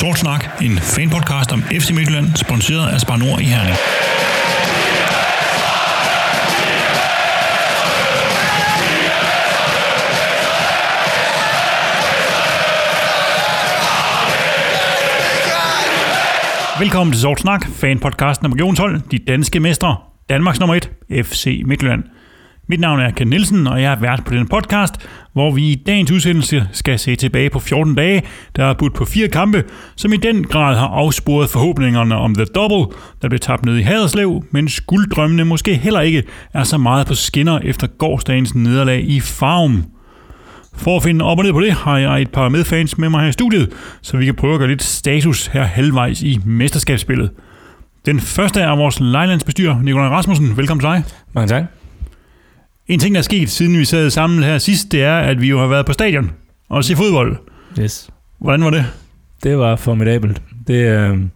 Sort Snak, en fanpodcast om FC Midtjylland, sponsoreret af Spar Nord i Herning. Velkommen til Sort Snak, fanpodcasten om regionshold, de danske mestre, Danmarks nummer 1, FC Midtjylland. Mit navn er Ken Nielsen, og jeg er vært på den podcast, hvor vi i dagens udsendelse skal se tilbage på 14 dage, der er budt på fire kampe, som i den grad har afsporet forhåbningerne om The Double, der blev tabt ned i Haderslev, men gulddrømmene måske heller ikke er så meget på skinner efter gårdsdagens nederlag i Farum. For at finde op og ned på det, har jeg et par medfans med mig her i studiet, så vi kan prøve at gøre lidt status her halvvejs i mesterskabsspillet. Den første er vores lejlandsbestyrer, Nikolaj Rasmussen. Velkommen til dig. Mange tak. En ting, der er sket, siden vi sad sammen her sidst, det er, at vi jo har været på stadion og se fodbold. Yes. Hvordan var det? Det var formidabelt. Det, øh, det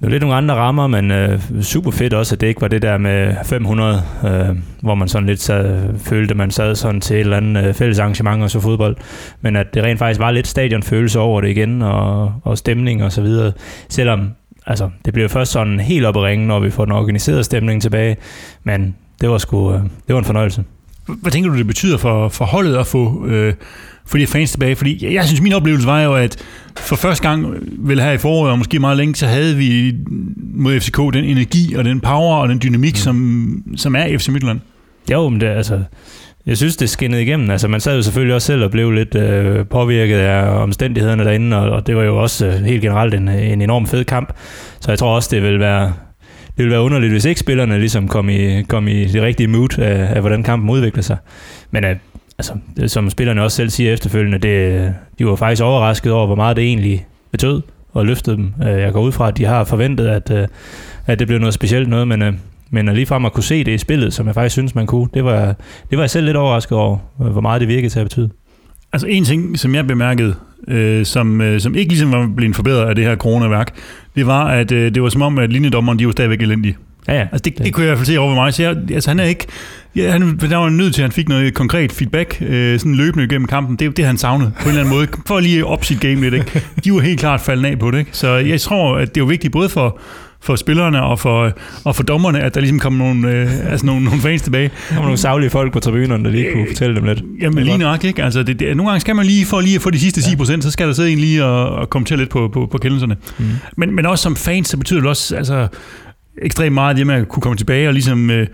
var lidt nogle andre rammer, men øh, super fedt også, at det ikke var det der med 500, øh, hvor man sådan lidt sad, følte, man sad sådan til et eller andet øh, fælles arrangement og så fodbold. Men at det rent faktisk var lidt stadionfølelse over det igen, og, og stemning og så videre. Selvom altså, det blev først sådan helt op at ringe, når vi får den organiserede stemning tilbage. Men det var sgu, øh, det var en fornøjelse. Hvad tænker du, det betyder for, for holdet at få, øh, få de fans tilbage? Fordi jeg, jeg synes, min oplevelse var jo, at for første gang, vel her i foråret, og måske meget længe, så havde vi mod FCK den energi og den power og den dynamik, mm. som, som er FC Midtjylland. Jo, men det, altså, jeg synes, det skinnede igennem. Altså, man sad jo selvfølgelig også selv og blev lidt øh, påvirket af omstændighederne derinde, og, og det var jo også øh, helt generelt en, en enorm fed kamp. Så jeg tror også, det vil være, det ville være underligt, hvis ikke spillerne ligesom kom i, kom i det rigtige mood af, af hvordan kampen udvikler sig. Men øh, altså, som spillerne også selv siger efterfølgende, det, de var faktisk overrasket over, hvor meget det egentlig betød og løftede dem. Øh, jeg går ud fra, at de har forventet, at, øh, at det blev noget specielt noget, men, øh, men lige frem at kunne se det i spillet, som jeg faktisk synes, man kunne, det var, det var jeg selv lidt overrasket over, hvor meget det virkede til at betyde. Altså en ting, som jeg bemærkede, øh, som, øh, som ikke ligesom var blevet forbedret af det her coronaværk, det var, at øh, det var som om, at linjedommeren, de var stadigvæk elendige. Ja, ja. Altså det, det, det kunne jeg i hvert fald se over mig. Så jeg, altså han er ikke... Ja, han, der var nødt til, at han fik noget konkret feedback, øh, sådan løbende gennem kampen. Det er det, han savnede på en eller anden måde. For lige op sit game lidt, ikke? De var helt klart faldet af på det, ikke? Så jeg tror, at det er vigtigt både for, for spillerne og for, og for dommerne, at der ligesom kommer nogle, øh, altså nogle, nogle fans tilbage. Der var nogle savlige folk på tribunerne, der lige kunne fortælle dem lidt. Jamen lige nok, ikke? Altså, det, det, nogle gange skal man lige, for lige at få de sidste 10%, ja. så skal der sidde en lige og, og kommentere lidt på, på, på kendelserne. Mm. Men, men også som fans, så betyder det også altså, ekstremt meget, det med at kunne komme tilbage og ligesom... Øh,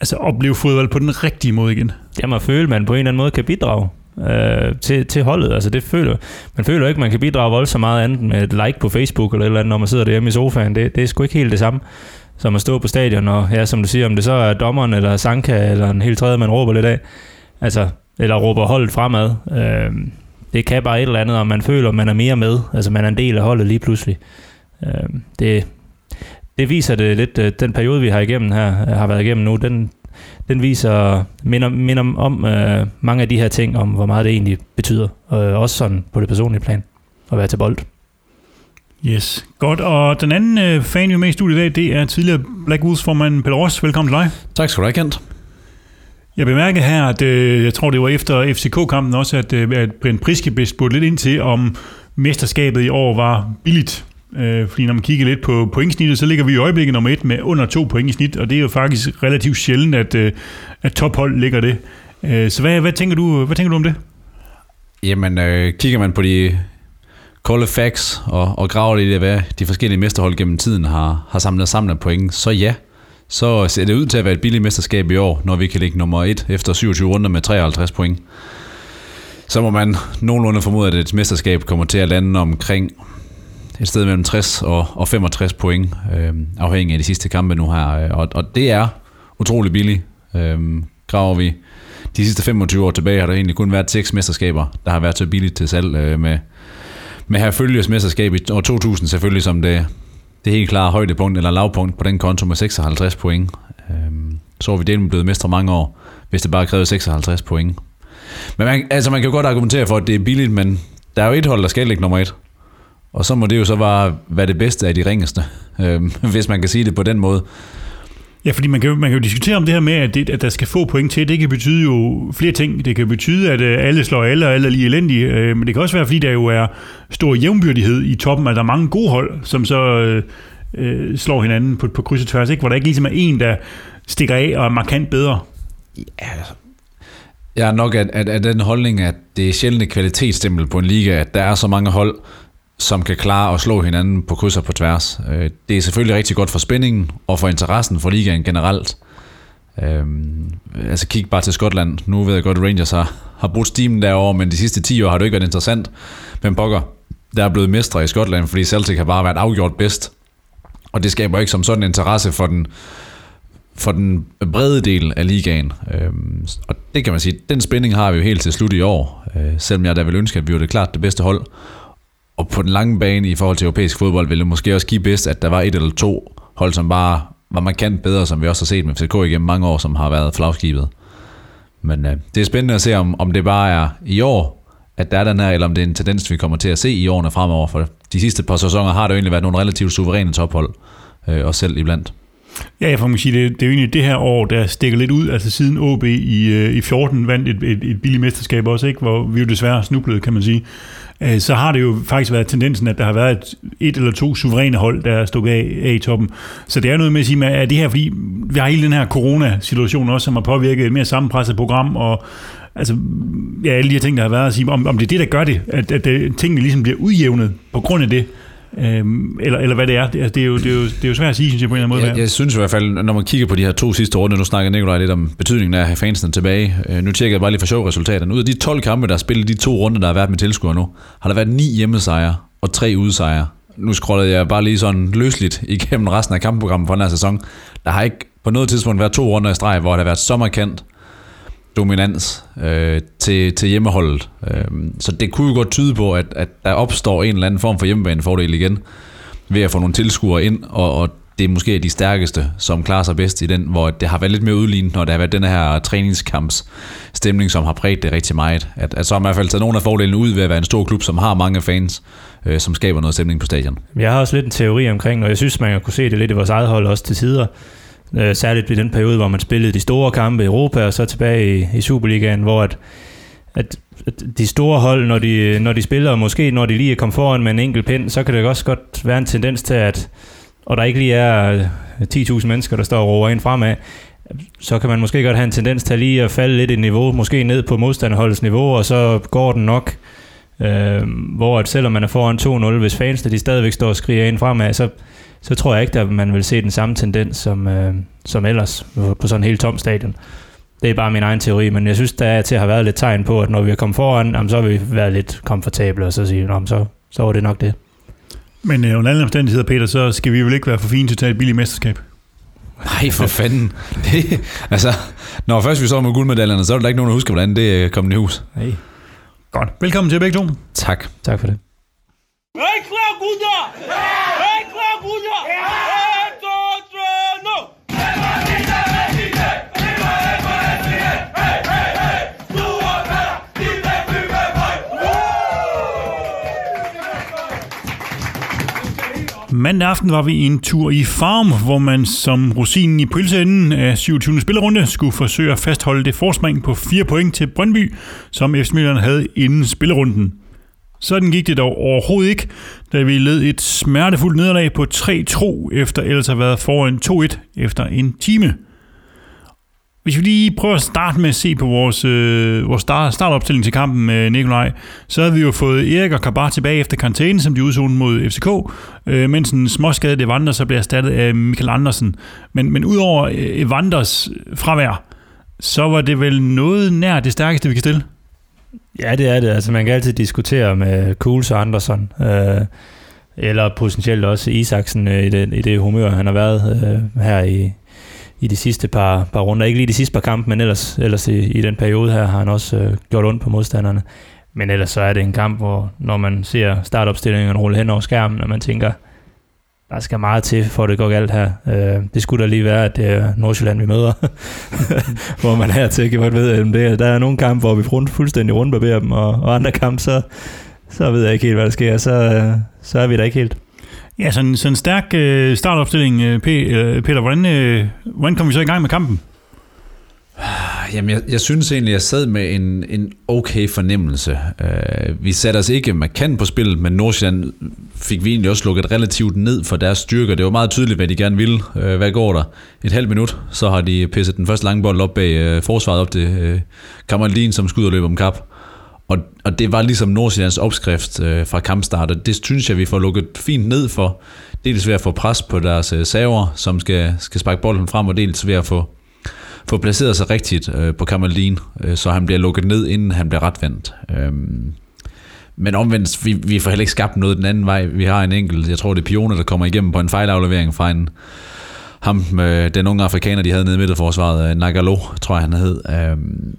altså opleve fodbold på den rigtige måde igen. Ja, man føler, at man på en eller anden måde kan bidrage øh, til, til holdet. Altså det føler, man føler ikke, man kan bidrage voldsomt meget andet med et like på Facebook eller et eller andet, når man sidder derhjemme i sofaen. Det, det er sgu ikke helt det samme som at stå på stadion, og ja, som du siger, om det så er dommeren eller Sanka eller en helt tredje, man råber lidt af, altså, eller råber holdet fremad. Øh, det kan bare et eller andet, og man føler, man er mere med. Altså man er en del af holdet lige pludselig. Øh, det, det viser det lidt, øh, den periode, vi har igennem her, har været igennem nu, den, den viser, minder, minder om øh, mange af de her ting, om hvor meget det egentlig betyder. Øh, også sådan på det personlige plan, at være til bold. Yes, godt. Og den anden øh, fan, vi er med i studiet i dag, det er tidligere Black Wolves formand Peter Ross. Velkommen til dig. Tak skal du have, Kent. Jeg bemærker her, at øh, jeg tror, det var efter FCK-kampen også, at, øh, at Brian Priske blev spurgt lidt ind til, om mesterskabet i år var billigt. Øh, fordi når man kigger lidt på pointsnittet, så ligger vi i øjeblikket nummer et med under to point i snit, og det er jo faktisk relativt sjældent, at, øh, at tophold ligger det. Øh, så hvad, hvad, tænker du, hvad tænker du om det? Jamen, øh, kigger man på de kolde facts og, og graver lidt i, hvad de forskellige mesterhold gennem tiden har, har samlet sammen af point, så ja, så ser det ud til at være et billigt mesterskab i år, når vi kan ligge nummer et efter 27 runder med 53 point. Så må man nogenlunde formode, at et mesterskab kommer til at lande omkring et sted mellem 60 og, og 65 point, øh, afhængig af de sidste kampe nu her. Øh, og, og det er utrolig billigt. Øh, graver vi de sidste 25 år tilbage, har der egentlig kun været seks mesterskaber, der har været så billigt til salg øh, med, med her følges mesterskab i år 2000 selvfølgelig som det, det helt klare højdepunkt eller lavpunkt på den konto med 56 point. Øh, så var vi delen blevet mestre mange år, hvis det bare krævede 56 point. Men man, altså man kan jo godt argumentere for, at det er billigt, men der er jo et hold, der skal ligge nummer et. Og så må det jo så bare være det bedste af de ringeste, øh, hvis man kan sige det på den måde. Ja, fordi man kan, jo, man kan jo diskutere om det her med, at, det, at der skal få point til. Det kan betyde jo flere ting. Det kan betyde, at øh, alle slår alle, og alle er lige elendige. Øh, men det kan også være, fordi der jo er stor jævnbyrdighed i toppen, at der er mange gode hold, som så øh, øh, slår hinanden på, på kryds og tværs, ikke? hvor der ikke ligesom er en, der stikker af og er markant bedre. Ja, jeg er nok af, af, af den holdning, at det er sjældent et kvalitetsstempel på en liga, at der er så mange hold, som kan klare at slå hinanden på kryds og på tværs. Øh, det er selvfølgelig rigtig godt for spændingen og for interessen for ligaen generelt. Øhm, altså kig bare til Skotland. Nu ved jeg godt, at Rangers har, har brugt stimen derovre, men de sidste 10 år har det ikke været interessant. Men pokker, der er blevet mestre i Skotland, fordi Celtic har bare været afgjort bedst. Og det skaber ikke som sådan interesse for den, for den brede del af ligaen. Øhm, og det kan man sige, den spænding har vi jo helt til slut i år. Øh, selvom jeg da vil ønske, at vi var det klart det bedste hold. Og på den lange bane i forhold til europæisk fodbold, ville det måske også give bedst, at der var et eller to hold, som bare var markant bedre, som vi også har set med FCK igennem mange år, som har været flagskibet. Men øh, det er spændende at se, om, om det bare er i år, at der er den her, eller om det er en tendens, vi kommer til at se i årene fremover. For de sidste par sæsoner har det jo egentlig været nogle relativt suveræne tophold, øh, også selv iblandt. Ja, jeg får måske sige, det, det er jo egentlig det her år, der stikker lidt ud. Altså siden OB i, øh, i 14 vandt et, et, et billigt mesterskab også, ikke? hvor vi jo desværre snublede, kan man sige. Øh, så har det jo faktisk været tendensen, at der har været et, et eller to suveræne hold, der er stukket af, af i toppen. Så det er noget med at sige, at det her, fordi vi har hele den her corona-situation også, som har påvirket et mere sammenpresset program, og altså, ja, alle de her ting, der har været at sige, om, om det er det, der gør det, at, at det, tingene ligesom bliver udjævnet på grund af det. Øhm, eller, eller hvad det er. Det, altså, det, er jo, det, er jo, det er jo svært at sige, synes jeg, på en eller anden måde. Jeg, jeg synes i hvert fald, når man kigger på de her to sidste runder, nu snakker Nikolaj lidt om betydningen af at have fansene tilbage. Øh, nu tjekker jeg bare lige for sjov resultaterne. Ud af de 12 kampe, der er spillet de to runder, der har været med tilskuere nu, har der været ni hjemmesejre og tre udsejre. Nu scrollede jeg bare lige sådan løsligt igennem resten af kampprogrammet for den her sæson. Der har ikke på noget tidspunkt været to runder i streg, hvor der har været så markant dominans øh, til, til hjemmeholdet. Øh, så det kunne jo godt tyde på, at, at der opstår en eller anden form for hjemmebanefordel igen, ved at få nogle tilskuere ind, og, og det er måske de stærkeste, som klarer sig bedst i den, hvor det har været lidt mere udlignet, når der har været den her træningskamps stemning, som har præget det rigtig meget. At, at så har man i hvert fald taget nogle af fordelene ud ved at være en stor klub, som har mange fans, øh, som skaber noget stemning på stadion. Jeg har også lidt en teori omkring, og jeg synes, man kan kunne se det lidt i vores eget hold også til tider, Øh, særligt i den periode, hvor man spillede de store kampe i Europa, og så tilbage i, i Superligaen, hvor at, at, at de store hold, når de, når de spiller, og måske når de lige er kommet foran med en enkelt pind, så kan det også godt være en tendens til, at og der ikke lige er øh, 10.000 mennesker, der står og råber ind fremad, så kan man måske godt have en tendens til lige at falde lidt i niveau, måske ned på modstanderholdets niveau, og så går den nok. Øh, hvor at selvom man er foran 2-0, hvis fansene de stadigvæk står og skriger ind fremad, så, så tror jeg ikke, at man vil se den samme tendens som, øh, som ellers på sådan en helt tom stadion. Det er bare min egen teori, men jeg synes, der er til at have været lidt tegn på, at når vi er kommet foran, jamen, så har vi været lidt komfortable, og så sige, jamen, så, så var det nok det. Men øh, under alle omstændigheder, Peter, så skal vi vel ikke være for fine til at tage et billigt mesterskab? Nej, for fanden. Det, altså, når først vi så med guldmedaljerne, så er der ikke nogen, der husker, hvordan det øh, kom i hus. Hey. Godt. Velkommen til begge to. Tak. Tak for det. Hey, klar, gutter! Mandag aften var vi en tur i Farm, hvor man som rosinen i pølseenden af 27. spillerunde skulle forsøge at fastholde det forspring på 4 point til Brøndby, som FC Midtjylland havde inden spillerunden. Sådan gik det dog overhovedet ikke, da vi led et smertefuldt nederlag på 3-2, efter ellers at have været foran 2-1 efter en time. Hvis vi lige prøver at starte med at se på vores, øh, vores start, startopstilling til kampen med Nikolaj, så havde vi jo fået Erik og Kabar tilbage efter karantæne, som de udsonede mod FCK, øh, mens en det Evander så blev erstattet af Michael Andersen. Men, men udover øh, Evanders fravær, så var det vel noget nær det stærkeste, vi kan stille? Ja, det er det. Altså, man kan altid diskutere med Kuhls og Andersen. Øh, eller potentielt også Isaksen øh, i, det, i det humør, han har været øh, her i, i de sidste par, par runder. Ikke lige de sidste par kampe, men ellers, ellers i, i den periode her har han også øh, gjort ondt på modstanderne. Men ellers så er det en kamp, hvor når man ser startopstillingen rulle hen over skærmen, og man tænker, der skal meget til, for at det går galt her. Øh, det skulle da lige være, at det er Nordsjælland, vi møder. hvor man her til, godt ved, at det, der er nogle kampe, hvor vi fuldstændig rundbarberer dem, og, og andre kampe, så, så ved jeg ikke helt, hvad der sker. Så, øh, så er vi der ikke helt. Ja, sådan, sådan en stærk øh, startopstilling, øh, P- øh, Peter. Hvordan, øh, hvordan kom vi så i gang med kampen? Jamen, jeg, jeg synes egentlig, jeg sad med en, en okay fornemmelse. Øh, vi satte os ikke markant på spillet, men Nordsjælland fik vi egentlig også lukket relativt ned for deres styrker. Det var meget tydeligt, hvad de gerne ville. Øh, hvad går der? Et halvt minut, så har de pisset den første lange bold op bag øh, forsvaret op til øh, Kammerlin, som skulle ud og løbe om kap. Og, og det var ligesom Nordsjællands opskrift øh, fra kampstart, og det synes jeg, vi får lukket fint ned for. Dels ved at få pres på deres øh, saver, som skal, skal sparke bolden frem, og dels ved at få få placeret sig rigtigt øh, på Kammerlin, øh, så han bliver lukket ned, inden han bliver retvendt. Øhm, men omvendt, vi, vi får heller ikke skabt noget den anden vej. Vi har en enkelt, jeg tror det er Pione, der kommer igennem på en fejlaflevering fra en, ham, øh, den unge afrikaner, de havde nede i midterforsvaret, øh, Nagalo, tror jeg han hed. Øhm,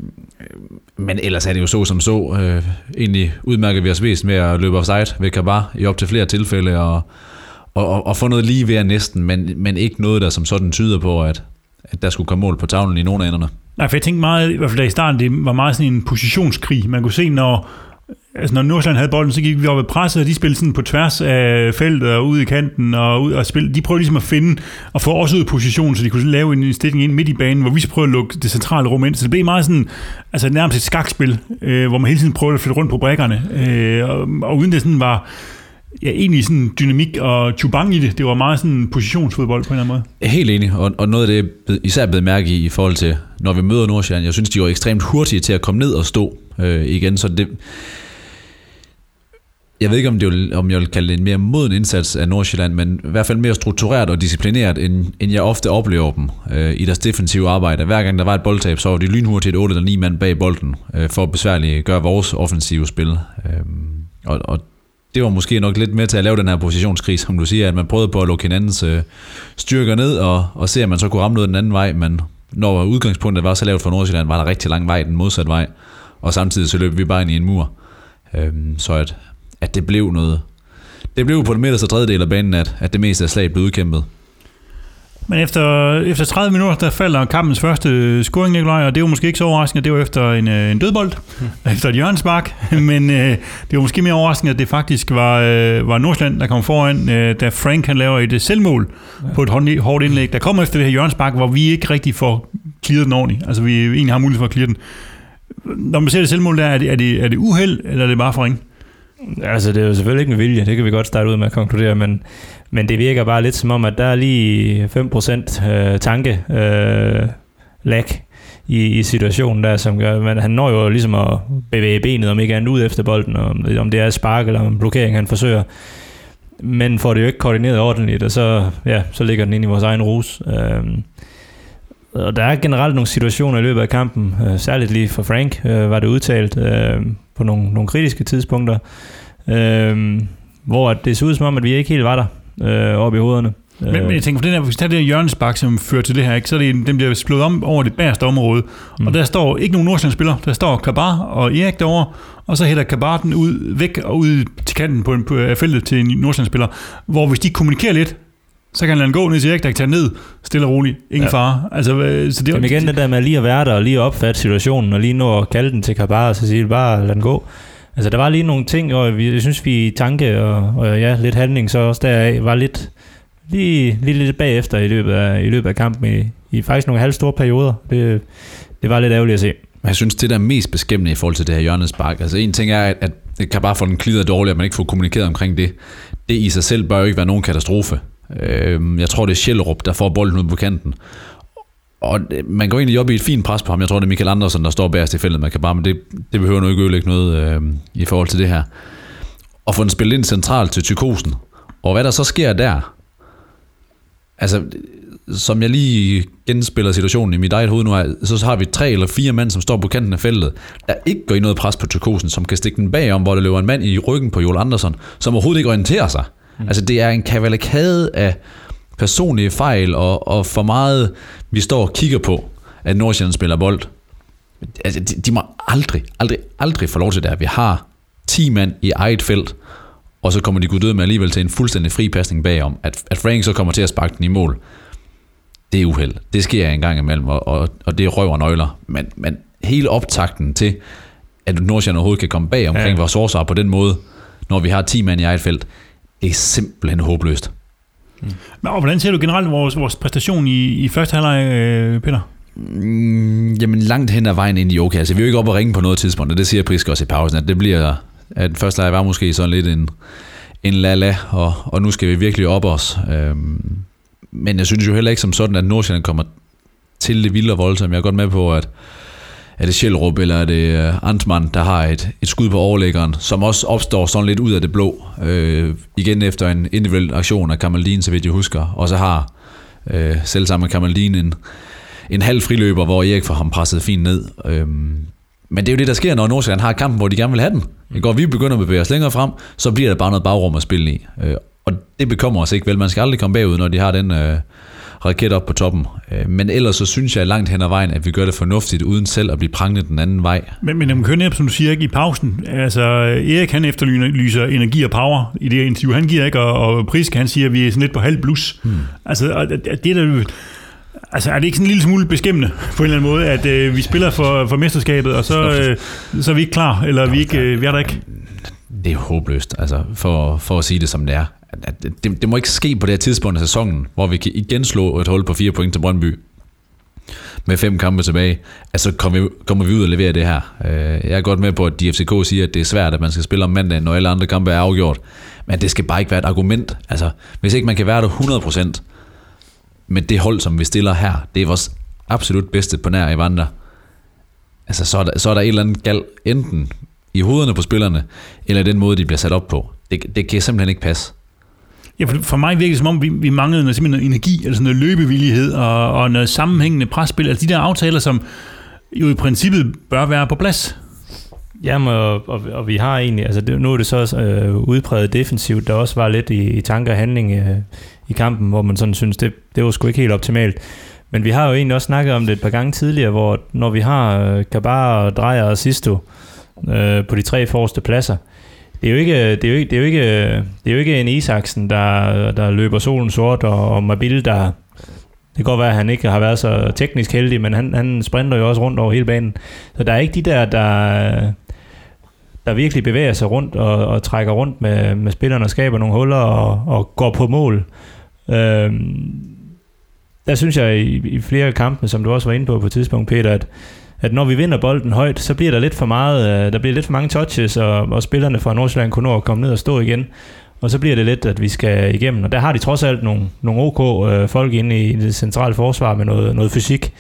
men ellers er det jo så som så. Øh, egentlig udmærker vi os vist med at løbe offside ved Kabar i op til flere tilfælde, og, og, og, og få noget lige ved næsten, men, men ikke noget, der som sådan tyder på, at, at der skulle komme mål på tavlen i nogle af enderne. Nej, for jeg tænkte meget, i hvert fald i starten, det var meget sådan en positionskrig. Man kunne se, når, altså når Nordsjælland havde bolden, så gik vi op ad presset, og de spillede sådan på tværs af feltet og ud i kanten, og, ud og spille. de prøvede ligesom at finde og få os ud i position, så de kunne lave en stilling ind midt i banen, hvor vi så prøvede at lukke det centrale rum ind. Så det blev meget sådan, altså nærmest et skakspil, øh, hvor man hele tiden prøvede at flytte rundt på brækkerne, øh, og, og uden det sådan var, ja, egentlig sådan dynamik og chubang i det. Det var meget sådan positionsfodbold på en eller anden måde. Helt enig, og, og noget af det, især blevet mærke i i forhold til, når vi møder Nordsjælland, jeg synes, de var ekstremt hurtige til at komme ned og stå øh, igen, så det... Jeg ved ikke, om, det vil, om jeg vil kalde det en mere moden indsats af Nordsjælland, men i hvert fald mere struktureret og disciplineret, end, end jeg ofte oplever dem øh, i deres defensive arbejde. Hver gang der var et boldtab, så var de lynhurtigt 8 eller 9 mand bag bolden, øh, for at besværligt gøre vores offensive spil. Øh, og, og det var måske nok lidt med til at lave den her positionskrig, som du siger, at man prøvede på at lukke hinandens øh, styrker ned, og, og se, at man så kunne ramme noget den anden vej, men når udgangspunktet var så lavt for Nordsjælland, var der rigtig lang vej den modsatte vej, og samtidig så løb vi bare ind i en mur. Øhm, så at, at det blev noget... Det blev på den midterste tredjedel af banen, at, at det meste af slaget blev udkæmpet. Men efter, efter 30 minutter, der falder kampens første scoring, Nikolaj, og det var måske ikke så overraskende, det var efter en, øh, en dødbold, mm. efter et hjørnspark, men øh, det var måske mere overraskende, at det faktisk var, øh, var Nordsjælland, der kom foran, øh, da Frank han laver et selvmål ja. på et hårdt indlæg, der kommer efter det her hjørnspark, hvor vi ikke rigtig får clearet den ordentligt, altså vi egentlig har mulighed for at clear den. Når man ser det selvmål der, er det, er det, er det uheld, eller er det bare for ring? Altså, det er jo selvfølgelig ikke med vilje, det kan vi godt starte ud med at konkludere, men, men det virker bare lidt som om, at der er lige 5% øh, tanke øh, lag i, i situationen der, som gør, men han når jo ligesom at bevæge benet, om ikke andet ud efter bolden, om, om det er spark eller en blokering, han forsøger. Men får det jo ikke koordineret ordentligt, og så, ja, så ligger den ind i vores egen rus. Øh, og der er generelt nogle situationer i løbet af kampen, øh, særligt lige for Frank, øh, var det udtalt øh, på nogle, nogle kritiske tidspunkter, øh, hvor det så ud som om, at vi ikke helt var der øh, oppe i hovederne. Men, men jeg tænker, for den her, hvis vi tager det her hjørnespark, som fører til det her, ikke, så er det, den bliver slået om over det bagerste område, mm. og der står ikke nogen Nordsjælland-spiller, der står Kabar og Erik derovre, og så hætter Kabar den ud, væk og ud til kanten på, en, på feltet til en Nordsjælland-spiller, hvor hvis de kommunikerer lidt, så kan han gå ned til Erik, der kan tage ned stille og roligt. Ingen ja. fare. Altså, så det, Jamen igen det der med lige at være der og lige at opfatte situationen og lige nå at kalde den til Kabar og så sige bare lad den gå. Altså der var lige nogle ting, og vi, jeg synes vi tanke og, og ja, lidt handling så også deraf var lidt lige, lige lidt bagefter i løbet af, i løbet af kampen i, i faktisk nogle halvstore perioder. Det, det var lidt ærgerligt at se. Jeg synes, det der er mest beskæmmende i forhold til det her hjørnespark, altså en ting er, at, at det kan bare få den klider dårligt, at man ikke får kommunikeret omkring det. Det i sig selv bør jo ikke være nogen katastrofe. Øh, jeg tror, det er Sjællerup, der får bolden ud på kanten. Og øh, man går egentlig op i et fint pres på ham. Jeg tror, det er Michael Andersen, der står bagerst i feltet. Man kan bare, men det, det behøver nu ikke ødelægge noget øh, i forhold til det her. Og få den spillet ind centralt til Tykosen. Og hvad der så sker der, altså, som jeg lige genspiller situationen i mit eget hoved nu, så har vi tre eller fire mænd, som står på kanten af feltet, der ikke går i noget pres på Tykosen, som kan stikke den bagom, hvor der løber en mand i ryggen på Joel Andersen, som overhovedet ikke orienterer sig. Mm. Altså det er en kavalkade af personlige fejl, og, og for meget vi står og kigger på, at Nordsjælland spiller bold. Altså, de, de må aldrig, aldrig, aldrig få lov til det her. Vi har 10 mand i eget felt, og så kommer de gud død med alligevel til en fuldstændig fri pasning bagom. At, at Frank så kommer til at sparke den i mål, det er uheld. Det sker en gang imellem, og, og, og det røver nøgler. Men, men hele optakten til, at Nordsjælland overhovedet kan komme bag omkring ja. vores forsvar på den måde, når vi har 10 mand i eget felt, det er simpelthen håbløst. Men, og hvordan ser du generelt vores, vores præstation i, i første halvleg, øh, Peter? Mm, jamen langt hen ad vejen ind i okay. Altså, vi er jo ikke oppe at ringe på noget tidspunkt, og det siger Prisk også i pausen, at det bliver, at første leg var måske sådan lidt en, en la-la, og, og nu skal vi virkelig op os. Øhm, men jeg synes jo heller ikke som sådan, at Nordsjælland kommer til det vilde og voldsomt. Jeg er godt med på, at er det Sjælrup eller er det uh, Antmann, der har et, et skud på overlæggeren, som også opstår sådan lidt ud af det blå. Øh, igen efter en individuel aktion af Kamaldin, så vidt jeg husker. Og så har øh, selv sammen med Kamaldin en, en halv friløber, hvor Erik får ham presset fint ned. Øhm, men det er jo det, der sker, når Nordsjælland har kampen, hvor de gerne vil have den. Det går, vi begynder at bevæge os længere frem, så bliver der bare noget bagrum at spille i. Øh, og det bekommer os ikke vel. Man skal aldrig komme bagud, når de har den øh, raket op på toppen. Øh, men ellers så synes jeg langt hen ad vejen, at vi gør det fornuftigt, uden selv at blive prangende den anden vej. Men, men netop, som du siger, ikke i pausen. Altså, Erik han efterlyser energi og power i det interview, han giver ikke, og, og Prisk han siger, at vi er sådan lidt på halv blus. Hmm. Altså, det er der Altså, er det ikke sådan en lille smule beskæmmende på en eller anden måde, at øh, vi spiller for, for mesterskabet, og så, øh, så er vi ikke klar, eller vi, ikke, øh, vi er der ikke? Det er håbløst, altså, for, for at sige det som det er. At Det, det må ikke ske på det her tidspunkt af sæsonen, hvor vi kan igen slå et hul på fire point til Brøndby med fem kampe tilbage, altså kommer vi, kommer vi ud og leverer det her. Øh, jeg er godt med på, at DFCK siger, at det er svært, at man skal spille om mandagen, når alle andre kampe er afgjort. Men det skal bare ikke være et argument. Altså, hvis ikke man kan være der 100%, med det hold, som vi stiller her, det er vores absolut bedste på nær vandre. Altså, så er, der, så er der et eller andet gal, enten i hovederne på spillerne, eller den måde, de bliver sat op på. Det, det kan simpelthen ikke passe. Ja, for, for mig virker det som om, vi, vi manglede noget, simpelthen noget energi, altså noget løbevillighed og, og noget sammenhængende presspil. Altså de der aftaler, som jo i princippet bør være på plads. Jamen, og, og, og vi har egentlig, altså det, nu er det så øh, udpræget defensivt, der også var lidt i, i tanker og handling øh, i kampen, hvor man sådan synes, det, det var sgu ikke helt optimalt. Men vi har jo egentlig også snakket om det et par gange tidligere, hvor når vi har øh, Kabar, Drejer og Sisto øh, på de tre forreste pladser, det er jo ikke, det er jo ikke, det er jo ikke, det er jo ikke en Isaksen, der, der løber solen sort, og, og Mabil, der, det kan godt være, at han ikke har været så teknisk heldig, men han, han sprinter jo også rundt over hele banen. Så der er ikke de der, der, der virkelig bevæger sig rundt og, og trækker rundt med, med spillerne og skaber nogle huller og, og går på mål. Øhm, der synes jeg i, i flere kampe, som du også var inde på på et tidspunkt, Peter, at, at når vi vinder bolden højt, så bliver der lidt for meget, øh, der bliver lidt for mange touches, og, og spillerne fra Nordsjælland kunne nå at komme ned og stå igen. Og så bliver det lidt, at vi skal igennem. Og der har de trods alt nogle, nogle OK øh, folk inde i det centrale forsvar med noget, noget fysik,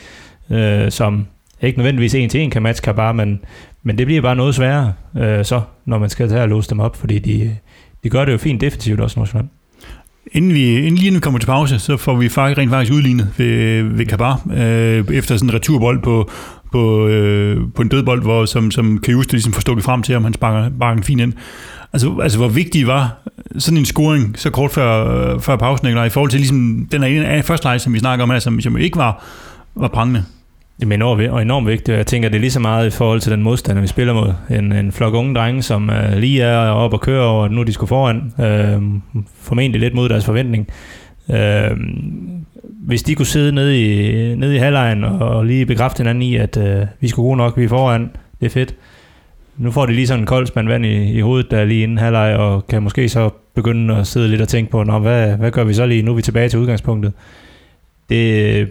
øh, som ikke nødvendigvis en til en kan matche bare, men, men det bliver bare noget sværere øh, så, når man skal tage og låse dem op, fordi de, de gør det jo fint defensivt også, Nordsjælland. Inden, vi, inden lige nu kommer til pause, så får vi faktisk rent faktisk udlignet ved, ved Kabar, øh, efter sådan en returbold på, på, øh, på en dødbold, hvor, som, som Kajus ligesom får stukket frem til, om han sparker, sparker den fint ind. Altså, altså, hvor vigtig var sådan en scoring så kort før, før pausen, eller i forhold til ligesom den her første leg, som vi snakker om her, som, som ikke var, var prangende. Det er enormt, og enormt vigtigt, og jeg tænker, det er lige så meget i forhold til den modstander, vi spiller mod. En, en flok unge drenge, som øh, lige er op og kører over, at nu de skulle foran. Øh, formentlig lidt mod deres forventning. Øh, hvis de kunne sidde nede i, nede i halvlejen og, og lige bekræfte hinanden i, at øh, vi skulle gode nok, vi er foran, det er fedt. Nu får de lige sådan en kold spand vand i, i hovedet, der er lige inden halvleg, og kan måske så begynde at sidde lidt og tænke på, Nå, hvad, hvad gør vi så lige? Nu er vi tilbage til udgangspunktet. Det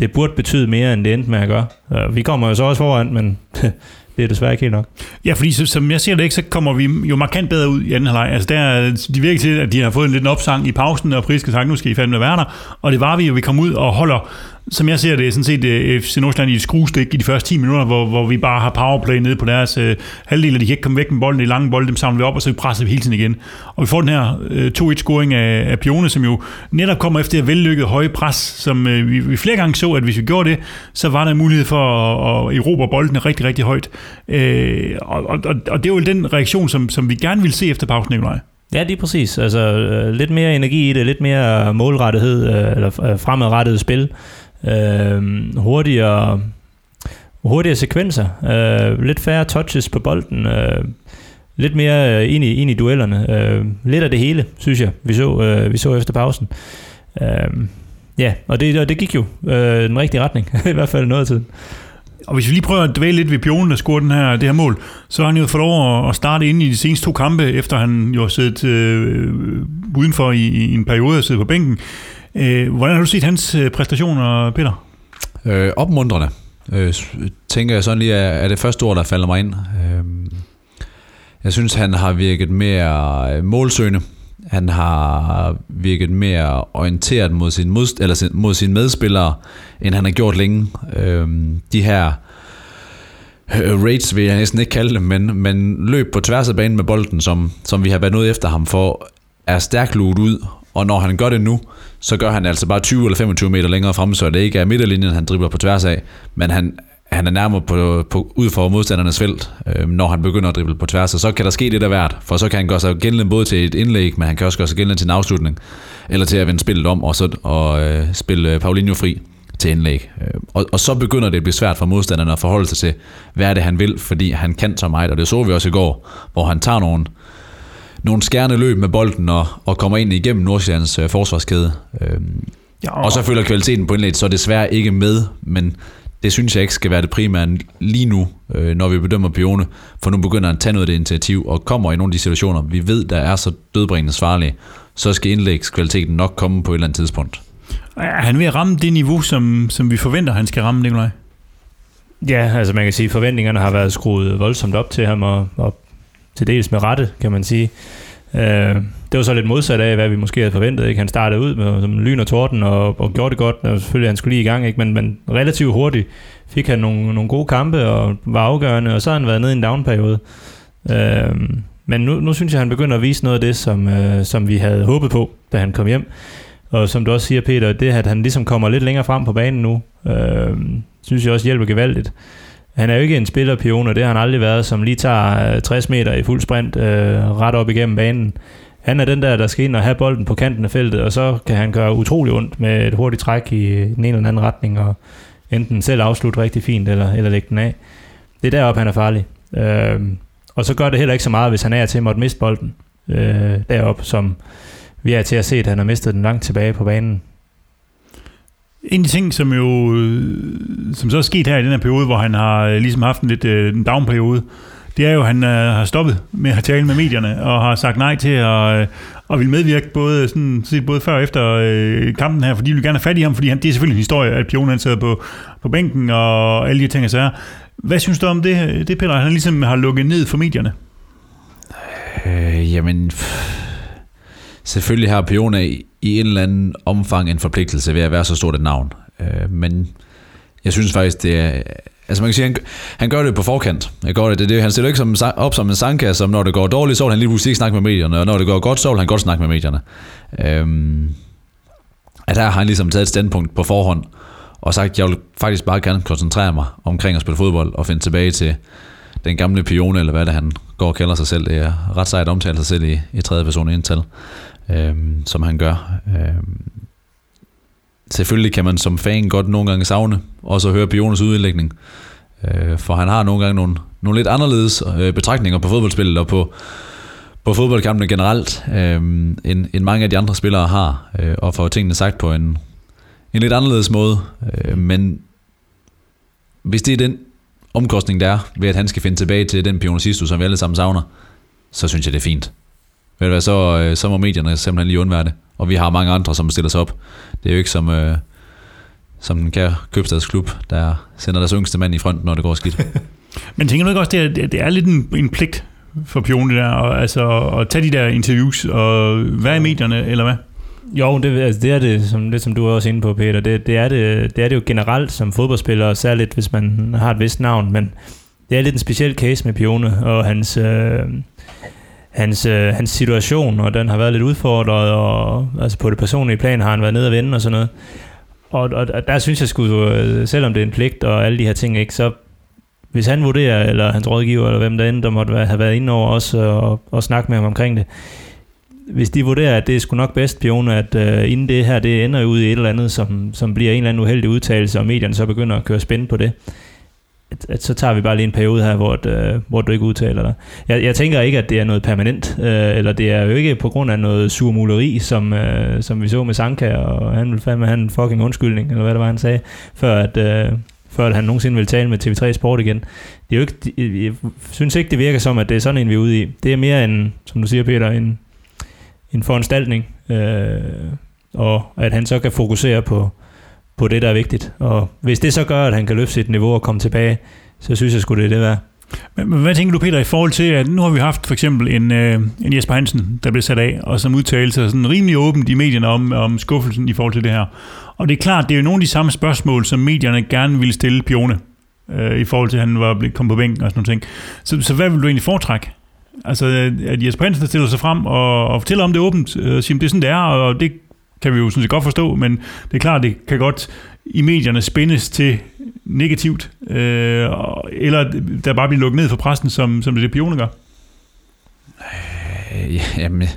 det burde betyde mere, end det endte med at gøre. Øh, vi kommer jo så også foran, men det er desværre ikke helt nok. Ja, fordi så, som jeg ser det ikke, så kommer vi jo markant bedre ud i anden halvleg. Altså der, de virker til, at de har fået en liten opsang i pausen, og Priske sagt, nu skal I fandme være der. Og det var vi jo, vi kom ud og holder som jeg ser det, sådan set øh, FC Nordsjælland i et skruestik i de første 10 minutter, hvor, hvor vi bare har powerplay nede på deres øh, halvdel, og de kan ikke komme væk med bolden, de lange bolde, dem samler vi op, og så presser vi hele tiden igen. Og vi får den her øh, 2-1-scoring af, af Pione, som jo netop kommer efter et vellykket høje pres, som øh, vi, vi flere gange så, at hvis vi gjorde det, så var der mulighed for at, at erobre boldene rigtig, rigtig højt. Øh, og, og, og det er jo den reaktion, som, som vi gerne vil se efter pausen, Nikolaj. Ja, det er præcis. Altså, øh, lidt mere energi i det, lidt mere målrettighed, øh, eller øh, fremadrettet spil øh, hurtigere, hurtigere sekvenser, øh, lidt færre touches på bolden, øh, lidt mere øh, ind i, ind i duellerne. Øh, lidt af det hele, synes jeg, vi så, øh, vi så efter pausen. Øh, ja, og det, og det gik jo øh, den rigtige retning, i hvert fald noget af tiden. Og hvis vi lige prøver at dvæle lidt ved Pionen, der scorede den her, det her mål, så har han jo fået lov at starte ind i de seneste to kampe, efter han jo har siddet øh, øh udenfor i, i en periode og siddet på bænken. Øh, hvordan har du set hans øh, præstationer, Peter? Øh, opmuntrende, øh, tænker jeg sådan lige, er, er det første ord, der falder mig ind. Øh, jeg synes, han har virket mere øh, målsøgende. Han har virket mere orienteret mod sin, modst- eller sin, mod sine medspillere, end han har gjort længe. Øh, de her øh, raids vil jeg næsten ikke kalde dem, men, men løb på tværs af banen med bolden, som, som vi har været ude efter ham for, er stærkt luet ud, og når han gør det nu, så gør han altså bare 20 eller 25 meter længere frem, så det ikke er midterlinjen, han dribler på tværs af, men han, han er nærmere på, på, ud for modstandernes felt, øh, når han begynder at drible på tværs, og så kan der ske lidt af hvert, for så kan han gøre sig gældende både til et indlæg, men han kan også gøre sig gældende til en afslutning, eller til at vende spillet om, og så og, øh, spille øh, Paulinho fri til indlæg. Øhm, og, og så begynder det at blive svært for modstanderne at forholde sig til, hvad er det, han vil, fordi han kan så meget, og det så vi også i går, hvor han tager nogle, nogle skærende løb med bolden og, og kommer ind igennem Nordsjællands øh, forsvarskæde. Øhm, Ja, og så følger kvaliteten på indlægget så desværre ikke med, men det synes jeg ikke skal være det primære lige nu, øh, når vi bedømmer Pione, for nu begynder han at tage noget af det initiativ og kommer i nogle af de situationer, vi ved, der er så dødbringende farlige, så skal indlægskvaliteten nok komme på et eller andet tidspunkt. er han ved at ramme det niveau, som, som vi forventer, han skal ramme, Nikolaj? Ja, altså man kan sige, at forventningerne har været skruet voldsomt op til ham, og, og til dels med rette, kan man sige. Øh, det var så lidt modsat af, hvad vi måske havde forventet. Ikke? Han startede ud med som lyn og torden, og, og gjorde det godt, og selvfølgelig han skulle lige i gang, ikke? Men, men relativt hurtigt fik han nogle, nogle gode kampe, og var afgørende, og så har han været nede i en downperiode. Øh, men nu, nu synes jeg, han begynder at vise noget af det, som, øh, som vi havde håbet på, da han kom hjem. Og som du også siger, Peter, det at han ligesom kommer lidt længere frem på banen nu, øh, synes jeg også hjælper gevaldigt. Han er jo ikke en spillerpion, og det har han aldrig været, som lige tager øh, 60 meter i fuld sprint øh, ret op igennem banen. Han er den der, der skal ind og have bolden på kanten af feltet, og så kan han gøre utrolig ondt med et hurtigt træk i den ene eller anden retning, og enten selv afslutte rigtig fint, eller, eller lægge den af. Det er deroppe, han er farlig. Øh, og så gør det heller ikke så meget, hvis han er til at måtte miste bolden øh, deroppe, som vi er til at se, at han har mistet den langt tilbage på banen. En af de ting, som jo øh, som så er sket her i den her periode, hvor han har øh, ligesom haft en lidt øh, en down-periode, det er jo, at han øh, har stoppet med at tale med medierne, og har sagt nej til at, øh, at vil medvirke både, sådan, set både før og efter øh, kampen her, fordi de vil gerne have fat i ham, fordi han, det er selvfølgelig en historie, at Pion han sidder på, på bænken og alle de ting og sager. Hvad synes du om det, det Peter? Han ligesom har lukket ned for medierne. Øh, jamen, selvfølgelig har Pione i, en eller anden omfang en forpligtelse ved at være så stort et navn. Øh, men jeg synes faktisk, det er... Altså man kan sige, han, han gør det på forkant. Jeg gør det, det, det, han stiller ikke som, op som en sangkasse, som når det går dårligt, så vil han lige pludselig ikke snakke med medierne, og når det går godt, så vil han godt snakke med medierne. Øhm, at her har han ligesom taget et standpunkt på forhånd, og sagt, jeg vil faktisk bare gerne koncentrere mig omkring at spille fodbold, og finde tilbage til den gamle pione, eller hvad det han går og kalder sig selv. Det er ret sejt at omtale sig selv i, i tredje person indtal, øh, som han gør. Øh, selvfølgelig kan man som fan godt nogle gange savne, også at høre Piones udlægning. Øh, for han har nogle gange nogle, nogle lidt anderledes øh, betragtninger på fodboldspillet og på, på fodboldkampene generelt, øh, end, end mange af de andre spillere har, øh, og får tingene sagt på en, en lidt anderledes måde. Øh, men hvis det er den omkostning, der er ved, at han skal finde tilbage til den Pionesistus, som vi alle sammen savner, så synes jeg, det er fint. Ved du hvad, så, øh, så må medierne simpelthen lige undvære det. Og vi har mange andre, som stiller sig op. Det er jo ikke som, øh, som den kære købstadsklub, der sender deres yngste mand i front, når det går skidt. Men tænker du ikke også, det er, det- er lidt en, en pligt for Pion, det der, og, altså, at tage de der interviews og være i medierne, eller hvad? Jo, det, altså, det er det, som, det, som du er også inde på, Peter. Det, det, er det, det er det jo generelt som fodboldspiller, særligt hvis man har et vist navn, men det er lidt en speciel case med Pione og hans, øh, hans, øh, hans situation, og den har været lidt udfordret, og altså på det personlige plan har han været nede og vende og sådan noget. Og, og, og der synes jeg sgu, øh, selvom det er en pligt og alle de her ting, ikke, så hvis han vurderer, eller hans rådgiver, eller hvem der end, der måtte være, have været inde over os øh, og, og snakke med ham omkring det, hvis de vurderer, at det er sgu nok bedst, Pione, at øh, inden det her, det ender ud i et eller andet, som, som bliver en eller anden uheldig udtalelse, og medierne så begynder at køre spænd på det, at, at så tager vi bare lige en periode her, hvor, uh, hvor du ikke udtaler dig. Jeg, jeg tænker ikke, at det er noget permanent, øh, eller det er jo ikke på grund af noget surmuleri, som, øh, som vi så med Sanka, og han ville fandme have en fucking undskyldning, eller hvad det var, han sagde, før at, Øh, før han nogensinde vil tale med TV3 Sport igen. Det er jo ikke, jeg synes ikke, det virker som, at det er sådan en, vi er ude i. Det er mere en, som du siger, Peter, en, en foranstaltning, øh, og at han så kan fokusere på, på det, der er vigtigt. Og hvis det så gør, at han kan løfte sit niveau og komme tilbage, så synes jeg sgu, det er det værd. Men, men hvad tænker du, Peter, i forhold til, at nu har vi haft for eksempel en, øh, en Jesper Hansen, der blev sat af, og som udtalte sig sådan rimelig åbent i medierne om, om skuffelsen i forhold til det her. Og det er klart, det er jo nogle af de samme spørgsmål, som medierne gerne ville stille Pione, øh, i forhold til, at han var blevet kommet på bænken og sådan noget ting. Så, så hvad vil du egentlig foretrække? Altså, at Jesper Hansen stiller sig frem og, og fortæller om det åbent, øh, og siger, det er sådan, det er, og det kan vi jo sådan set godt forstå, men det er klart, det kan godt i medierne spændes til negativt, øh, eller der bare bliver lukket ned for præsten, som, som det pioner gør? Øh, jamen,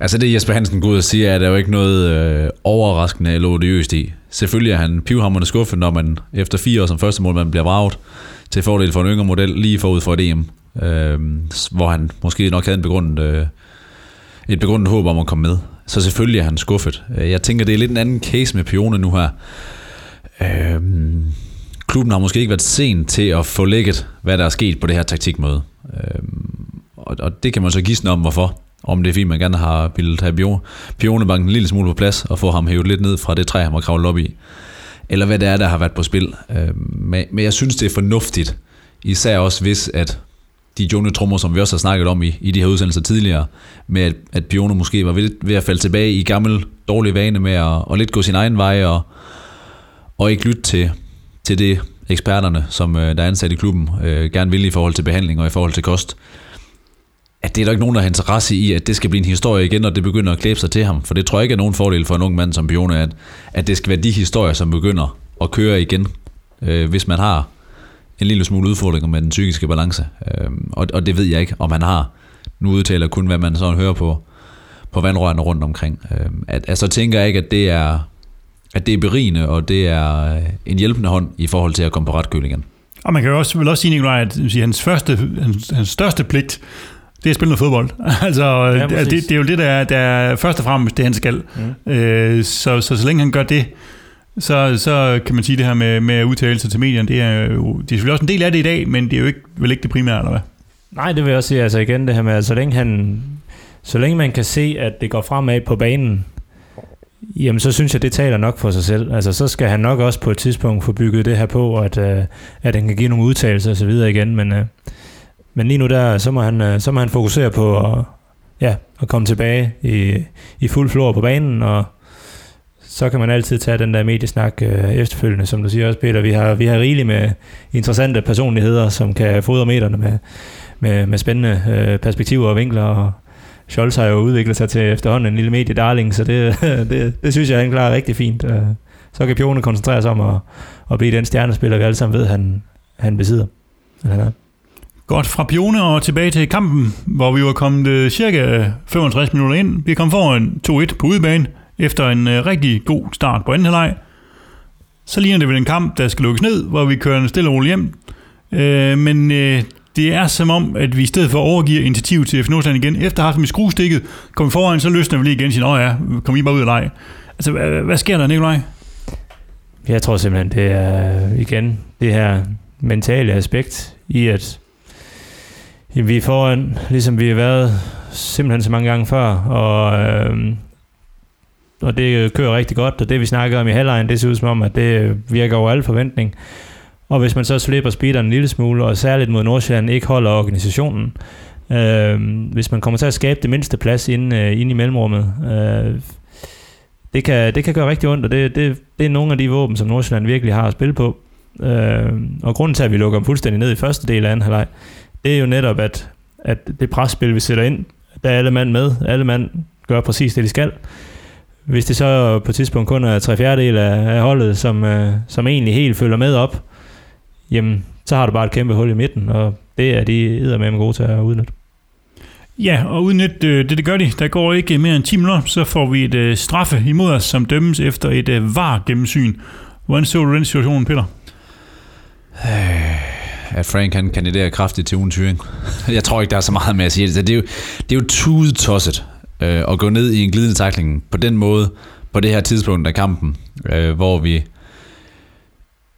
altså det Jesper Hansen går ud og siger, er der jo ikke noget øh, overraskende eller odiøst i. Selvfølgelig er han pivhammerne skuffet, når man efter fire år som første mål, man bliver vraget til fordel for en yngre model lige forud for et EM, øh, hvor han måske nok havde en begrundet, øh, et begrundet håb om at komme med. Så selvfølgelig er han skuffet. Øh, jeg tænker, det er lidt en anden case med Pione nu her. Øhm, klubben har måske ikke været sent til at få lægget, hvad der er sket på det her taktikmøde. Øhm, og, og det kan man så gisne om, hvorfor. Om det er fint, man gerne har ville have Pionebanken en lille smule på plads, og få ham hævet lidt ned fra det træ, han var kravlet op i. Eller hvad det er, der har været på spil. Øhm, men, men jeg synes, det er fornuftigt. Især også hvis, at de Jone trommer, som vi også har snakket om i, i de her udsendelser tidligere, med at, at Piono måske var ved, ved at falde tilbage i gammel dårlig vane med at, og lidt gå sin egen vej og, og ikke lytte til, til det eksperterne, som øh, der er ansat i klubben, øh, gerne vil i forhold til behandling og i forhold til kost. At det er der ikke nogen, der har interesse i, at det skal blive en historie igen, og det begynder at klæbe sig til ham. For det tror jeg ikke er nogen fordel for en ung mand som Pione, at, at det skal være de historier, som begynder at køre igen, øh, hvis man har en lille smule udfordringer med den psykiske balance. Øh, og, og det ved jeg ikke, om han har. Nu udtaler kun, hvad man så hører på, på vandrørene rundt omkring. Øh, at, at så tænker jeg ikke, at det er at det er berigende, og det er øh, en hjælpende hånd i forhold til at komme på ret køl igen. Og man kan jo også, vel også sige, Nikolaj, at hans, første, hans, hans største pligt, det er at spille noget fodbold. altså, ja, det, det, er jo det, der er, der er først og fremmest det, han skal. Mm. Øh, så, så så længe han gør det, så, så kan man sige det her med, med udtalelser til medierne, det er jo det er selvfølgelig også en del af det i dag, men det er jo ikke, vel ikke det primære, eller hvad? Nej, det vil jeg også sige, altså igen det her med, at så længe, han, så længe man kan se, at det går fremad på banen, Jamen, så synes jeg, det taler nok for sig selv. Altså, så skal han nok også på et tidspunkt få bygget det her på, at, øh, at han kan give nogle udtalelser og så videre igen. Men, øh, men lige nu der, så må han, øh, så må han fokusere på at, ja, at komme tilbage i, i fuld flor på banen, og så kan man altid tage den der mediesnak øh, efterfølgende, som du siger også, Peter. Vi har, vi har rigeligt med interessante personligheder, som kan fodre meterne med, med, med spændende øh, perspektiver og vinkler, og Scholz har jo udviklet sig til efterhånden en lille mediedarling, så det, det, det synes jeg, han klarer rigtig fint. Øh, så kan Pione koncentrere sig om at, at blive den stjernespiller, vi alle sammen ved, han, han besidder. Eller han er. Godt, fra Pione og tilbage til kampen, hvor vi var kommet øh, cirka 65 minutter ind. Vi kom foran 2-1 på udebane, efter en øh, rigtig god start på anden halvleg. Så ligner det vel en kamp, der skal lukkes ned, hvor vi kører en stille og roligt hjem. Øh, men øh, det er som om, at vi i stedet for overgiver initiativ til FC Nordsjælland igen, efter at have haft dem i skruestikket, kommer vi foran, så løsner vi lige igen og siger, ja, kom I bare ud og lege. Altså, hvad, hvad sker der, Nikolaj? Jeg tror simpelthen, det er igen det her mentale aspekt i, at jamen, vi er foran, ligesom vi har været simpelthen så mange gange før, og, øh, og det øh, kører rigtig godt, og det vi snakker om i halvlejen, det ser ud som om, at det øh, virker over al forventning. Og hvis man så slipper speederen en lille smule, og særligt mod Nordsjælland ikke holder organisationen, øh, hvis man kommer til at skabe det mindste plads inde, øh, inde i mellemrummet, øh, det, kan, det kan gøre rigtig ondt, og det, det, det er nogle af de våben, som Nordsjælland virkelig har at spille på. Øh, og grunden til, at vi lukker dem fuldstændig ned i første del af anden halvleg, det er jo netop, at, at det presspil, vi sætter ind, der er alle mand med, alle mand gør præcis det, de skal. Hvis det så på et tidspunkt kun er tre fjerdedel af, af holdet, som, øh, som egentlig helt følger med op, jamen, så har du bare et kæmpe hul i midten, og det er de med gode til at udnytte. Ja, og udnytte øh, det, det gør de. Der går ikke mere end 10 minutter, så får vi et uh, straffe imod os, som dømmes efter et uh, var gennemsyn. Hvordan så du den situation, Peter? At Frank kan kandidere kraftigt til ugen tyring. Jeg tror ikke, der er så meget med at sige det. Det er jo, det er jo tudetosset øh, at gå ned i en glidende takling på den måde, på det her tidspunkt af kampen, øh, hvor vi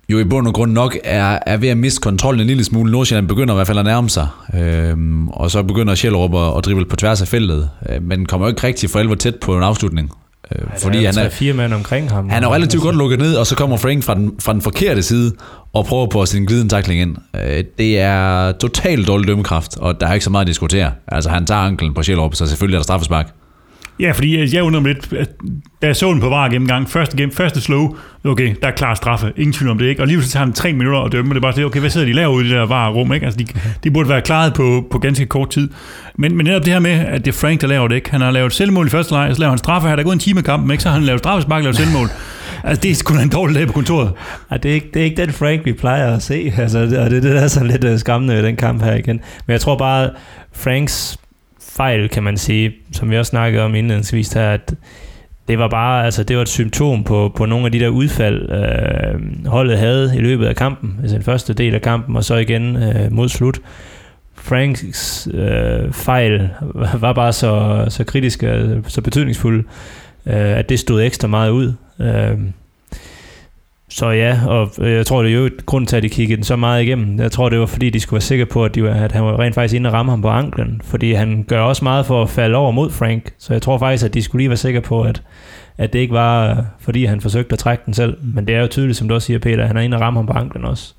jo i bund og grund nok er, er ved at miste kontrollen en lille smule. Nordsjælland begynder i hvert fald at nærme sig, øh, og så begynder Sjællerup at, at drible på tværs af feltet, øh, men kommer jo ikke rigtig for alvor tæt på en afslutning. Øh, fordi han er, fire mænd omkring ham. han er jo relativt godt lukket ned, og så kommer Frank fra den, fra den forkerte side og prøver på at en glidende tackling ind. Øh, Det er totalt dårlig dømmekraft, og der er ikke så meget at diskutere. Altså han tager anklen på Sjællerup, så selvfølgelig er der straffespark. Ja, fordi jeg undrer mig lidt, da jeg så den på var gennemgang, første, game, første slow, okay, der er klar straffe, ingen tvivl om det, ikke? Og lige så tager han tre minutter og det er bare det, okay, hvad sidder de laver ude i det der var rum, ikke? Altså, de, de burde være klaret på, på ganske kort tid. Men, men netop det her med, at det er Frank, der laver det, ikke? Han har lavet selvmål i første leg, så laver han straffe, her der er gået en time i kampen, ikke? Så har han lavet straffespark, lavet selvmål. Altså, det er sgu da en dårlig dag på kontoret. Ja, det, er ikke, det er ikke den Frank, vi plejer at se. Altså, og det er det, der er så lidt øh, skræmmende ved den kamp her igen. Men jeg tror bare, Franks fejl, kan man sige, som vi også snakkede om indledningsvis her, at det var bare altså, det var et symptom på, på nogle af de der udfald, øh, holdet havde i løbet af kampen, altså den første del af kampen, og så igen øh, mod slut. Franks øh, fejl var bare så, så kritiske, øh, så betydningsfulde, øh, at det stod ekstra meget ud. Øh, så ja, og øh, jeg tror, det er jo et grund til, at de kiggede den så meget igennem. Jeg tror, det var fordi, de skulle være sikre på, at, de var, at han var rent faktisk inde og ramme ham på anklen. Fordi han gør også meget for at falde over mod Frank. Så jeg tror faktisk, at de skulle lige være sikre på, at, at det ikke var, øh, fordi han forsøgte at trække den selv. Men det er jo tydeligt, som du også siger, Peter, at han er inde og ramme ham på anklen også.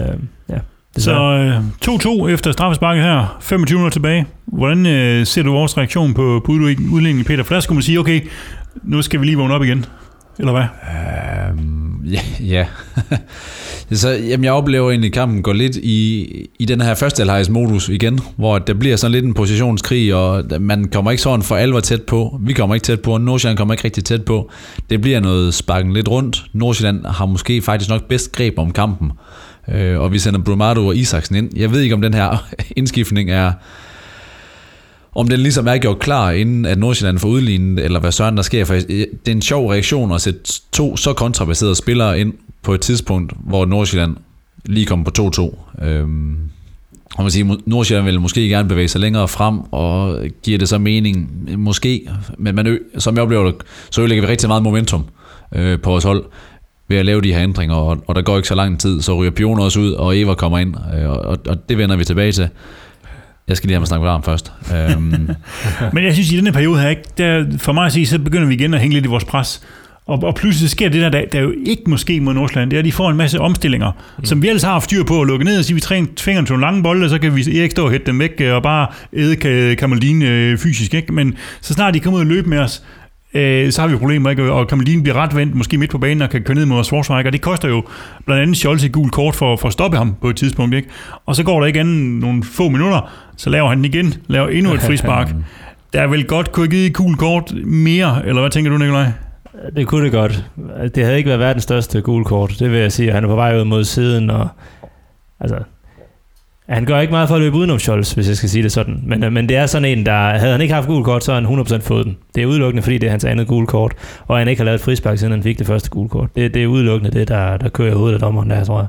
Øh, ja. Så øh, 2-2 efter straffesparket her, 25 minutter tilbage. Hvordan øh, ser du vores reaktion på, på udlændingen Peter? For der skulle man sige, okay, nu skal vi lige vågne op igen. Eller hvad? Øhm, ja. ja. så, jamen, jeg oplever egentlig, at kampen går lidt i, i den her første halvlejs modus igen, hvor der bliver sådan lidt en positionskrig, og man kommer ikke sådan for alvor tæt på. Vi kommer ikke tæt på, og Nordsjælland kommer ikke rigtig tæt på. Det bliver noget sparken lidt rundt. Nordsjælland har måske faktisk nok bedst greb om kampen, øh, og vi sender Brumado og Isaksen ind. Jeg ved ikke, om den her indskiftning er om den ligesom er gjort klar, inden at Nordsjælland får udlignet, eller hvad søren der sker. For det er en sjov reaktion at sætte to så kontrabaserede spillere ind på et tidspunkt, hvor Nordsjælland lige kommer på 2-2. Øhm, og man siger, Nordsjælland vil måske gerne bevæge sig længere frem, og giver det så mening? Måske, men man, ø- som jeg oplever det, så ødelægger vi rigtig meget momentum øh, på vores hold ved at lave de her ændringer, og, og der går ikke så lang tid, så ryger Pion også ud, og Eva kommer ind, øh, og, og det vender vi tilbage til. Jeg skal lige have mig snakket varm først. Øhm, Men jeg synes, i den her periode her, ikke, der, for mig at sige, så begynder vi igen at hænge lidt i vores pres. Og, og pludselig sker det der, der, der jo ikke måske mod Nordsjælland, det er, at de får en masse omstillinger, mm. som vi ellers har haft styr på at lukke ned og sige, vi træner fingeren til nogle lange bolde, og så kan vi ikke stå og hætte dem væk øh, og bare æde Ka- Kamaldin øh, fysisk. Ikke? Men så snart de kommer ud og løbe med os, øh, så har vi problemer, ikke? og Kamaldin bliver ret vendt, måske midt på banen, og kan køre ned mod ikke? og det koster jo blandt andet Scholz et gult kort for, for at stoppe ham på et tidspunkt. Ikke? Og så går der ikke anden nogle få minutter, så laver han den igen, laver endnu et frispark. Der er vel godt kunne givet et gult kort mere, eller hvad tænker du, Nikolaj? Det kunne det godt. Det havde ikke været verdens største gule kort, det vil jeg sige. Han er på vej ud mod siden, og altså, han gør ikke meget for at løbe udenom Scholz, hvis jeg skal sige det sådan. Men, øh, men det er sådan en, der havde han ikke haft gul kort, så havde han 100% fået den. Det er udelukkende, fordi det er hans andet gul kort, og han ikke har lavet et frispark, siden han fik det første gul kort. Det, det er udelukkende det, der, der kører i hovedet af dommeren der, tror jeg.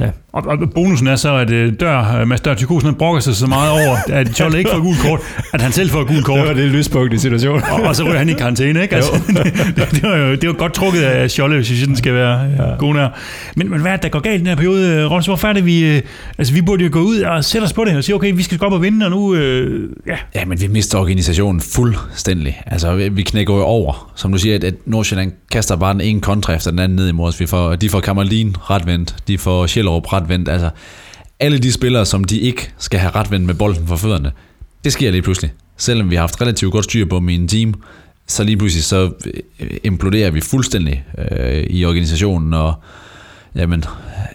Ja. Og, og bonusen er så, at øh, dør, øh, Mads Dør Tykosen brokker sig så meget over, at Scholle ikke får gul kort, at han selv får gul kort. Det var det lyspunkt i situationen. og, og så ryger han i karantæne, ikke? Altså, det, det, var jo det var godt trukket af Scholle, hvis jeg synes, den skal være ja. god nær. Men, men hvad er det, der går galt i den her periode, øh, Rolls? Hvorfor er det, vi... Øh, altså, vi burde jo gå ud og sætte os på det og sige, okay, vi skal gå op og vinde, og nu... Øh, ja. Ja, men vi mister organisationen fuldstændig. Altså, vi- vi knækker jo over. Som du siger, at- at Nordsjælland kaster bare den ene kontra efter den anden ned imod os. Vi får, de får Kamerlin retvendt, de får Sjællerup retvendt. Altså, alle de spillere, som de ikke skal have retvendt med bolden for fødderne, det sker lige pludselig. Selvom vi har haft relativt godt styr på dem i en team, så lige pludselig så øh, imploderer vi fuldstændig øh, i organisationen, og Jamen,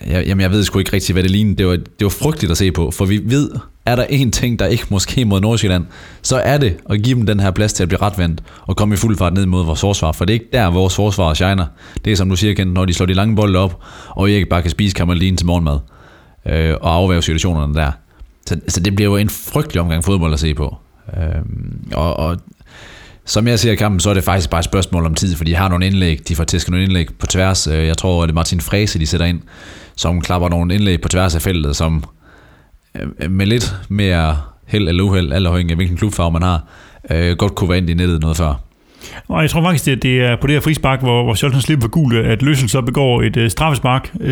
jeg, jamen, jeg ved sgu ikke rigtig, hvad det lignede. Det var, det var frygteligt at se på, for vi ved, er der en ting, der ikke måske mod Nordsjælland, så er det at give dem den her plads til at blive retvendt og komme i fuld fart ned mod vores forsvar, for det er ikke der, vores forsvar shiner. Det er som du siger, Kent, når de slår de lange bolde op, og ikke bare kan spise kammerlinen til morgenmad øh, og afværge situationerne der. Så, så det bliver jo en frygtelig omgang fodbold at se på. Øh, og, og som jeg ser i kampen, så er det faktisk bare et spørgsmål om tid, for de har nogle indlæg, de får tæsket nogle indlæg på tværs. Øh, jeg tror, at det er Martin Frese, de sætter ind, som klapper nogle indlæg på tværs af feltet, som med lidt mere held eller uheld, alt afhængig af hvilken klubfarve man har, øh, godt kunne være ind i nettet noget før. Og jeg tror faktisk, at det er på det her frispark, hvor, hvor Scholten slipper for gul, at Løssel så begår et uh, straffespark uh,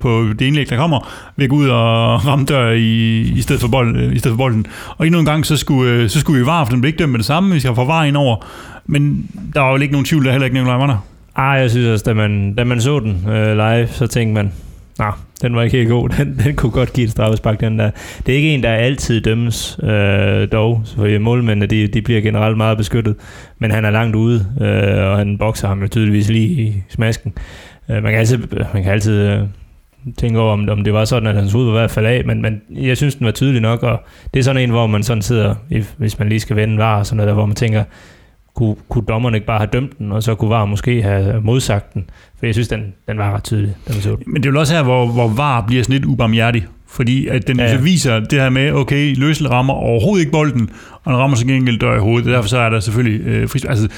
på det indlæg, der kommer, ved at gå ud og ramme dør i, i, stedet for bold, uh, i stedet for bolden. Og endnu en gang, så skulle, uh, så skulle vi var, for den blev ikke dømt med det samme, vi skal få var ind over. Men der var jo ikke nogen tvivl, der heller ikke Nikolaj var der. Ej, jeg synes også, da man, da man så den øh, live, så tænkte man, nej, den var ikke helt god. Den, den kunne godt give et straffespark, den der. Det er ikke en, der altid dømmes øh, dog, for målmændene, de, de bliver generelt meget beskyttet, men han er langt ude, øh, og han bokser ham jo tydeligvis lige i smasken. Øh, man kan altid, man kan altid øh, tænke over, om, om det var sådan, at hans hoved var i hvert fald af, men, men jeg synes, den var tydelig nok, og det er sådan en, hvor man sådan sidder, hvis man lige skal vende var, og sådan noget der, hvor man tænker, kunne, kunne dommeren ikke bare have dømt den, og så kunne VAR måske have modsagt den. For jeg synes, den, den var ret tydelig, den så Men det er jo også her, hvor, hvor VAR bliver sådan lidt ubarmhjertig. Fordi at den ja. så viser det her med, okay, Løsel rammer overhovedet ikke bolden, og den rammer så gengæld dør i hovedet. Derfor så er der selvfølgelig øh, fris, altså,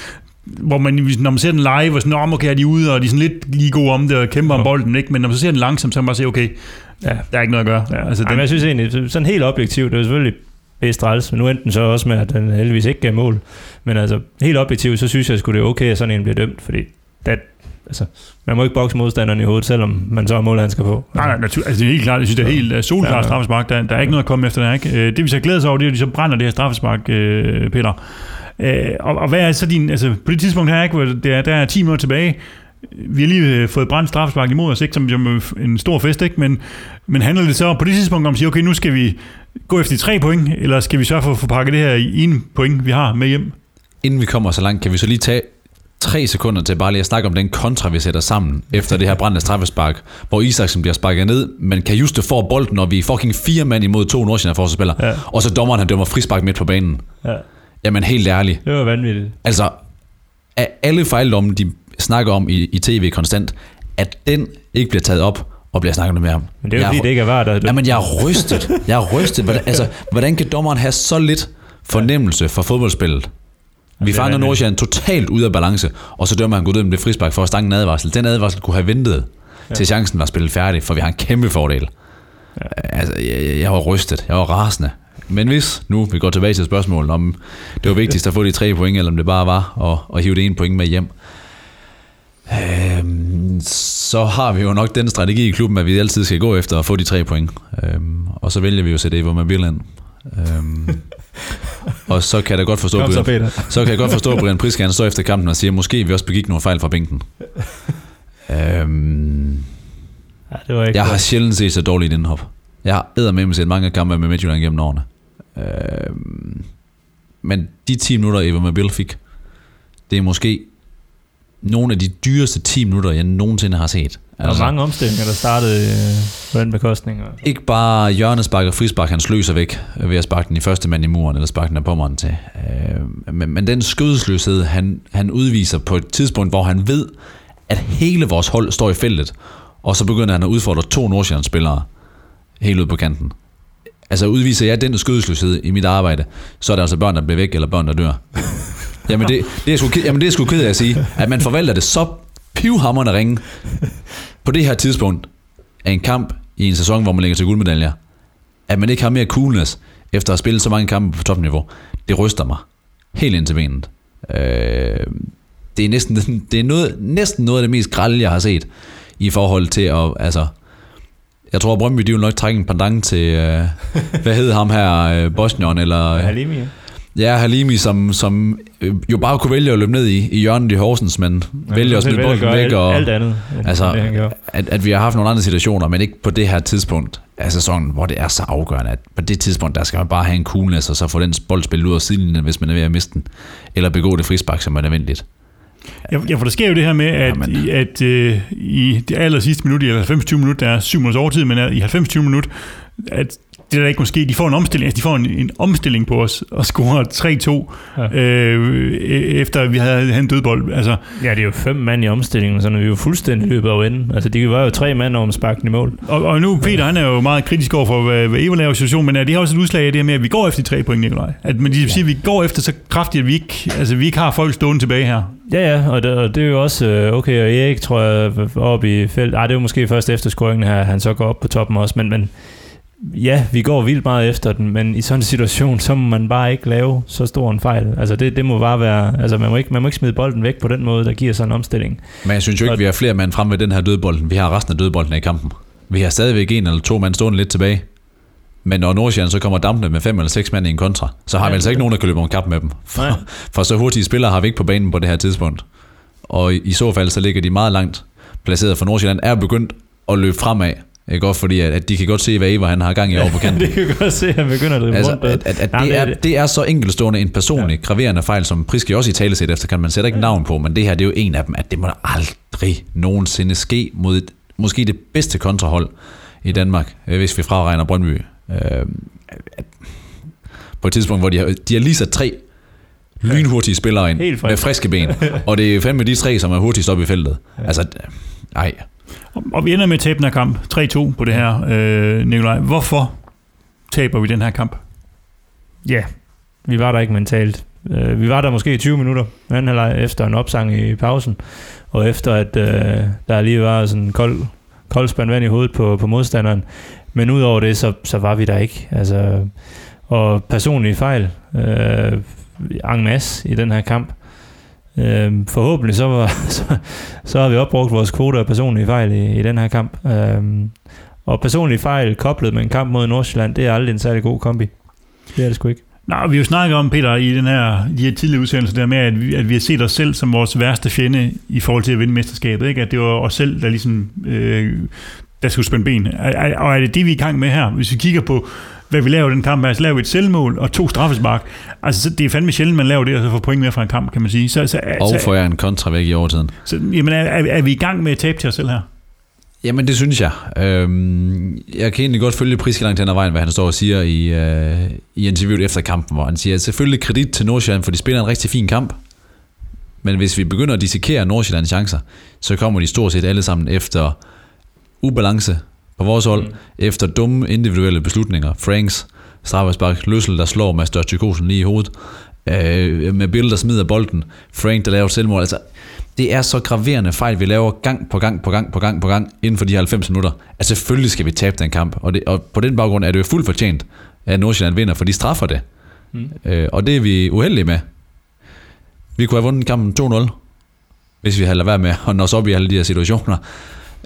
hvor man, når man ser den live, og sådan, om okay, er de ude, og de er sådan lidt lige gode om det, og kæmper ja. om bolden, ikke? men når man så ser den langsomt, så kan man bare se, okay, ja. der er ikke noget at gøre. Ja, altså, Ej, den, jeg synes egentlig, sådan helt objektivt, det er selvfølgelig bedst træls, men nu endte den så også med, at den heldigvis ikke gav mål. Men altså, helt objektivt, så synes jeg, at det er okay, at sådan en bliver dømt, fordi det, altså, man må ikke bokse modstanderen i hovedet, selvom man så er mål, han skal på. Nej, nej, natur, altså, det er helt klart, jeg synes, det er helt uh, solklart ja, ja. straffespark. Der, der er ikke noget at komme efter der, ikke? Uh, det vi så glæder sig over, det er, at de så brænder det her straffespark, uh, Peter. Uh, og, og, hvad er så din, altså på det tidspunkt her, ikke, hvor det er, der er 10 minutter tilbage, vi har lige fået brændt straffespark imod os, ikke, som, som en stor fest, ikke? Men, men handler det så på det tidspunkt om at sige, okay, nu skal vi gå efter de tre point, eller skal vi sørge for at få pakket det her i en point, vi har med hjem? Inden vi kommer så langt, kan vi så lige tage tre sekunder til bare lige at snakke om den kontra, vi sætter sammen efter det her brændende straffespark, hvor Isaksen bliver sparket ned, men kan juste få bolden, og vi er fucking fire mand imod to Nordsjælland forsvarsspillere, ja. og så dommeren han dømmer frispark midt på banen. Ja. Jamen helt ærligt. Det var vanvittigt. Altså, af alle fejldomme, de snakker om i, i tv konstant, at den ikke bliver taget op, og bliver snakket med ham. Men det er jo fordi, det ikke er var der. Jamen, jeg er rystet. Jeg er rystet. Hvordan, altså, hvordan kan dommeren have så lidt fornemmelse for fodboldspillet? Vi fanger Nordsjælland totalt ud af balance, og så dømmer han gå ud med det frispark for at stange en advarsel. Den advarsel kunne have ventet, ja. til chancen var spillet færdig, for vi har en kæmpe fordel. Ja. Altså, jeg, jeg var rystet. Jeg var rasende. Men hvis nu vi går tilbage til spørgsmålet, om det var vigtigst at få de tre point, eller om det bare var at, at hive det ene point med hjem, Øhm, så har vi jo nok den strategi i klubben, at vi altid skal gå efter at få de tre point. Øhm, og så vælger vi jo at sætte Evo Mabilland. Øhm, og så kan jeg da godt forstå, Kom, så, Brian, så kan jeg godt forstå, at Brian Priske han står efter kampen og siger, måske vi også begik nogle fejl fra bænken. øhm, ja, det var ikke jeg har sjældent set så dårligt indhop. Jeg har eddermame set mange kampe med Midtjylland gennem årene. Øhm, men de 10 minutter, Evo Mabil fik, det er måske nogle af de dyreste 10 minutter, jeg nogensinde har set. Der var altså, mange omstillinger, der startede øh, på den bekostning. Og... Ikke bare hjørnespark og frispark, han sløser væk ved at sparke den i første mand i muren, eller sparke den af pommeren til. Øh, men, men den skødesløshed, han, han udviser på et tidspunkt, hvor han ved, at hele vores hold står i feltet, og så begynder han at udfordre to Nordsjællands-spillere helt ud på kanten. Altså udviser jeg den skødesløshed i mit arbejde, så er der altså børn, der bliver væk, eller børn, der dør. Jamen det, det, er sgu, jamen det er sgu ked af at sige, at man forvalter det så pivhammerende ringe på det her tidspunkt af en kamp i en sæson, hvor man ligger til guldmedaljer, at man ikke har mere coolness efter at have spillet så mange kampe på topniveau, det ryster mig helt ind til benet. Øh, det er, næsten, det er noget, næsten noget af det mest grælde, jeg har set i forhold til at, altså, jeg tror, at Brøndby, de vil nok trække en pendant til, øh, hvad hed ham her, øh, Bosnion, eller... Halimi, ja. Ja, Halimi, som, som øh, jo bare kunne vælge at løbe ned i, i hjørnet i Horsens, men ja, vælger at smide bolden væk. Og, alt andet, altså, det, at, at vi har haft nogle andre situationer, men ikke på det her tidspunkt af sæsonen, hvor det er så afgørende, at på det tidspunkt, der skal man bare have en coolness, og så få den bold spillet ud af sidelinjen, hvis man er ved at miste den, eller begå det frispark, som er nødvendigt. Ja, for der sker jo det her med, at, Jamen. at uh, i det aller sidste minut, i 90-20 minut, der er 7 minutters overtid, men i 90-20 minut, at det der ikke måske, de får en omstilling, altså de får en, en omstilling på os og scorer 3-2, ja. øh, efter vi havde en dødbold. Altså, ja, det er jo fem mand i omstillingen, så vi er jo fuldstændig løbet over enden. Altså, de var jo tre mand over sparken i mål. Og, og nu, Peter, han er jo meget kritisk over for, hvad, hvad Eva laver i situationen, men er det har også et udslag af det her med, at vi går efter de tre point, Nikolaj. At, men de ja. siger, at vi går efter så kraftigt, at vi ikke, altså, vi ikke har folk stående tilbage her. Ja, ja, og det, og det er jo også øh, okay, og Erik tror jeg op i felt. Ej, det er jo måske først efter scoringen her, han så går op på toppen også, men, men ja, vi går vildt meget efter den, men i sådan en situation, så må man bare ikke lave så stor en fejl. Altså det, det må bare være, altså man må, ikke, man må ikke smide bolden væk på den måde, der giver sådan en omstilling. Men jeg synes jo ikke, Og- vi har flere mand frem ved den her dødbolden. Vi har resten af dødbolden i kampen. Vi har stadigvæk en eller to mand stående lidt tilbage. Men når Nordsjælland så kommer dampende med fem eller seks mand i en kontra, så har Ja. vi altså ikke nogen, der kan løbe om kap med dem. Nej. For, for så hurtige spillere har vi ikke på banen på det her tidspunkt. Og i, i så fald, så ligger de meget langt placeret, for Nordsjælland er begyndt at løbe fremad. Ikke også fordi, at, at de kan godt se, hvad Eva han har gang i over på kanten. det kan godt se, at han begynder at drive Altså, rundt. at, at, at Nej, det, er, det er så enkeltstående en personlig, ja. graverende fejl, som Priske også i tale set efter, kan man sætte ikke navn på, men det her det er jo en af dem, at det må aldrig nogensinde ske mod et, måske det bedste kontrahold i Danmark, øh, hvis vi fraregner Brøndby. Øh, på et tidspunkt, hvor de har, de har lige sat tre lynhurtige spillere ind med friske ben, og det er fandme de tre, som er hurtigst op i feltet. Altså, nej. Og- vi ender med at tabe den her kamp 3-2 på det her, øh, Nikolaj. Hvorfor taber vi den her kamp? Ja, vi var der ikke mentalt. Øh, Vi var der måske i 20 minutter anden halvleg efter en opsang i pausen, og efter at øh, der lige var sådan en kold, kold spand vand i hovedet på, på modstanderen. Men udover det, så, så var vi der ikke. Altså, og personlige fejl øh, en masse i den her kamp. Øh, forhåbentlig så, var, så, så har vi opbrugt vores kvote af personlige fejl i, i den her kamp. Øh, og personlige fejl koblet med en kamp mod Nordsjælland, det er aldrig en særlig god kombi. Det er det sgu ikke. Nej, vi har jo snakket om, Peter, i den her, de her tidlige udsendelser, der med, at vi, at vi har set os selv som vores værste fjende i forhold til at vinde mesterskabet. Ikke? At det var os selv, der ligesom øh, der skulle spænde ben. Og er det det, vi er i gang med her? Hvis vi kigger på, hvad vi laver i den kamp, her, så laver vi et selvmål og to straffespark. Altså, så det er fandme sjældent, man laver det, og så får point med fra en kamp, kan man sige. Så, så, Og så, får jeg en kontra væk i overtiden. så jamen, er, er, er, vi i gang med at tabe til os selv her? Jamen, det synes jeg. Øhm, jeg kan egentlig godt følge Priske langt hen ad vejen, hvad han står og siger i, øh, i interviewet efter kampen, hvor han siger, at selvfølgelig kredit til Nordsjælland, for de spiller en rigtig fin kamp. Men hvis vi begynder at dissekere Nordsjællands chancer, så kommer de stort set alle sammen efter ubalance på vores hold, mm. efter dumme individuelle beslutninger. Franks straffespark, Løssel, der slår Mads Dørtjekosen lige i hovedet, øh, med Bill, der smider bolden, Frank, der laver selvmål. Altså, det er så graverende fejl, vi laver gang på gang på gang på gang på gang inden for de 90 minutter, at selvfølgelig skal vi tabe den kamp. Og, det, og på den baggrund er det jo fuldt fortjent, at Nordsjælland vinder, for de straffer det. Mm. Øh, og det er vi uheldige med. Vi kunne have vundet kampen 2-0, hvis vi havde ladet være med at nå os op i alle de her situationer.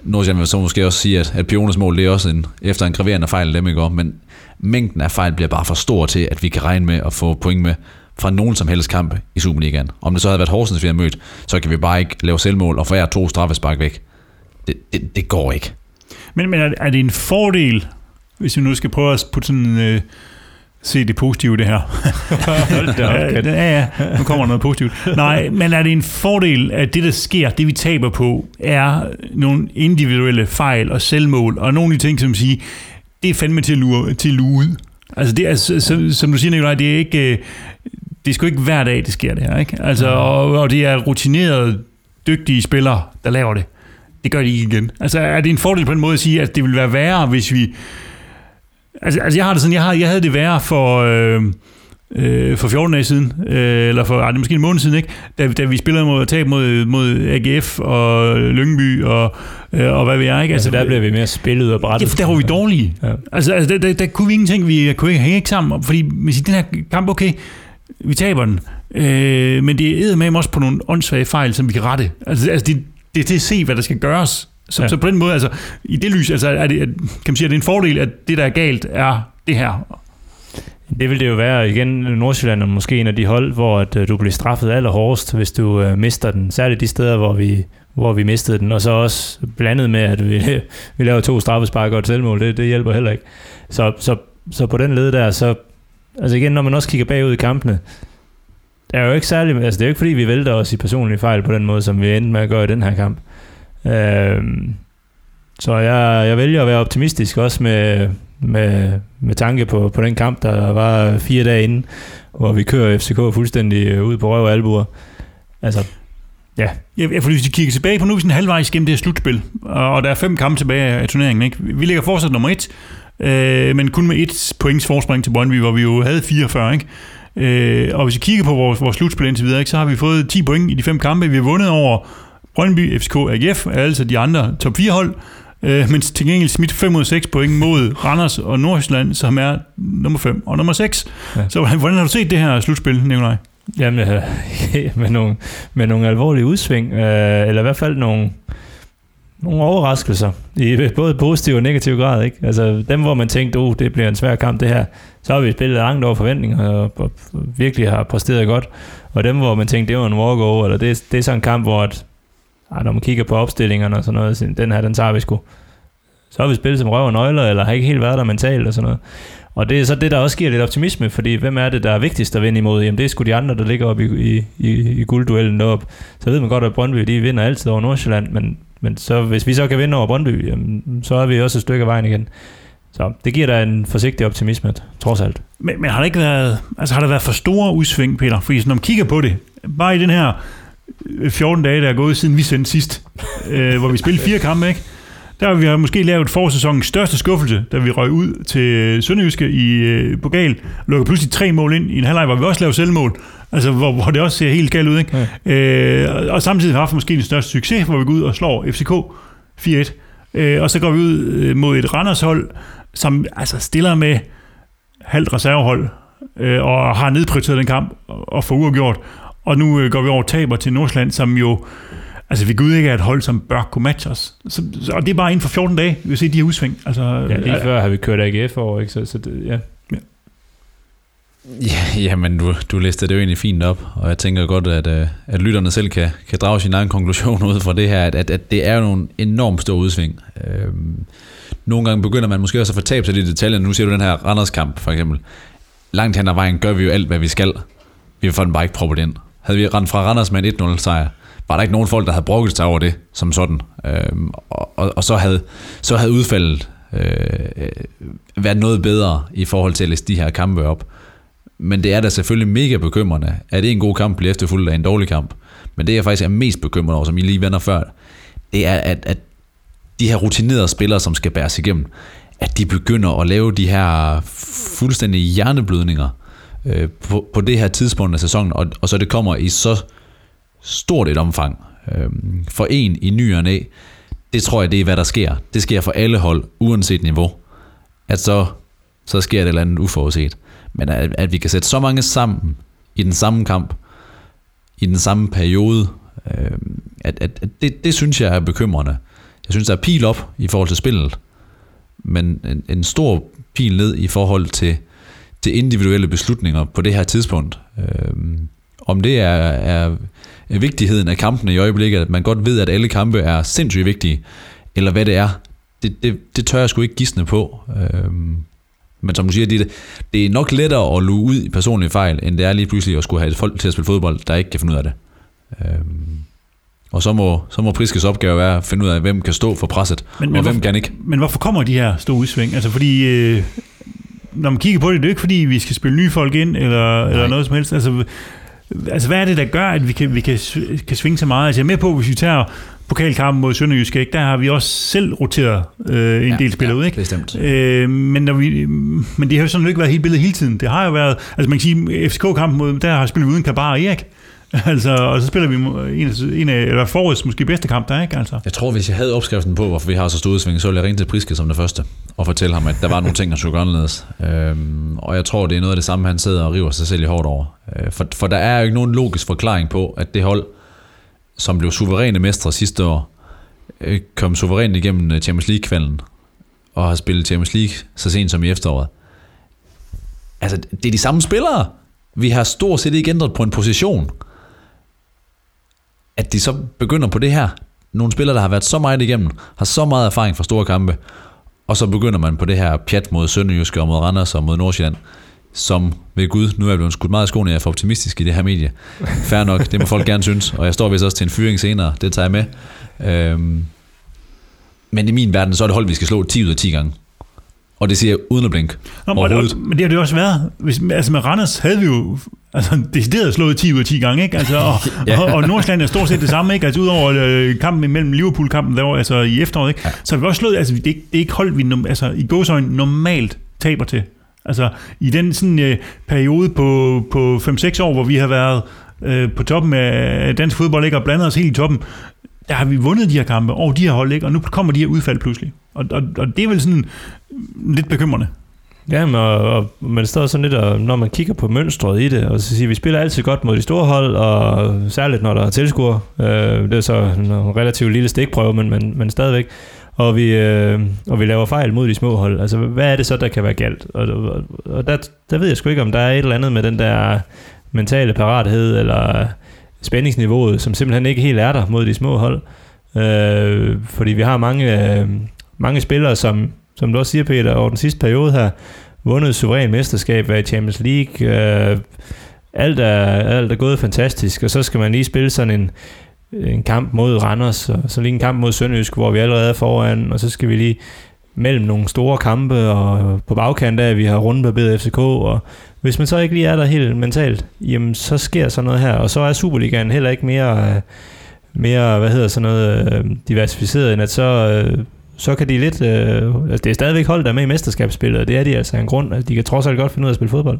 Nordsjælland vil så måske også sige, at, at Piones mål, det er også en, efter en graverende fejl af dem ikke? men mængden af fejl bliver bare for stor til, at vi kan regne med at få point med fra nogen som helst kamp i Superligaen. Om det så havde været Horsens, vi havde mødt, så kan vi bare ikke lave selvmål og forære to straffespark væk. Det, det, det går ikke. Men, men er, er det en fordel, hvis vi nu skal prøve at putte sådan, øh, se det positive det her? Hold da op, ja, ja, nu kommer der noget positivt. Nej, men er det en fordel, at det, der sker, det vi taber på, er nogle individuelle fejl og selvmål, og nogle af de ting, som siger, det er fandme til at lure, til at lure ud. Altså, det er, så, som du siger, Nicolaj, det er ikke... øh, Det er sgu ikke hver dag, det sker det her, ikke? Altså, og, og det er rutinerede, dygtige spillere, der laver det. Det gør de ikke igen. Altså, er det en fordel på den måde at sige, at det vil være værre, hvis vi... Altså, altså jeg har det sådan, jeg, har, jeg havde det værre for... Øh, øh, for 14 dage siden, øh, eller for ej, det er måske en måned siden, ikke? Da, da vi spillede mod tab mod, mod AGF og Lyngby og, øh, og hvad ved jeg, ikke? Altså, der blev vi mere spillet Ja, brættet. for der var vi dårlige. Ja. Altså, altså der, der, der kunne vi ingenting, vi kunne ikke hænge ikke sammen, fordi hvis i den her kamp, okay, vi taber den, øh, men det er med også på nogle åndssvage fejl, som vi kan rette. Altså, altså det, det er til at se, hvad der skal gøres. Så, ja. Så på den måde, altså, i det lys, altså, er det, kan man sige, at det er en fordel, at det, der er galt, er det her. Det vil det jo være igen. Nordsjælland er måske en af de hold, hvor at, øh, du bliver straffet allerhårdest, hvis du øh, mister den. Særligt de steder, hvor vi, hvor vi mistede den. Og så også blandet med, at vi, vi laver to straffespark og et selvmål. Det, det hjælper heller ikke. Så, så, så på den led der, så... Altså igen, når man også kigger bagud i kampene, det er jo ikke særlig... Altså det er jo ikke fordi, vi vælter os i personlige fejl på den måde, som vi endte med at gøre i den her kamp. Øh, så jeg, jeg vælger at være optimistisk også med, med, med tanke på, på den kamp, der var fire dage inden, hvor vi kører FCK fuldstændig øh, ud på røv og albuer. Altså, Ja, Jeg, jeg hvis vi kigger tilbage på nu, er vi sådan halvvejs gennem det her slutspil, og der er fem kampe tilbage af turneringen. Ikke? Vi ligger fortsat nummer et, øh, men kun med et points forspring til Brøndby, hvor vi jo havde 44. Ikke? Øh, og hvis vi kigger på vores, vores slutspil indtil videre, ikke, så har vi fået 10 point i de fem kampe. Vi har vundet over Brøndby, FCK, AGF, altså de andre top 4 hold. Øh, mens til gengæld smidt 5 ud af 6 point mod Randers og Nordsjælland, som er nummer 5 og nummer 6. Ja. Ja. Så hvordan har du set det her slutspil, Nikolaj? Jamen, øh, med, nogle, med nogle alvorlige udsving, øh, eller i hvert fald nogle, nogle overraskelser, i både positiv og negativ grad. Ikke? Altså dem, hvor man tænkte, oh, det bliver en svær kamp det her, så har vi spillet langt over forventninger, og, og virkelig har præsteret godt. Og dem, hvor man tænkte, det var en walkover, eller det, det er sådan en kamp, hvor at, ej, når man kigger på opstillingerne og sådan noget, så den her, den tager vi sgu. Så har vi spillet som røv og nøgler, eller har ikke helt været der mentalt og sådan noget. Og det er så det, der også giver lidt optimisme, fordi hvem er det, der er vigtigst at vinde imod? Jamen det er sgu de andre, der ligger oppe i, i, i, i guldduellen deroppe. Så ved man godt, at Brøndby de vinder altid over Nordsjælland, men, men så, hvis vi så kan vinde over Brøndby, jamen, så er vi også et stykke af vejen igen. Så det giver da en forsigtig optimisme, trods alt. Men, men har der ikke været, altså har der været for store udsving, Peter? Fordi når man kigger på det, bare i den her 14 dage, der er gået siden vi sendte sidst, øh, hvor vi spillede fire kampe, ikke? Der har vi måske lavet forsæsonens største skuffelse, da vi røg ud til Sønderjyske i øh, Pokal, lukker pludselig tre mål ind i en halvleg, hvor vi også lavede selvmål, altså hvor, hvor det også ser helt galt ud. Ikke? Ja. Øh, og- og samtidig har vi haft måske den største succes, hvor vi går ud og slår FCK 4-1. Øh, og så går vi ud øh, mod et Randershold, som altså stiller med halvt reservehold, øh, og har nedprioriteret den kamp og og får uafgjort. Og nu øh, går vi over taber til Nordsjælland, som jo, altså vi Gud ikke er et hold, som bør kunne matche os. Så, så, og det er bare inden for 14 dage, vi vil se de her udsving. Altså, Ja, lige før har vi kørt AGF over, ikke? Så, så det, ja. Ja, jamen, du, du listede det jo egentlig fint op, og jeg tænker godt, at, øh, at lytterne selv kan, kan drage sin egen konklusion ud fra det her, at, at, at det er jo nogle enormt store udsving. Øhm, nogle gange begynder man måske også at fortabe sig lidt i detaljerne. Nu ser du den her Randers kamp, for eksempel. Langt hen ad vejen gør vi jo alt, hvad vi skal. Vi får den bare ikke proppet ind. Havde vi rendt fra Randers med en 1-0 sejr, var der ikke nogen folk, der havde brokket sig over det, som sådan. Øh, og, og, og så, havde, så havde udfaldet øh, været noget bedre i forhold til at læse de her kampe op. Men det er da selvfølgelig mega bekymrende, at det en god kamp bliver efterfulgt af en dårlig kamp. Men det jeg faktisk er mest bekymret over, som I lige vender før, det er, at, at de her rutinerede spillere, som skal bæres igennem, at de begynder at lave de her fuldstændige hjerneblødninger øh, på, på det her tidspunkt af sæsonen, og, og så det kommer i så stort et omfang øh, for en i ny og næ, det tror jeg, det er, hvad der sker. Det sker for alle hold, uanset niveau. At så, så sker det et eller andet uforudset. Men at, at vi kan sætte så mange sammen i den samme kamp, i den samme periode, øh, at, at, at det, det synes jeg er bekymrende. Jeg synes, der er pil op i forhold til spillet, men en, en stor pil ned i forhold til, til individuelle beslutninger på det her tidspunkt. Øh, om det er, er, vigtigheden af kampene i øjeblikket, at man godt ved, at alle kampe er sindssygt vigtige, eller hvad det er, det, det, det tør jeg sgu ikke gisne på. Øh, men som du siger, det, det er nok lettere at luge ud i personlige fejl, end det er lige pludselig at skulle have et folk til at spille fodbold, der ikke kan finde ud af det. Øhm, og så må, så må Priskes opgave være at finde ud af, hvem kan stå for presset, men, men og hvem hvorfor- kan ikke. Men hvorfor kommer de her store udsving? Altså fordi, øh, når man kigger på det, det er jo ikke fordi, vi skal spille nye folk ind, eller, eller noget som helst. Altså, altså, hvad er det, der gør, at vi kan, vi kan, kan svinge så meget? Altså, jeg er med på, hvis vi tager pokalkampen mod Sønderjysk, ikke? der har vi også selv roteret øh, en ja, del spillere ud, ikke? Bestemt. Øh, men, når vi, men det har jo sådan ikke været helt billedet hele tiden. Det har jo været, altså man kan sige, FCK-kampen mod, der har spillet uden Kabar og Erik. Altså, og så spiller vi en af, en af eller forårets måske bedste kamp der, ikke? Altså. Jeg tror, hvis jeg havde opskriften på, hvorfor vi har så stor udsving, så ville jeg ringe til Priske som det første, og fortælle ham, at der var nogle ting, der skulle gøre anderledes. Øhm, og jeg tror, det er noget af det samme, han sidder og river sig selv i hårdt over. Øh, for, for der er jo ikke nogen logisk forklaring på, at det hold, som blev suveræne mestre sidste år, øh, kom suverænt igennem øh, Champions League-kvalden, og har spillet Champions League så sent som i efteråret. Altså, det er de samme spillere. Vi har stort set ikke ændret på en position. At de så begynder på det her. Nogle spillere, der har været så meget igennem, har så meget erfaring fra store kampe, og så begynder man på det her pjat mod Sønderjyske og mod Randers og mod Nordsjælland, som ved Gud, nu er jeg blevet skudt meget i skoene, jeg er for optimistisk i det her medie. Fair nok, det må folk gerne synes, og jeg står vist også til en fyring senere, det tager jeg med. Øhm, men i min verden, så er det hold, vi skal slå 10 ud af 10 gange. Og det siger jeg uden at blinke. Nå, men, og, men det har det jo også været. Hvis, altså med Randers havde vi jo altså, decideret slået 10 ud af 10 gange, ikke? Altså, og, ja. og, og Nordsjælland er stort set det samme, ikke? Altså udover øh, kampen imellem Liverpool-kampen der var, altså i efteråret, ikke? Ja. Så har vi også slået, altså det er, ikke- det er ikke hold, vi altså, i gåsøjne normalt taber til. Altså i den sådan øh, periode på, på 5-6 år, hvor vi har været øh, på toppen af dansk fodbold, ikke? Og blandet os helt i toppen, der har vi vundet de her kampe over de her hold, ikke? og nu kommer de her udfald pludselig. Og, og, og det er vel sådan lidt bekymrende. Ja, men, og, og, man står sådan lidt, og når man kigger på mønstret i det, og så siger vi spiller altid godt mod de store hold, og særligt når der er tilskuere. Øh, det er så en relativt lille stikprøve, men, men, men stadigvæk. Og vi, øh, og vi laver fejl mod de små hold. Altså, hvad er det så, der kan være galt? Og, og, og der, der ved jeg sgu ikke, om der er et eller andet med den der mentale parathed, eller spændingsniveauet, som simpelthen ikke helt er der mod de små hold. Øh, fordi vi har mange, øh, mange spillere, som, som du også siger, Peter, over den sidste periode her, vundet suveræn mesterskab, været i Champions League, øh, alt, er, alt er gået fantastisk, og så skal man lige spille sådan en, en kamp mod Randers, og så lige en kamp mod Sønderjysk, hvor vi allerede er foran, og så skal vi lige mellem nogle store kampe, og på bagkant af, at vi har rundbarberet FCK, og hvis man så ikke lige er der helt mentalt, jamen så sker sådan noget her, og så er Superligaen heller ikke mere, øh, mere hvad hedder sådan noget, øh, diversificeret, end at så, øh, så kan de lidt, øh, altså det er stadigvæk hold, der er med i mesterskabsspillet, og det er de altså en grund, at de kan trods alt godt finde ud af at spille fodbold.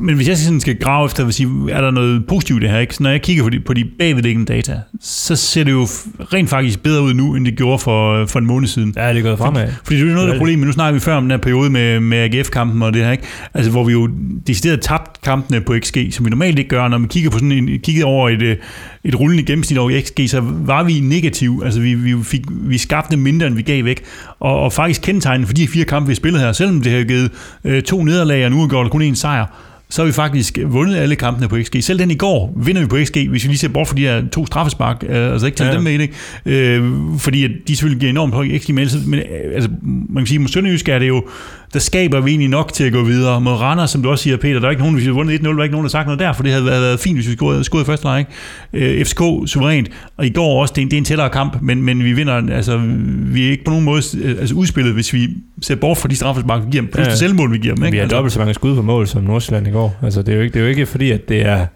Men hvis jeg sådan skal grave efter, vil sige, er der noget positivt i det her, ikke? Så når jeg kigger på de, på de bagvedliggende data, så ser det jo rent faktisk bedre ud nu, end det gjorde for, for en måned siden. Ja, det er gået fremad. Fordi det er jo noget af problemet. Nu snakker vi før om den her periode med, med AGF-kampen og det her, ikke? Altså, hvor vi jo decideret tabt kampene på XG, som vi normalt ikke gør. Når vi kigger på sådan en, kigger over et, et rullende gennemsnit over XG, så var vi negativ. Altså, vi, vi, fik, vi skabte mindre, end vi gav væk. Og, og faktisk kendetegnet for de fire kampe, vi spillede her, selvom det har givet øh, to nederlag, og nu er det kun en sejr, så har vi faktisk vundet alle kampene på XG. Selv den i går vinder vi på XG, hvis vi lige ser bort for de her to straffespark, øh, altså ikke tage ja. dem med i det, øh, fordi at de selvfølgelig giver enormt høj XG, men, øh, altså, man kan sige, mod Sønderjysk er det jo, der skaber vi egentlig nok til at gå videre. Mod Randers, som du også siger, Peter, der er ikke nogen, hvis vi havde vundet 1-0, der er ikke nogen, der sagt noget der, for det havde været, været fint, hvis vi skulle have i første leg. Øh, FCK suverænt, og i går også, det er en, det er en tættere kamp, men, men vi vinder, altså vi er ikke på nogen måde altså, udspillet, hvis vi ser bort fra de straffespark, vi giver dem, plus ja. selvmål, vi giver dem. Ikke? Vi har altså, dobbelt så mange skud på mål som Nordsjælland i går. Altså, det, er jo ikke, det er jo ikke fordi, at det er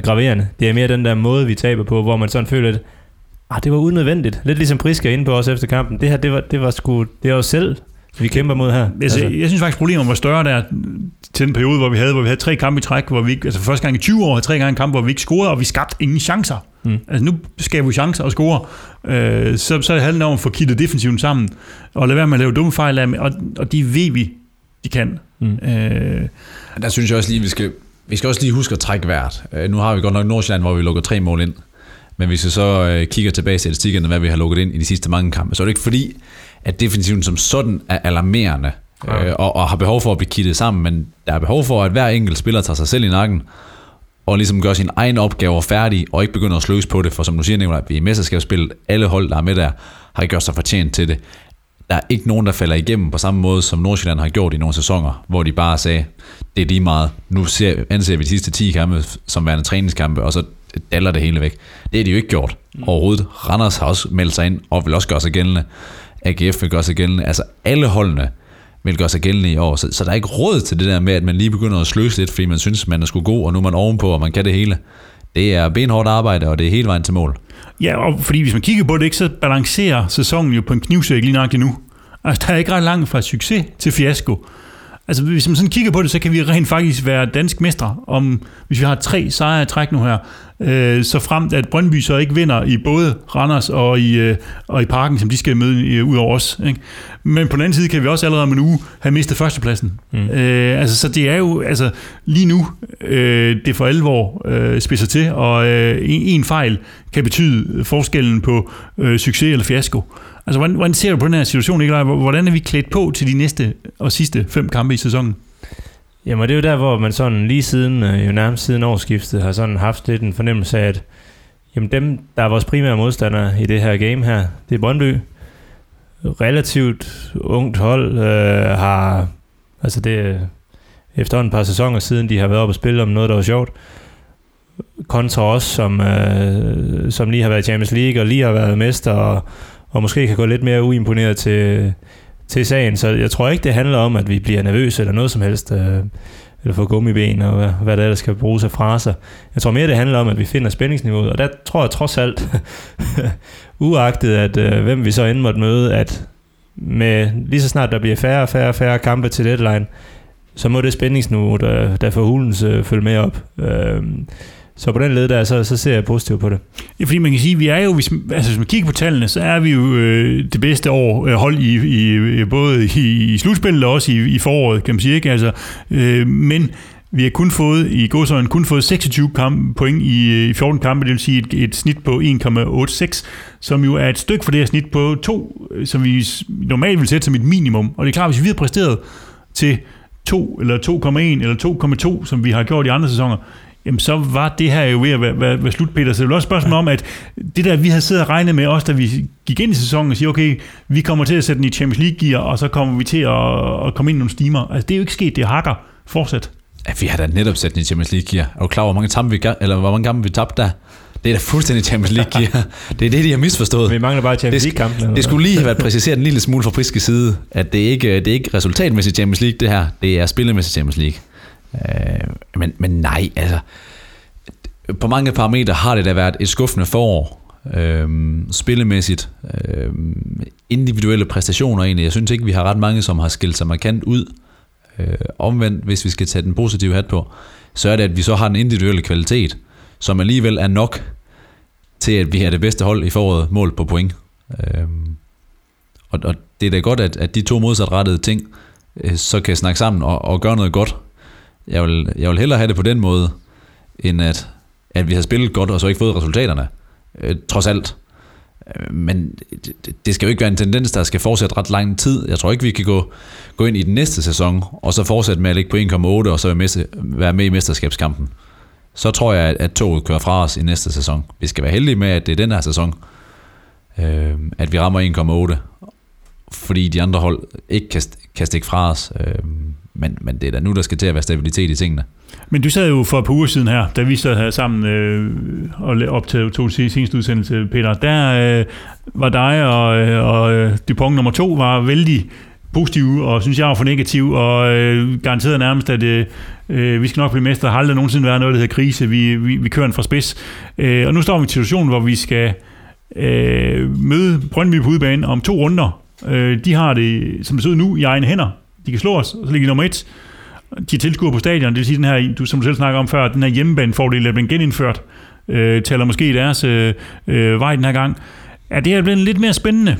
graverende. Det er mere den der måde, vi taber på, hvor man sådan føler, at ah, det var unødvendigt. Lidt ligesom Priska inde på os efter kampen. Det her, det var, det var sgu, det var jo selv vi kæmper mod her. Altså, altså. Jeg synes faktisk, problemet var større der til den periode, hvor vi havde, hvor vi havde tre kampe i træk, hvor vi ikke, altså første gang i 20 år, havde tre gange en kamp, hvor vi ikke scorede, og vi skabte ingen chancer. Mm. Altså nu skaber vi chancer og score. Øh, så, så handler det om at få kittet defensiven sammen, og lade være med at lave dumme fejl af, og, og de ved vi, de kan. Mm. Øh, der synes jeg også lige, vi skal, vi skal også lige huske at trække hvert. Øh, nu har vi godt nok Nordsjælland, hvor vi lukker tre mål ind. Men hvis vi så øh, kigger tilbage i statistikkerne, hvad vi har lukket ind i de sidste mange kampe, så er det ikke fordi, at defensiven som sådan er alarmerende, ja. øh, og, og har behov for at blive kittet sammen, men der er behov for, at hver enkelt spiller tager sig selv i nakken, og ligesom gør sin egen opgave færdig, og ikke begynder at sløse på det, for som du siger, Nicolaj, vi er i mesterskabsspillet, alle hold, der er med der, har gjort sig fortjent til det. Der er ikke nogen, der falder igennem på samme måde, som Nordsjælland har gjort i nogle sæsoner, hvor de bare sagde, det er lige meget, nu ser, anser vi de sidste 10 kampe som værende træningskampe, og så daller det hele væk. Det er de jo ikke gjort mm. overhovedet. Randers har også meldt sig ind, og vil også gøre sig gældende. AGF vil gøre sig gældende. Altså alle holdene vil gøre sig gældende i år. Så, så der er ikke råd til det der med, at man lige begynder at sløse lidt, fordi man synes, man er sgu god, og nu er man ovenpå, og man kan det hele. Det er benhårdt arbejde, og det er hele vejen til mål. Ja, og fordi hvis man kigger på det, ikke, så balancerer sæsonen jo på en knivsæk lige nok nu. Altså, der er ikke ret langt fra succes til fiasko. Altså, hvis man sådan kigger på det, så kan vi rent faktisk være dansk mestre, om, hvis vi har tre sejre i træk nu her, øh, så fremt at Brøndby så ikke vinder i både Randers og i, øh, og i parken, som de skal møde øh, ud over os. Ikke? Men på den anden side kan vi også allerede om en uge have mistet førstepladsen. Mm. Øh, altså, så det er jo altså, lige nu, øh, det for alvor øh, spidser til, og øh, en, en fejl kan betyde forskellen på øh, succes eller fiasko. Altså, hvordan, hvordan ser du på den her situation, Nikolaj? Hvordan er vi klædt på til de næste og sidste fem kampe i sæsonen? Jamen, det er jo der, hvor man sådan lige siden, øh, jo nærmest siden årsskiftet, har sådan haft lidt en fornemmelse af, at jamen dem, der er vores primære modstandere i det her game her, det er Brøndby. Relativt ungt hold øh, har, altså det efter efterhånden et par sæsoner siden, de har været oppe og spille om noget, der var sjovt. Kontra os, som, øh, som lige har været Champions League og lige har været mester og, og måske kan gå lidt mere uimponeret til, til sagen. Så jeg tror ikke, det handler om, at vi bliver nervøse eller noget som helst, øh, eller får gummiben og hvad, hvad der ellers skal bruges af fraser. Jeg tror mere, det handler om, at vi finder spændingsniveauet, og der tror jeg trods alt, uagtet at øh, hvem vi så end måtte møde, at med lige så snart der bliver færre og færre, færre kampe til deadline, så må det spændingsniveau, der, der får hulens øh, følge med op. Øh, så på den led der, så, så ser jeg positivt på det. Ja, fordi man kan sige, at vi er jo, hvis, altså hvis man kigger på tallene, så er vi jo øh, det bedste år øh, hold i, i, øh, både i, i slutspillet og også i, i foråret, kan man sige. Ikke? Altså, øh, men vi har kun fået, i godsøjen, kun fået 26 kamp, point i, øh, i 14 kampe, det vil sige et, et snit på 1,86, som jo er et stykke for det her snit på 2, øh, som vi normalt vil sætte som et minimum. Og det er klart, hvis vi havde præsteret til 2 eller 2,1 eller 2,2, som vi har gjort i andre sæsoner, jamen så var det her jo ved at være, være, være slut, Peter. Så det er også et spørgsmål om, at det der, vi havde siddet og regnet med os, da vi gik ind i sæsonen og siger, okay, vi kommer til at sætte den i Champions League-gear, og så kommer vi til at, at komme ind i nogle stimer. Altså, det er jo ikke sket, det hakker fortsat. Ja, vi har da netop sat den i Champions League gear. Er du klar over, hvor mange, kampe vi, eller hvor mange kampe vi tabte der? Det er da fuldstændig Champions League gear. Det er det, de har misforstået. Vi mangler bare Champions Det, League-kampen. det skulle lige have været præciseret en lille smule fra friske side, at det ikke det er ikke resultatmæssigt Champions League, det her. Det er spillemæssigt Champions League. Øh, men, men nej, altså... På mange parametre har det da været et skuffende forår. Øh, spillemæssigt. Øh, individuelle præstationer egentlig. Jeg synes ikke, vi har ret mange, som har skilt sig markant ud. Øh, omvendt, hvis vi skal tage den positive hat på, så er det, at vi så har den individuelle kvalitet, som alligevel er nok til, at vi er det bedste hold i foråret mål på point. Øhm, og, og det er da godt, at, at de to modsatrettede ting, øh, så kan snakke sammen og, og gøre noget godt. Jeg vil, jeg vil hellere have det på den måde, end at, at vi har spillet godt, og så ikke fået resultaterne. Øh, trods alt. Øh, men det- det skal jo ikke være en tendens, der skal fortsætte ret lang tid. Jeg tror ikke, vi kan gå, gå ind i den næste sæson, og så fortsætte med at ligge på 1,8, og så være med, være med i mesterskabskampen. Så tror jeg, at- at toget kører fra os i næste sæson. Vi skal være heldige med, at det er den her sæson, øh, at vi rammer 1,8, fordi de andre hold ikke kan, kan stikke fra os. Øh, men, men det er da nu, der skal til at være stabilitet i tingene. Men du sad jo for et par uger siden her, da vi sad her sammen øh, og la- optog to seneste udsendelse, Peter. Der øh, var dig og, øh, og øh, Dupont nummer to var vældig positive, og synes jeg var for negativ, og øh, garanteret nærmest, at øh, øh vi skal nok blive mestre. Har aldrig nogensinde været noget, der hedder krise. Vi, vi, vi kører en fra spids. Øh, og nu står vi i en situation, hvor vi skal øh, møde Brøndby på udebane om to runder. Øh, de har det, som det ser ud nu, i egne hænder. De kan slå os, og så ligger de nummer et. De er tilskuere på stadion, det vil sige, den her, du, som du selv snakker om før, den her hjemmebanefordel er blevet genindført, øh, taler måske i deres øh, øh, vej den her gang. Er det her blevet lidt mere spændende,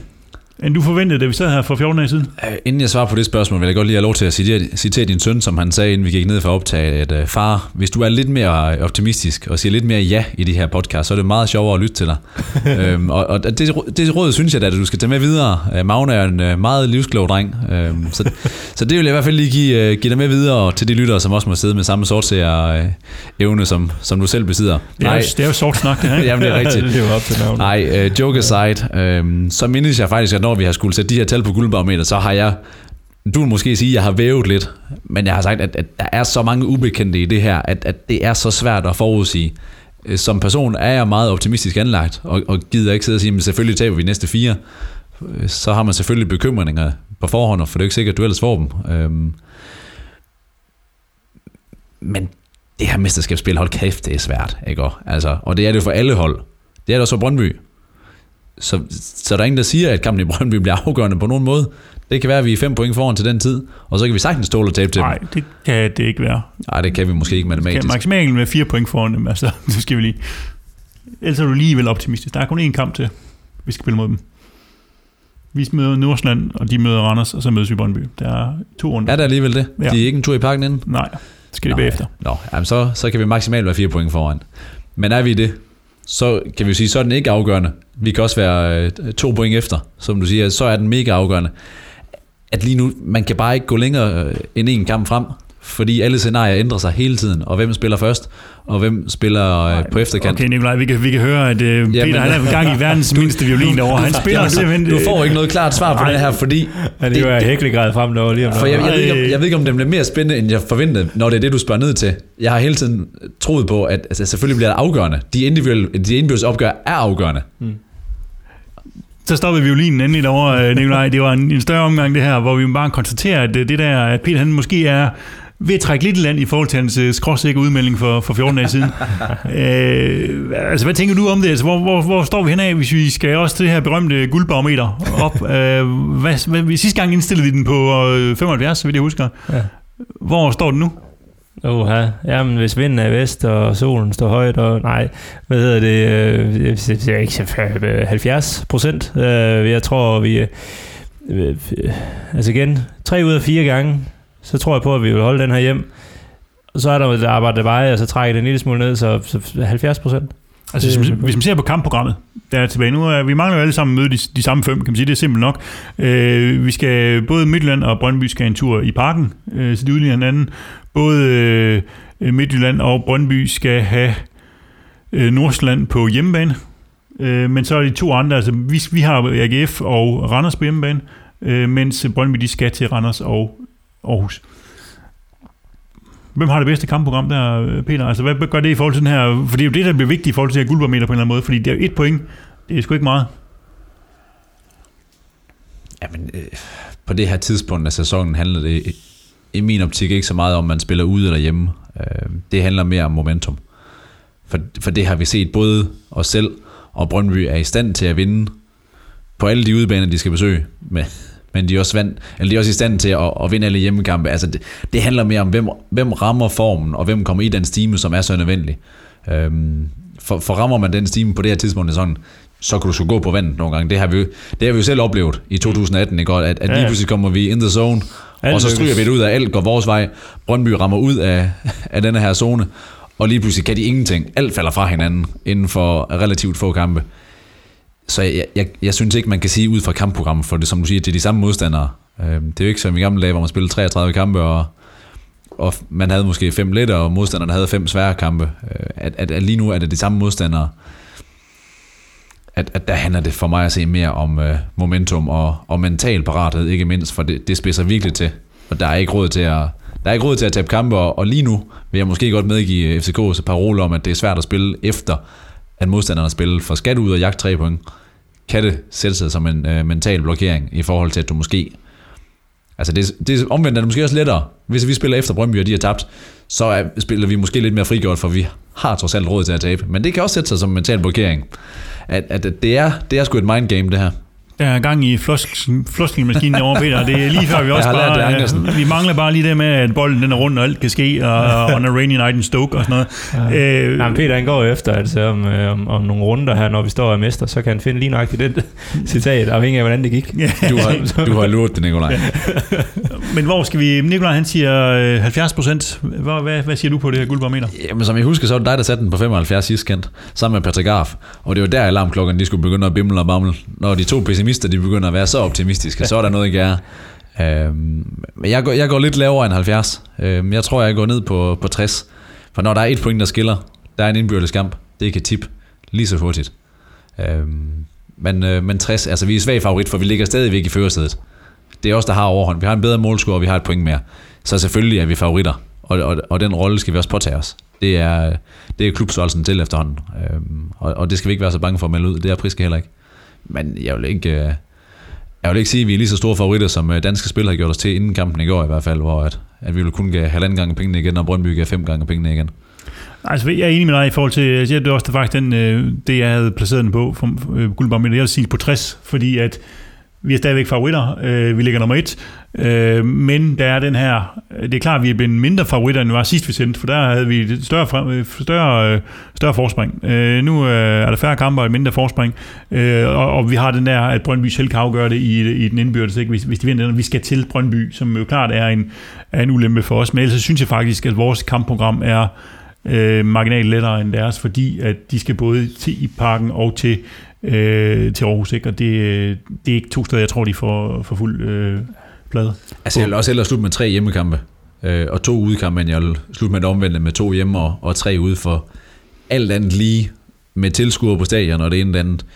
end du forventede, da vi sad her for 14 dage siden? Øh, Inden jeg svarer på det spørgsmål, vil jeg godt lige have lov til at citere, citere din søn, som han sagde, inden vi gik ned for at optage, at uh, far, hvis du er lidt mere optimistisk og siger lidt mere ja i de her podcast, så er det meget sjovere at lytte til dig. øhm, og og det, det råd synes jeg da, at du skal tage med videre. Magne er en meget livsklog dreng, øhm, så, så det vil jeg i hvert fald lige give, give dig med videre til de lyttere, som også må sidde med samme sortseer uh, evne, som, som du selv besidder. Det er, jo, det er jo sort snak, det her. ikke? Jamen, det er rigtigt. det lever op til navnet. Nej, uh, joke aside, øh, så mindes jeg faktisk, at når vi har skulle sætte de her tal på guldbarometer, så har jeg, du vil måske sige, at jeg har vævet lidt, men jeg har sagt, at, at der er så mange ubekendte i det her, at, at det er så svært at forudsige. Øh, som person er jeg meget optimistisk anlagt, og, og gider ikke sidde og sige, at selvfølgelig taber vi næste fire. Øh, så har man selvfølgelig bekymringer på forhånd, for det er ikke sikkert, at du ellers får dem. Øhm, Men det her mesterskabsspil, hold kæft, det er svært, ikke? Altså, og det er det for alle hold. Det er det også for Brøndby. Så, så der er ingen, der siger, at kampen i Brøndby bliver afgørende på nogen måde. Det kan være, at vi er fem point foran til den tid, og så kan vi sagtens ståle og tabe til Nej, det kan det ikke være. Nej, det kan vi måske ikke Kan matematisk. maksimalt med fire point foran dem, altså, det skal vi lige. Ellers er du lige vel optimistisk. Der er kun én kamp til, vi skal spille mod dem. Vi møder Nordsjælland, og de møder Randers, og så mødes vi Brøndby. Der er to runder. Er der alligevel det? Ja. De er ikke en tur i parken inden? Nej, skal det Nå, bagefter. Nå, jamen så, så kan vi maksimalt være fire point foran. Men er vi det, så kan vi sige, så er den ikke afgørende. Vi kan også være øh, to point efter, som du siger, så er den mega afgørende. At lige nu, man kan bare ikke gå længere øh, end en kamp frem, fordi alle scenarier ændrer sig hele tiden, og hvem spiller først, og hvem spiller øh, på efterkant. Okay, Nikolaj, vi kan, vi kan høre, at øh, Peter Jamen- han er i gang i verdens mindste violin derovre. Han spiller Jamen, simpelthen... du får ikke noget klart svar på Nej. det her, fordi Ja, det er jo hæklegrad frem derovre lige om For jeg, jeg, ved ikke, om, jeg ved ikke, om det bliver mere spændende, end jeg forventede, når det er det, du spørger ned til. Jeg har hele tiden troet på, at altså, selvfølgelig bliver det afgørende. De individuelle, de indbyrdes opgør er afgørende. Så stoppede violinen endelig derovre, øh, Nikolaj. Det var en, en større omgang, det her, hvor vi bare konstaterer, at det der, at Peter han måske er ved at trække lidt i land i forhold til hans øh, skråsikre udmelding for, for 14 dage siden. øh, altså, hvad tænker du om det? Altså, hvor, hvor, hvor står vi hen af, hvis vi skal også til det her berømte guldbarometer op? øh, hvad, hvad, sidste gang indstillede vi den på øh, 75, så vidt jeg husker. Ja. Hvor står den nu? Uha, jamen hvis vinden er vest, og solen står højt, og nej, hvad hedder det, øh, jeg er ikke 70 procent. Øh, jeg tror, vi, øh, øh, altså igen, tre ud af fire gange, så tror jeg på, at vi vil holde den her hjem. Og så er der et arbejde vej, og så trækker det en lille smule ned, så, så 70 procent. Altså, hvis, man, hvis man ser på kampprogrammet, der er tilbage nu, er, vi mangler jo alle sammen møde de, de samme fem, kan man sige, det er simpelt nok. Øh, vi skal, både Midtjylland og Brøndby skal en tur i parken, øh, så de udligner hinanden. Både øh, Midtjylland og Brøndby skal have øh, Nordsjælland på hjemmebane, øh, men så er de to andre, altså vi, vi har AGF og Randers på hjemmebane, øh, mens Brøndby de skal til Randers og Aarhus. Hvem har det bedste kampprogram der, Peter? Altså, hvad gør det i forhold til den her... For det er jo det, der bliver vigtigt i forhold til at guldbarometer på en eller anden måde, fordi det er jo et point. Det er sgu ikke meget. Jamen, øh, på det her tidspunkt af sæsonen handler det i min optik ikke så meget om, man spiller ude eller hjemme. Øh, det handler mere om momentum. For, for det har vi set både os selv og Brøndby er i stand til at vinde på alle de udebaner, de skal besøge. med, men de er også, vand, eller de er også i stand til at, at vinde alle hjemmekampe. Altså det, det handler mere om, hvem, hvem rammer formen, og hvem kommer i den stime, som er så nødvendig. Øhm, for, for rammer man den stime på det her tidspunkt, sådan, så kan du så gå på vandet nogle gange. Det har vi, det har vi jo selv oplevet i 2018, ikke? at, at lige pludselig kommer vi in the zone, alt og så stryger vi det ud af, alt går vores vej. Brøndby rammer ud af, af denne her zone, og lige pludselig kan de ingenting. Alt falder fra hinanden inden for relativt få kampe. Så jeg, jeg, jeg synes ikke, man kan sige ud fra kampprogrammet, for det som du siger, det er de samme modstandere. Øhm, det er jo ikke som i gamle dage, hvor man spillede 33 kampe, og, og man havde måske fem lette, og modstanderne havde fem svære kampe. Øh, at, at, at lige nu er det de samme modstandere. At, at der handler det for mig at se mere om uh, momentum og, og mental parathed, ikke mindst, for det, det spidser virkelig til. Og der er ikke råd til at, der er ikke råd til at tabe kampe, og, og lige nu vil jeg måske godt medgive FCK's parole om, at det er svært at spille efter, at modstanderne spiller, for skat ud og jagt tre point, kan det sætte sig som en øh, mental blokering i forhold til, at du måske... Altså det, det omvendt er det måske også lettere. Hvis vi spiller efter Brøndby, og de har tabt, så er, spiller vi måske lidt mere frigjort, for vi har trods alt råd til at tabe. Men det kan også sætte sig som en mental blokering. At, at det, er, det er sgu et mind game, det her. Der er gang i floskelmaskinen over Peter. Det er lige før vi også bare... Det, øh, vi mangler bare lige det med, at bolden den er rundt, og alt kan ske, og on a rainy night in Stoke og sådan noget. Ja. Øh, Jamen, Peter han går efter, altså, om, øh, om, om, nogle runder her, når vi står og mester, så kan han finde lige nøjagtigt det citat, afhængig af, hvordan det gik. Du har, du har luret det, Nikolaj. Men hvor skal vi... Nikolaj, han siger 70 øh, procent. Hvad, hvad, hvad, siger du på det her guldbarometer? Jamen, som jeg husker, så var det dig, der satte den på 75 sidst kendt, sammen med Patrick Arf. Og det var der alarmklokken, de skulle begynde at bimle og bamle. Når de to pessimister, de begynder at være så optimistiske, så er der noget, ikke er. Øhm, men jeg går, jeg går lidt lavere end 70. Øhm, jeg tror, jeg går ned på, på 60. For når der er et point, der skiller, der er en indbyrdes kamp. Det kan tip lige så hurtigt. Øhm, men, øh, men 60, altså vi er svag favorit, for vi ligger stadigvæk i førersædet. Det er os, der har overhånd. Vi har en bedre målscore, og vi har et point mere. Så selvfølgelig er vi favoritter, og, og, og den rolle skal vi også påtage os. Det er, det er klubstørrelsen til efterhånden, øhm, og, og det skal vi ikke være så bange for at melde ud. Det er Priske heller ikke. Men jeg vil ikke... Øh, jeg vil ikke sige, at vi er lige så store favoritter, som øh, danske spillere har gjort os til inden kampen i går i hvert fald, hvor at, at vi vil kun give halvanden gange pengene igen, og Brøndby gav fem gange pengene igen. Altså, jeg er enig med dig i forhold til, jeg det er også det, faktisk den, øh, det, jeg havde placeret den på, for guldbarometer, jeg vil sige på 60, fordi at vi er stadigvæk favoritter. Øh, vi ligger nummer et. Øh, men der er den her... Det er klart, at vi er blevet mindre favoritter, end vi var sidst vi sendte, for der havde vi et større, frem, øh, større, øh, større forspring. Øh, nu øh, er der færre kampe og et mindre forspring. Øh, og, og, vi har den der, at Brøndby selv kan afgøre det i, i den indbyrdes, ikke? Hvis, hvis de vinder den. Vi skal til Brøndby, som jo klart er en, er en ulempe for os. Men ellers synes jeg faktisk, at vores kampprogram er øh, marginalt lettere end deres, fordi at de skal både til i parken og til øh, til Aarhus, ikke? og det, det er ikke to steder, jeg tror, de får, får fuld øh, plade. Altså jeg vil også hellere slutte med tre hjemmekampe, øh, og to udekampe, men jeg vil slutte med det omvendte med to hjemme og, og tre ude, for alt andet lige med tilskuere på stadion og det ene eller andet,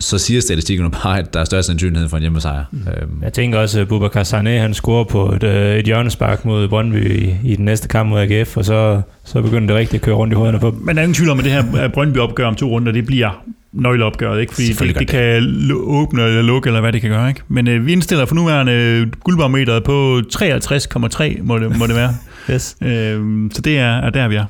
så siger statistikken bare, at der er større sandsynlighed for en hjemmesejr. Mm. Øhm. Jeg tænker også, at Bubakar Sané, han scorer på et, øh, et hjørnespark mod Brøndby i, i den næste kamp mod AGF, og så, så begynder det rigtigt at køre rundt i hovederne på Men der er ingen tvivl om, at det her Brøndby-opgør om to runder, det bliver nøgleopgøret, ikke? fordi det, det kan åbne eller lukke, eller hvad det kan gøre. Ikke? Men øh, vi indstiller for nuværende øh, guldbarometeret på 53,3, må det, må det være. yes. øh, så det er, er der, vi er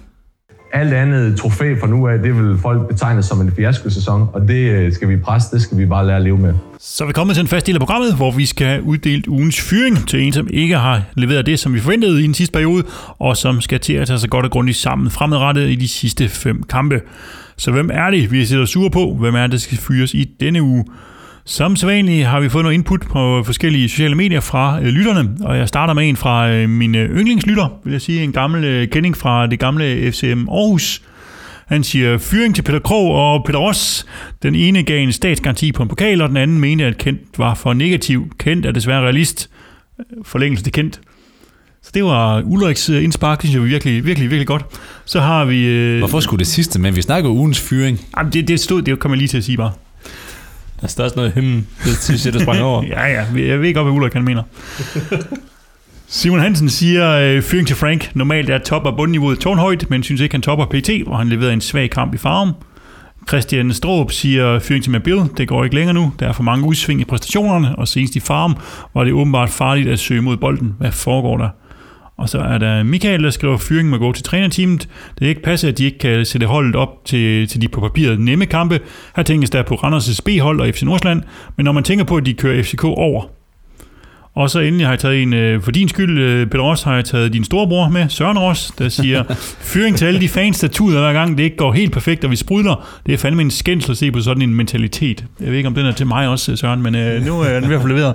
alt andet trofæ fra nu af, det vil folk betegne som en fiasko-sæson, og det øh, skal vi presse, det skal vi bare lære at leve med. Så er vi kommet til en fast del af programmet, hvor vi skal uddele ugens fyring til en, som ikke har leveret det, som vi forventede i den sidste periode, og som skal til at tage sig godt og grundigt sammen fremadrettet i de sidste fem kampe. Så hvem er det, vi sidder sure på? Hvem er det, der skal fyres i denne uge? Som sædvanligt har vi fået noget input på forskellige sociale medier fra øh, lytterne, og jeg starter med en fra øh, mine yndlingslytter, vil jeg sige, en gammel øh, kending fra det gamle FCM Aarhus. Han siger, fyring til Peter Krog og Peter Ross. Den ene gav en statsgaranti på en pokal, og den anden mente, at Kent var for negativ. Kent er desværre realist. Forlængelse til Kent. Så det var Ulriks øh, indspark, det synes jeg var virkelig, virkelig, virkelig godt. Så har vi... Øh, Hvorfor skulle det sidste, men vi snakker ugens fyring. Jamen, det, det stod, det kommer jeg lige til at sige bare. Der står også noget hymn, det synes jeg, der sprang over. ja, ja, jeg ved godt, hvad Ulrik han mener. Simon Hansen siger, øh, fyring til Frank. Normalt er top- og bundniveauet tårnhøjt, men synes ikke, han topper PT, hvor han leverede en svag kamp i farven. Christian Stroop siger, fyring til Mabil, det går ikke længere nu. Der er for mange udsving i præstationerne, og senest i farm var det åbenbart farligt at søge mod bolden. Hvad foregår der? Og så er der Michael, der skriver, at fyringen må gå til trænerteamet. Det er ikke passe, at de ikke kan sætte holdet op til, til de på papiret nemme kampe. Her tænkes der på Randers' B-hold og FC Nordsjælland, men når man tænker på, at de kører FCK over, og så endelig har jeg taget en, øh, for din skyld, øh, Peter Ross, har jeg taget din storebror med, Søren Ross, der siger, fyring til alle de fans, der tuder hver gang, det ikke går helt perfekt, og vi sprudler. Det er fandme en skændsel at se på sådan en mentalitet. Jeg ved ikke, om den er til mig også, Søren, men øh, nu er den i hvert fald leveret.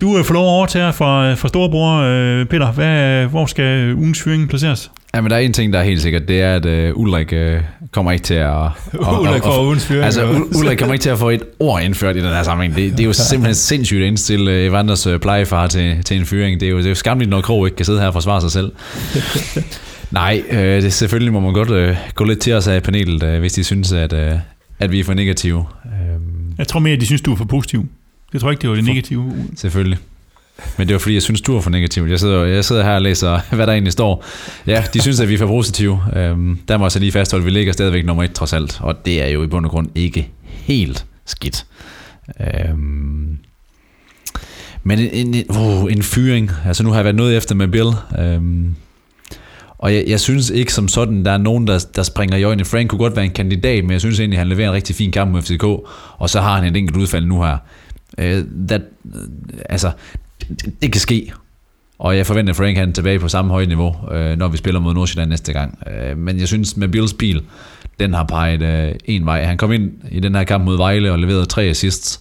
Du øh, får lov at overtage fra, fra storebror. Øh, Peter, hvad, hvor skal ugens fyring placeres? Ja, men der er en ting, der er helt sikkert, det er, at uh, Ulrik uh, kommer ikke til at... Og, Ulrik får ugens fyring. Altså, Ul- Ulrik kommer ikke til at få et ord indført i den her sammenhæng. Det, det er jo simpelthen sindssygt at indstille uh, Evanders uh, plejefar til, til en fyring. Det er jo, det er jo skamligt, når Krog ikke kan sidde her og forsvare sig selv. Nej, uh, det, selvfølgelig må man godt uh, gå lidt til os af panelet, uh, hvis de synes, at, uh, at vi er for negative. Uh, Jeg tror mere, at de synes, du er for positiv. Jeg tror ikke, det var det negative. Selvfølgelig. Men det var fordi, jeg synes, du er for negativ. Jeg sidder, jeg sidder her og læser, hvad der egentlig står. Ja, de synes, at vi er for positive. Øhm, der må jeg så lige fastholde, at vi ligger stadigvæk nummer et trods alt. Og det er jo i bund og grund ikke helt skidt. Øhm, men en, en, uh, en fyring. Altså nu har jeg været noget efter med Bill. Øhm, og jeg, jeg synes ikke som sådan, der er nogen, der, der springer i øjnene. Frank kunne godt være en kandidat, men jeg synes egentlig, han leverer en rigtig fin kamp med FCK. Og så har han et enkelt udfald nu her. Øh, that, altså, det, det kan ske. Og jeg forventer, at Frank han er tilbage på samme høje niveau, øh, når vi spiller mod Nordsjælland næste gang. Øh, men jeg synes, med Bills bil, den har peget øh, en vej. Han kom ind i den her kamp mod Vejle og leverede tre assists.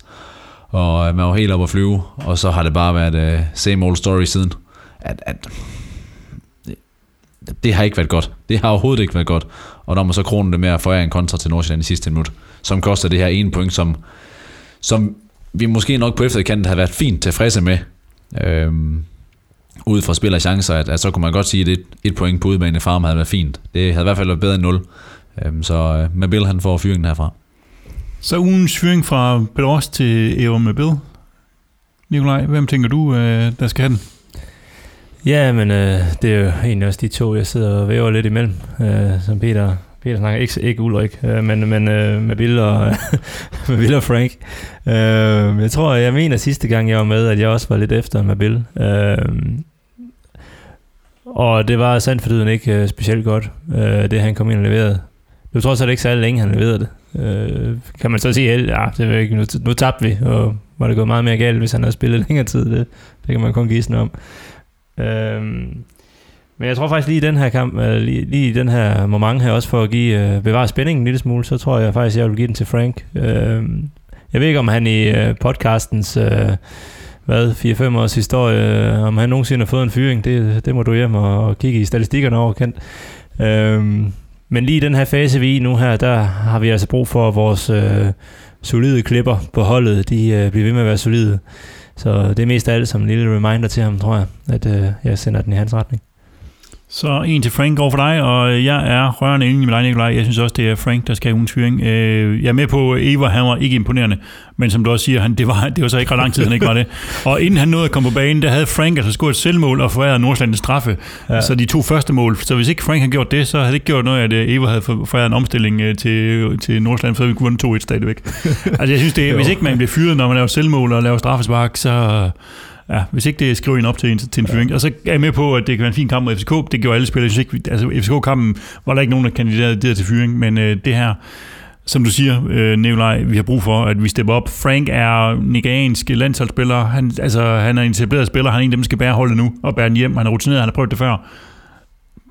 Og øh, man var helt op at flyve. Og så har det bare været øh, same old story siden. At, at, det, det har ikke været godt. Det har overhovedet ikke været godt. Og når man så kroner det med at forære en kontra til Nordsjælland i sidste minut, som koster det her ene point, som, som vi måske nok på efterkanten har været fint tilfredse med, øhm, ud fra spil og chancer, at, at så kunne man godt sige, at et, et point på udebane farm havde været fint. Det havde i hvert fald været bedre end 0. Øhm, så øh, Mabil han får fyringen herfra. Så ugens fyring fra Peter til Eva Mabil. Nikolaj, hvem tænker du, øh, der skal have den? Ja, men øh, det er jo egentlig også de to, jeg sidder og væver lidt imellem, øh, som Peter, Peter snakker. Ikke, ikke Ulrik, øh, men, men øh, med Bill og, med Bill og Frank. Øh, jeg tror, jeg mener sidste gang, jeg var med, at jeg også var lidt efter med Bill. Øh, og det var sandt for ikke øh, specielt godt, øh, det han kom ind og leverede. Det tror jeg ikke særlig længe, han leverede det. Øh, kan man så sige, at ja, det ikke, nu, nu tabte vi, og var det gået meget mere galt, hvis han havde spillet længere tid. Det, det kan man kun gisne om. Øhm, men jeg tror faktisk lige i den her kamp, øh, lige, lige i den her moment her, også for at give, øh, bevare spændingen en lille smule, så tror jeg faktisk, jeg vil give den til Frank. Øh, jeg ved ikke, om han i øh, podcastens øh, hvad, 4-5 års historie, øh, om han nogensinde har fået en fyring, det, det må du hjem og, og kigge i statistikkerne over, kendt. Øhm, men lige i den her fase, vi er i nu her, der har vi altså brug for at vores øh, solide klipper på holdet, de øh, bliver ved med at være solide. Så det er mest af alt som en lille reminder til ham, tror jeg, at øh, jeg sender den i hans retning. Så en til Frank over for dig, og jeg er rørende enig med dig, Nikolaj. Jeg synes også, det er Frank, der skal have ugens fyring. Øh, jeg er med på, Eva, han var ikke imponerende, men som du også siger, han, det, var, det var så ikke ret lang tid, han ikke var det. Og inden han nåede at komme på banen, der havde Frank altså scoret et selvmål og foræret Nordsjælland en straffe. Ja. Så de to første mål. Så hvis ikke Frank havde gjort det, så havde det ikke gjort noget, at øh, Eva havde foræret en omstilling øh, til, til Nordsjælland, så vi kunne vundet 2-1 stadigvæk. altså jeg synes, det, hvis ikke man bliver fyret, når man laver selvmål og laver straffespark, så ja, hvis ikke det skriver en op til en, til en fyring. Og så er jeg med på, at det kan være en fin kamp mod FCK. Det gjorde alle spillere. Jeg ikke, altså FCK-kampen var der ikke nogen, der kandiderede til fyring, men øh, det her, som du siger, øh, Nikolaj, vi har brug for, at vi stepper op. Frank er nigeriansk landsholdsspiller. Han, altså, han er en etableret spiller. Han er en af dem, der skal bære holdet nu og bære den hjem. Han er rutineret, han har prøvet det før.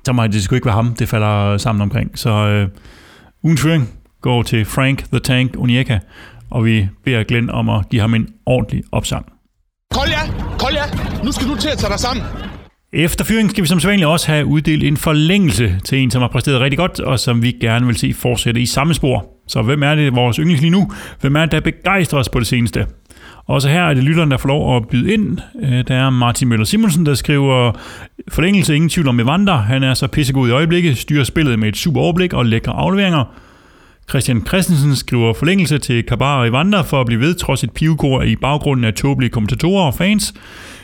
Så må det skulle ikke være ham, det falder sammen omkring. Så øh, ugens fyring går til Frank the Tank Onyeka, og vi beder Glenn om at give ham en ordentlig opsang. Kolja, Kolja, nu skal du til at tage dig sammen. Efter fyringen skal vi som sædvanligt også have uddelt en forlængelse til en, som har præsteret rigtig godt, og som vi gerne vil se fortsætte i samme spor. Så hvem er det, vores yndlings lige nu? Hvem er det, der begejstrer os på det seneste? Også her er det lytteren, der får lov at byde ind. Øh, der er Martin Møller Simonsen, der skriver forlængelse, ingen tvivl om Evander. Han er så pissegod i øjeblikket, styrer spillet med et super overblik og lækre afleveringer. Christian Christensen skriver forlængelse til Kabar og Evander for at blive ved, trods et pivekor i baggrunden af tåbelige kommentatorer og fans.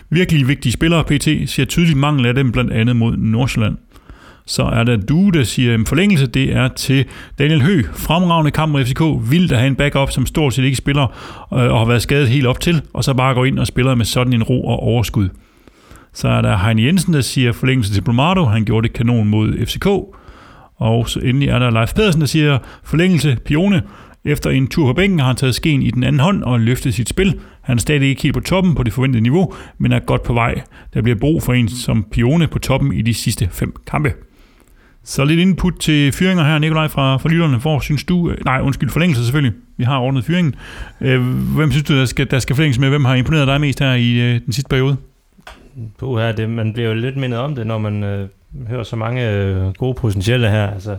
Virkelig vigtige spillere, PT, ser tydeligt mangel af dem, blandt andet mod Nordsjælland. Så er der du, der siger en forlængelse, det er til Daniel Hø. Fremragende kamp mod FCK. Vildt at have en backup, som stort set ikke spiller øh, og har været skadet helt op til, og så bare går ind og spiller med sådan en ro og overskud. Så er der Heine Jensen, der siger forlængelse til Brumado. Han gjorde det kanon mod FCK. Og så endelig er der Leif Pedersen, der siger forlængelse Pione. Efter en tur på bænken har han taget skeen i den anden hånd og løftet sit spil. Han er stadig ikke helt på toppen på det forventede niveau, men er godt på vej. Der bliver brug for en som Pione på toppen i de sidste fem kampe. Så lidt input til fyringer her, Nikolaj, fra, fra lytterne. Hvor synes du... Øh, nej, undskyld, forlængelse selvfølgelig. Vi har ordnet fyringen. Øh, hvem synes du, der skal, der skal forlænges med? Hvem har imponeret dig mest her i øh, den sidste periode? Puh, her, det, man bliver jo lidt mindet om det, når man øh, hører så mange øh, gode potentielle her. Altså,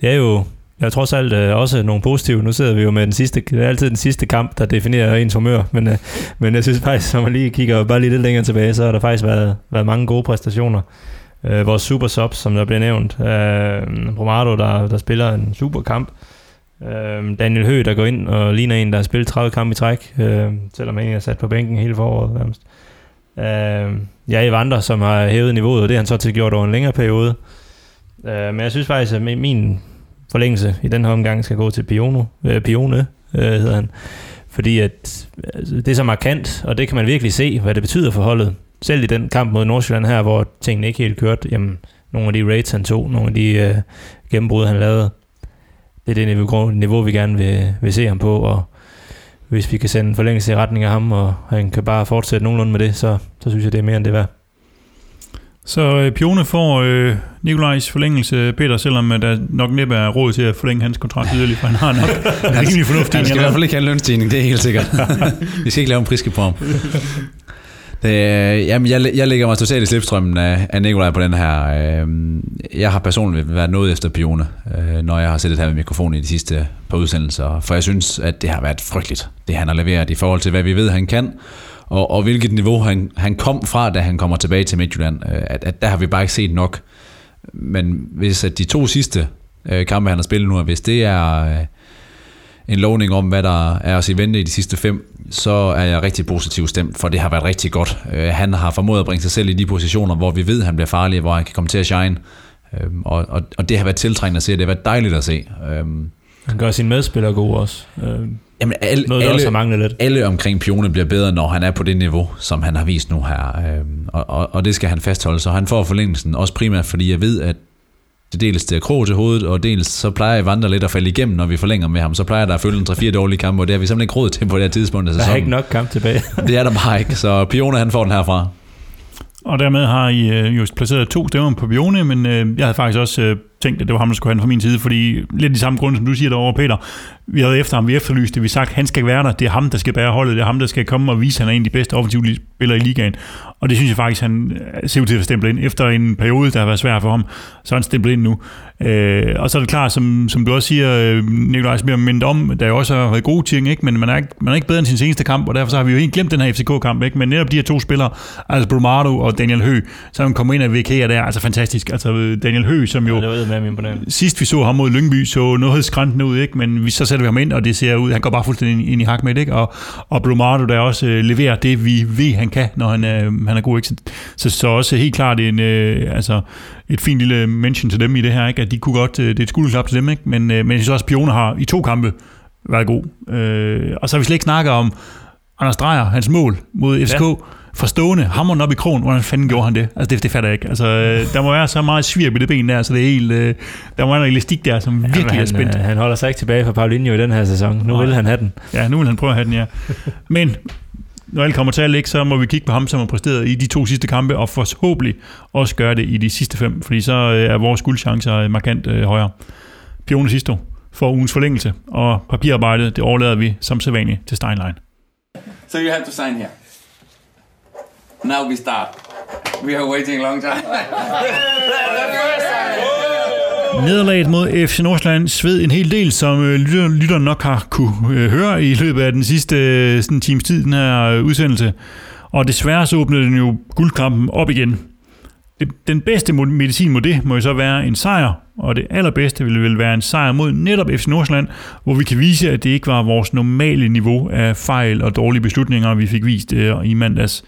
det er jo jeg er trods alt øh, også nogle positive. Nu sidder vi jo med den sidste, det er altid den sidste kamp, der definerer ens humør, men, øh, men jeg synes faktisk, når man lige kigger bare lige lidt længere tilbage, så har der faktisk været, været mange gode præstationer. Øh, vores super subs, som der bliver nævnt. Øh, Bromado, der, der spiller en super kamp. Øh, Daniel Høgh, der går ind og ligner en, der har spillet 30 kampe i træk, øh, selvom han er sat på bænken hele foråret nærmest. Øh, Øhm, ja, Evander, som har hævet niveauet, og det har han så til gjort over en længere periode. Øh, men jeg synes faktisk, at min- forlængelse i den her omgang skal gå til Piono, øh, Pione, øh, hedder han. Fordi at, altså, det er så markant, og det kan man virkelig se, hvad det betyder for holdet. Selv i den kamp mod Nordsjælland her, hvor tingene ikke helt kørte, jamen, nogle af de raids, han tog, nogle af de øh, gennembrud han lavede, det er det niveau, niveau vi gerne vil, vil se ham på, og hvis vi kan sende en forlængelse i retning af ham, og han kan bare fortsætte nogenlunde med det, så, så synes jeg, det er mere end det værd. Så øh, Pione får øh, Nikolajs forlængelse, Peter, selvom øh, der nok næppe er råd til at forlænge hans kontrakt yderligere, for han har nok en rimelig fornuftig. Han skal i hvert fald ikke have en lønstigning, det er helt sikkert. Vi skal ikke lave en priske på ham. Det, øh, jamen, jeg, jeg ligger mig totalt i slipstrømmen af, af Nikolaj på den her. Øh, jeg har personligt været noget efter Pione, øh, når jeg har siddet her med mikrofonen i de sidste par udsendelser, for jeg synes, at det har været frygteligt, det han har leveret i forhold til, hvad vi ved, han kan, og, og hvilket niveau han, han kom fra, da han kommer tilbage til Midtjylland. At, at der har vi bare ikke set nok. Men hvis at de to sidste kampe, han har spillet nu, hvis det er... Øh, en lovning om, hvad der er os i vente i de sidste fem, så er jeg rigtig positiv stemt, for det har været rigtig godt. Øh, han har formået at bringe sig selv i de positioner, hvor vi ved, at han bliver farlig, hvor han kan komme til at shine. Øh, og, og, og det har været tiltrængende at se, det har været dejligt at se. Øh, Han gør sine medspillere gode også. Øh, jamen, alle, noget, der også har lidt. alle omkring Pione bliver bedre, når han er på det niveau, som han har vist nu her. Øh, og, og, og det skal han fastholde, så han får forlængelsen, også primært fordi jeg ved, at dels det er krog til hovedet, og dels så plejer jeg vandre lidt at falde igennem, når vi forlænger med ham. Så plejer der at følge en 3-4 dårlige kampe, og det har vi simpelthen ikke råd til på det her tidspunkt af Der er sæsonen. ikke nok kamp tilbage. Det er der bare ikke, så Pione han får den herfra. Og dermed har I øh, jo placeret to stemmer på Bione, men øh, jeg havde faktisk også øh, tænkt, at det var ham, der skulle have den fra min side, fordi lidt de samme grunde, som du siger derovre, Peter. Vi havde efter ham, vi efterlyste det, vi sagt, han skal være der, det er ham, der skal bære holdet, det er ham, der skal komme og vise, at han er en af de bedste offensive spillere i ligaen. Og det synes jeg faktisk, han øh, ser ud til at stemple ind. Efter en periode, der har været svær for ham, så er han stemplet ind nu. Øh, og så er det klart, som, som du også siger, øh, Nikolaj, som jeg mindet om, der jo også har været gode ting, ikke? men man er, ikke, man er ikke bedre end sin seneste kamp, og derfor så har vi jo helt glemt den her FCK-kamp. Ikke? Men netop de her to spillere, altså Brumado og Daniel Hø, så han kommer ind og VK'er der, altså fantastisk. Altså øh, Daniel Hø, som jo Ja, med imponerende. sidst vi så ham mod Lyngby, så noget skræntende ud, ikke? men vi, så sætter vi ham ind, og det ser ud, han går bare fuldstændig ind, ind i hak med det, ikke? og, og Brumado, der også øh, leverer det, vi ved, han kan, når han, øh, han er god. Ikke? Så, så, så også helt klart en, øh, altså, et fint lille mention til dem i det her, ikke? at de kunne godt, øh, det er et skulderklap til dem, ikke? Men, øh, men jeg synes også, at Pione har i to kampe været god. Øh, og så har vi slet ikke snakket om Anders Dreyer, hans mål mod FCK, ja. Fra stående, hammeren op i krogen, hvordan fanden gjorde han det? Altså det, det fatter jeg ikke. Altså, øh, der må være så meget svirp i det ben der, så det er helt, øh, der må være noget elastik der, som virkelig Jamen, er spændt. han, øh, han holder sig ikke tilbage fra Paulinho i den her sæson. Nu Nej. vil han have den. Ja, nu vil han prøve at have den, ja. Men når alt kommer til alt, så må vi kigge på ham, som har præsteret i de to sidste kampe, og forhåbentlig også gøre det i de sidste fem, fordi så er vores guldchancer markant øh, højere. Pione Sisto får ugens forlængelse, og papirarbejdet, det overlader vi som sædvanligt til Steinlein. So you have to sign here. Now we start. We are waiting a long time. Nederlaget mod FC Nordsjælland sved en hel del, som øh, lytter, lytteren nok har kunne øh, høre i løbet af den sidste øh, sådan times tid, den her øh, udsendelse. Og desværre så åbnede den jo guldkampen op igen. Det, den bedste medicin mod det må jo så være en sejr, og det allerbedste ville vel være en sejr mod netop FC Nordsjælland, hvor vi kan vise, at det ikke var vores normale niveau af fejl og dårlige beslutninger, vi fik vist øh, i mandags.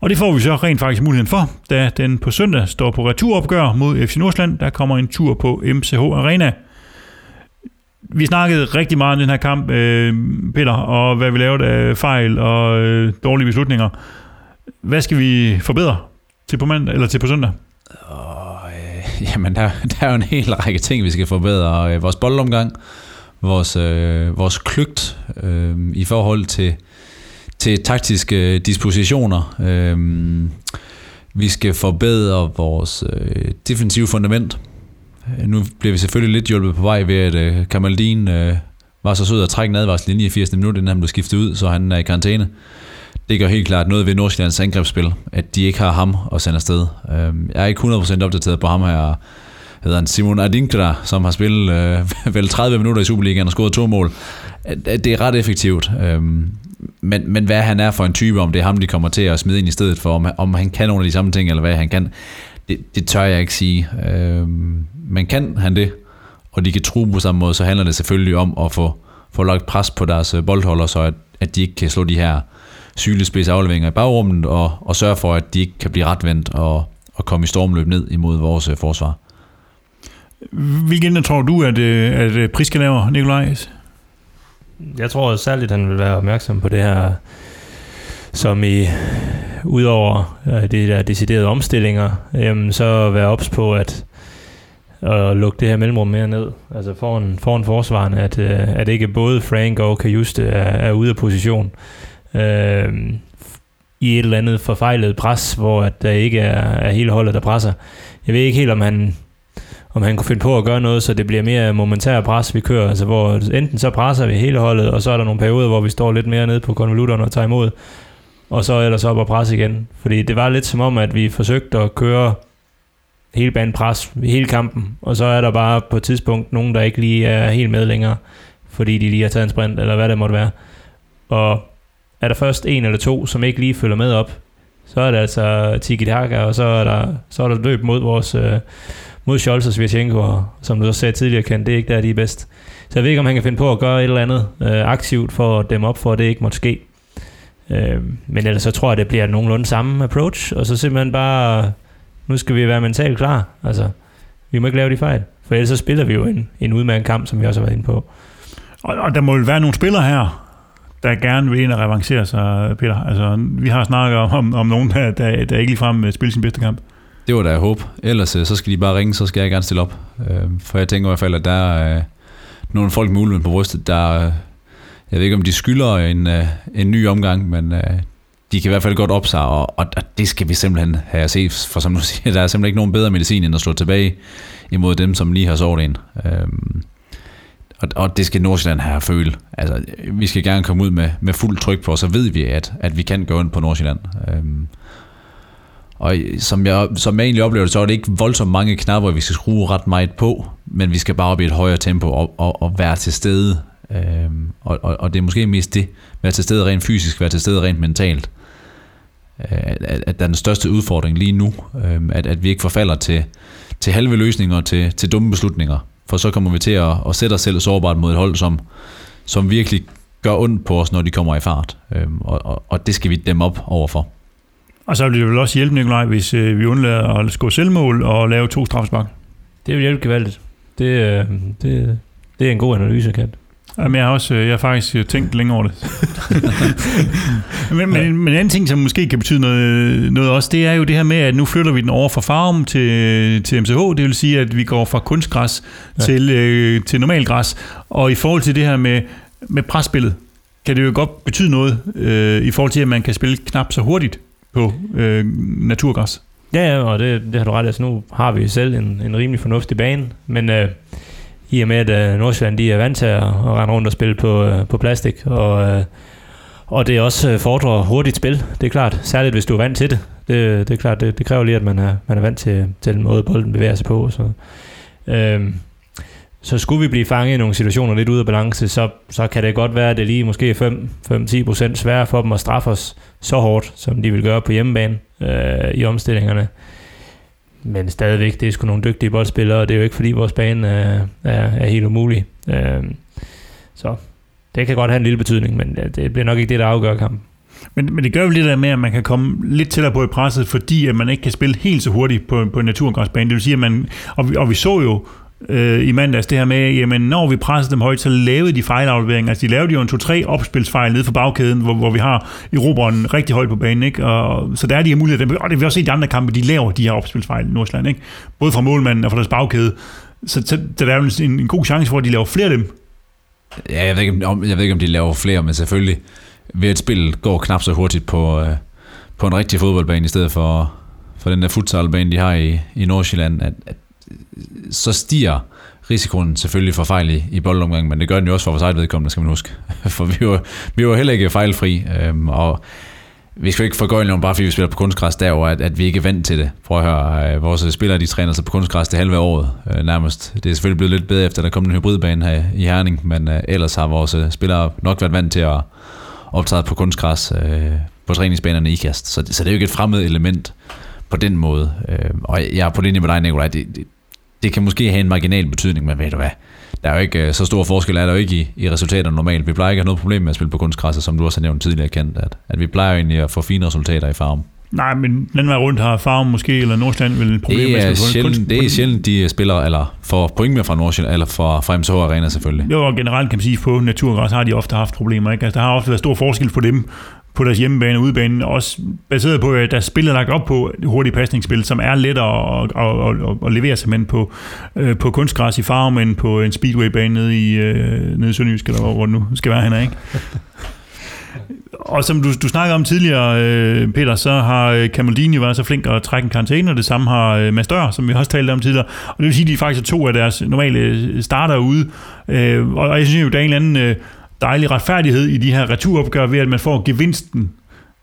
Og det får vi så rent faktisk muligheden for, da den på søndag står på returopgør mod FC Nordsjælland. Der kommer en tur på MCH Arena. Vi snakkede rigtig meget om den her kamp, øh, Peter, og hvad vi lavede af fejl og øh, dårlige beslutninger. Hvad skal vi forbedre til på, mandag, eller til på søndag? Øh, jamen, der, der er jo en hel række ting, vi skal forbedre. Øh, vores boldomgang, vores, øh, vores kløgt øh, i forhold til, til taktiske dispositioner. Øh, vi skal forbedre vores øh, defensive fundament. Nu bliver vi selvfølgelig lidt hjulpet på vej ved, at øh, Kamaldin øh, var så sød at trække en advarsel i 80. minut, inden han blev skiftet ud, så han er i karantæne. Det gør helt klart noget ved Nordsjællands angrebsspil, at de ikke har ham at sende afsted. Øhm, Jeg er ikke 100% opdateret på ham her, hedder han Simon Adinkra, som har spillet øh, vel 30 minutter i Superligaen og scoret to mål. Det er ret effektivt. Øhm, men, men hvad han er for en type, om det er ham, de kommer til at smide ind i stedet for, om, om han kan nogle af de samme ting, eller hvad han kan, det, det tør jeg ikke sige. Øh, Men kan han det, og de kan tro på samme måde, så handler det selvfølgelig om at få, få lagt pres på deres øh, boldholder, så at, at de ikke kan slå de her sylespidse afleveringer i bagrummet, og, og sørge for, at de ikke kan blive retvendt og, og komme i stormløb ned imod vores øh, forsvar. Hvilken tror du, at, øh, at øh, Priska laver, Nikolajs? Jeg tror særligt, han vil være opmærksom på det her, som i, udover øh, det der deciderede omstillinger, øhm, så være ops på at, at lukke det her mellemrum mere ned. Altså foran, foran forsvaren, at, øh, at ikke både Frank og Kajuste er, er ude af position. Øh, i et eller andet forfejlet pres, hvor at der ikke er, er hele holdet, der presser. Jeg ved ikke helt, om han, om han kunne finde på at gøre noget, så det bliver mere momentær pres, vi kører. Altså, hvor enten så presser vi hele holdet, og så er der nogle perioder, hvor vi står lidt mere nede på konvolutterne og tager imod, og så ellers op og presse igen. Fordi det var lidt som om, at vi forsøgte at køre hele banen pres, hele kampen, og så er der bare på et tidspunkt nogen, der ikke lige er helt med længere, fordi de lige har taget en sprint, eller hvad det måtte være. Og er der først en eller to, som ikke lige følger med op, så er det altså tiki og så er der, så er der løb mod vores øh, mod Scholz og Svirchenko, og som du også sagde tidligere, kan det er ikke der, de er bedst. Så jeg ved ikke, om han kan finde på at gøre et eller andet øh, aktivt for at dæmme op for, at det ikke måtte ske. Øh, men ellers så tror jeg, det bliver nogenlunde samme approach, og så simpelthen bare, nu skal vi være mentalt klar. Altså, vi må ikke lave de fejl, for ellers så spiller vi jo en, en udmærket kamp, som vi også har været inde på. Og, og der må vel være nogle spillere her, der gerne vil ind og revancere sig, Peter. Altså, vi har snakket om, om, om nogen, der, der, der ikke ligefrem spiller sin bedste kamp. Det var da jeg håb. Ellers øh, så skal de bare ringe, så skal jeg gerne stille op. Øhm, for jeg tænker i hvert fald, at der er øh, nogle folk med ulven på brystet, der... Øh, jeg ved ikke, om de skylder en, en ny omgang, men de kan i hvert fald godt op sig, og, og og det skal vi simpelthen have at se. For som du siger, der er simpelthen ikke nogen bedre medicin, end at slå tilbage imod dem, som lige har sovet en. Øhm, og, og det skal Nordsjælland have at føle. Altså, vi skal gerne komme ud med, med fuld tryk på, og så ved vi, at, at vi kan gå ind på Nordsjælland. Øhm, og som jeg, som jeg egentlig oplever det, så er det ikke voldsomt mange knapper, vi skal skrue ret meget på, men vi skal bare op i et højere tempo og, og, og være til stede. Øhm, og, og, og det er måske mest det, være til stede rent fysisk, være til stede rent mentalt. Øh, At, at, der er den største udfordring lige nu, øh, at, at vi ikke forfalder til, til halve løsninger og til, til dumme beslutninger. For så kommer vi til at, at sætte os selv sårbart mod et hold, som, som virkelig gør ondt på os, når de kommer i fart. Øh, og, og, og det skal vi dem op overfor. Og så vil det vel også hjælpe, Nikolaj, hvis øh, vi undlader at skå selvmål og lave to straffespark. Det vil hjælpe gevaldigt. Det, øh, det, det er en god analyse, Kat. Jamen, jeg har også jeg har faktisk øh, tænkt længere over det. men, men, men en anden ting, som måske kan betyde noget, noget også, det er jo det her med, at nu flytter vi den over fra Farum til, til MCH. Det vil sige, at vi går fra kunstgræs ja. til, øh, til normalgræs. Og i forhold til det her med, med presspillet, kan det jo godt betyde noget øh, i forhold til, at man kan spille knap så hurtigt på øh, naturgræs. Ja, ja, og det, det har du ret i. Altså, nu har vi selv en, en rimelig fornuftig bane, men øh, i og med, at øh, Nordsjælland de er vant til at, at rende rundt og spille på, øh, på plastik, og, øh, og det også øh, fordrer hurtigt spil, det er klart, særligt hvis du er vant til det. Det, det er klart, det, det kræver lige, at man er, man er vant til, til den måde, bolden bevæger sig på. Så, øh, så skulle vi blive fanget i nogle situationer lidt ude af balance, så, så kan det godt være, at det lige måske 5-10% sværere for dem at straffe os så hårdt, som de vil gøre på hjemmebane øh, i omstillingerne. Men stadigvæk, det er sgu nogle dygtige boldspillere, og det er jo ikke fordi vores bane er, er, er helt umulig. Øh, så det kan godt have en lille betydning, men det bliver nok ikke det, der afgør kampen. Men, men det gør jo lidt af med, at man kan komme lidt tættere på i presset, fordi at man ikke kan spille helt så hurtigt på, på en naturgræsbane. Det vil sige, at man, og vi, og vi så jo øh, i mandags det her med, jamen når vi pressede dem højt, så lavede de fejlafleveringer. Altså de lavede jo en 2-3 opspilsfejl nede for bagkæden, hvor, hvor vi har Roberen rigtig højt på banen. Ikke? Og, så der er de her muligheder. Og det vil også se i de andre kampe, de laver de her opspilsfejl i Nordsjælland. Ikke? Både fra målmanden og fra deres bagkæde. Så, så, der er jo en, en god chance for, at de laver flere af dem. Ja, jeg ved, ikke, om, jeg ved ikke, om de laver flere, men selvfølgelig ved at spil går knap så hurtigt på, øh, på en rigtig fodboldbane, i stedet for, for den der futsalbane, de har i, i Nordsjælland, at, at så stiger risikoen selvfølgelig for fejl i, i boldomgangen, men det gør den jo også for vores eget vedkommende, skal man huske. For vi var, vi var heller ikke fejlfri, øhm, og vi skal ikke forgøjle nogen, bare fordi vi spiller på kunstgræs derover, at, at vi ikke er vant til det. Prøv at høre, øh, vores spillere de træner sig på kunstgræs det halve året øh, nærmest. Det er selvfølgelig blevet lidt bedre efter, der kom en hybridbane her i Herning, men øh, ellers har vores øh, spillere nok været vant til at optræde på kunstgræs øh, på træningsbanerne i kast. Så, så det er jo ikke et fremmed element på den måde. Øh, og jeg er på linje med dig, Nikolaj. Det, det, det kan måske have en marginal betydning, men ved du hvad, der er jo ikke øh, så stor forskel, er der jo ikke i, i resultaterne normalt. Vi plejer ikke at have noget problem med at spille på kunstgræsset, som du også har nævnt tidligere kendt, at, at vi plejer egentlig at få fine resultater i farven. Nej, men den vej rundt har Farm måske, eller Nordsjælland vel et problem det er med at sjældent, kunst, Det er sjældent, de spiller, eller får point med fra Nordsjælland, eller fra, fra MSH Arena selvfølgelig. Jo, og generelt kan man sige, på naturgræs har de ofte haft problemer. Ikke? Altså, der har ofte været stor forskel på dem, på deres hjemmebane og udebane, også baseret på, at deres spil er lagt op på hurtige pasningsspil, som er lettere at, at, at, at levere simpelthen på, øh, på kunstgræs i farve, men på en speedwaybane nede i, øh, nede i Sønderjysk, eller hvor, hvor det nu skal være henne, ikke? og som du, du snakkede om tidligere, øh, Peter, så har Camaldini været så flink at trække en karantæne, og det samme har øh, Mads Dør, som vi også talte om tidligere. Og det vil sige, at de faktisk er to af deres normale starter ude. Øh, og jeg synes jo, der er en eller anden... Øh, dejlig retfærdighed i de her returopgør ved, at man får gevinsten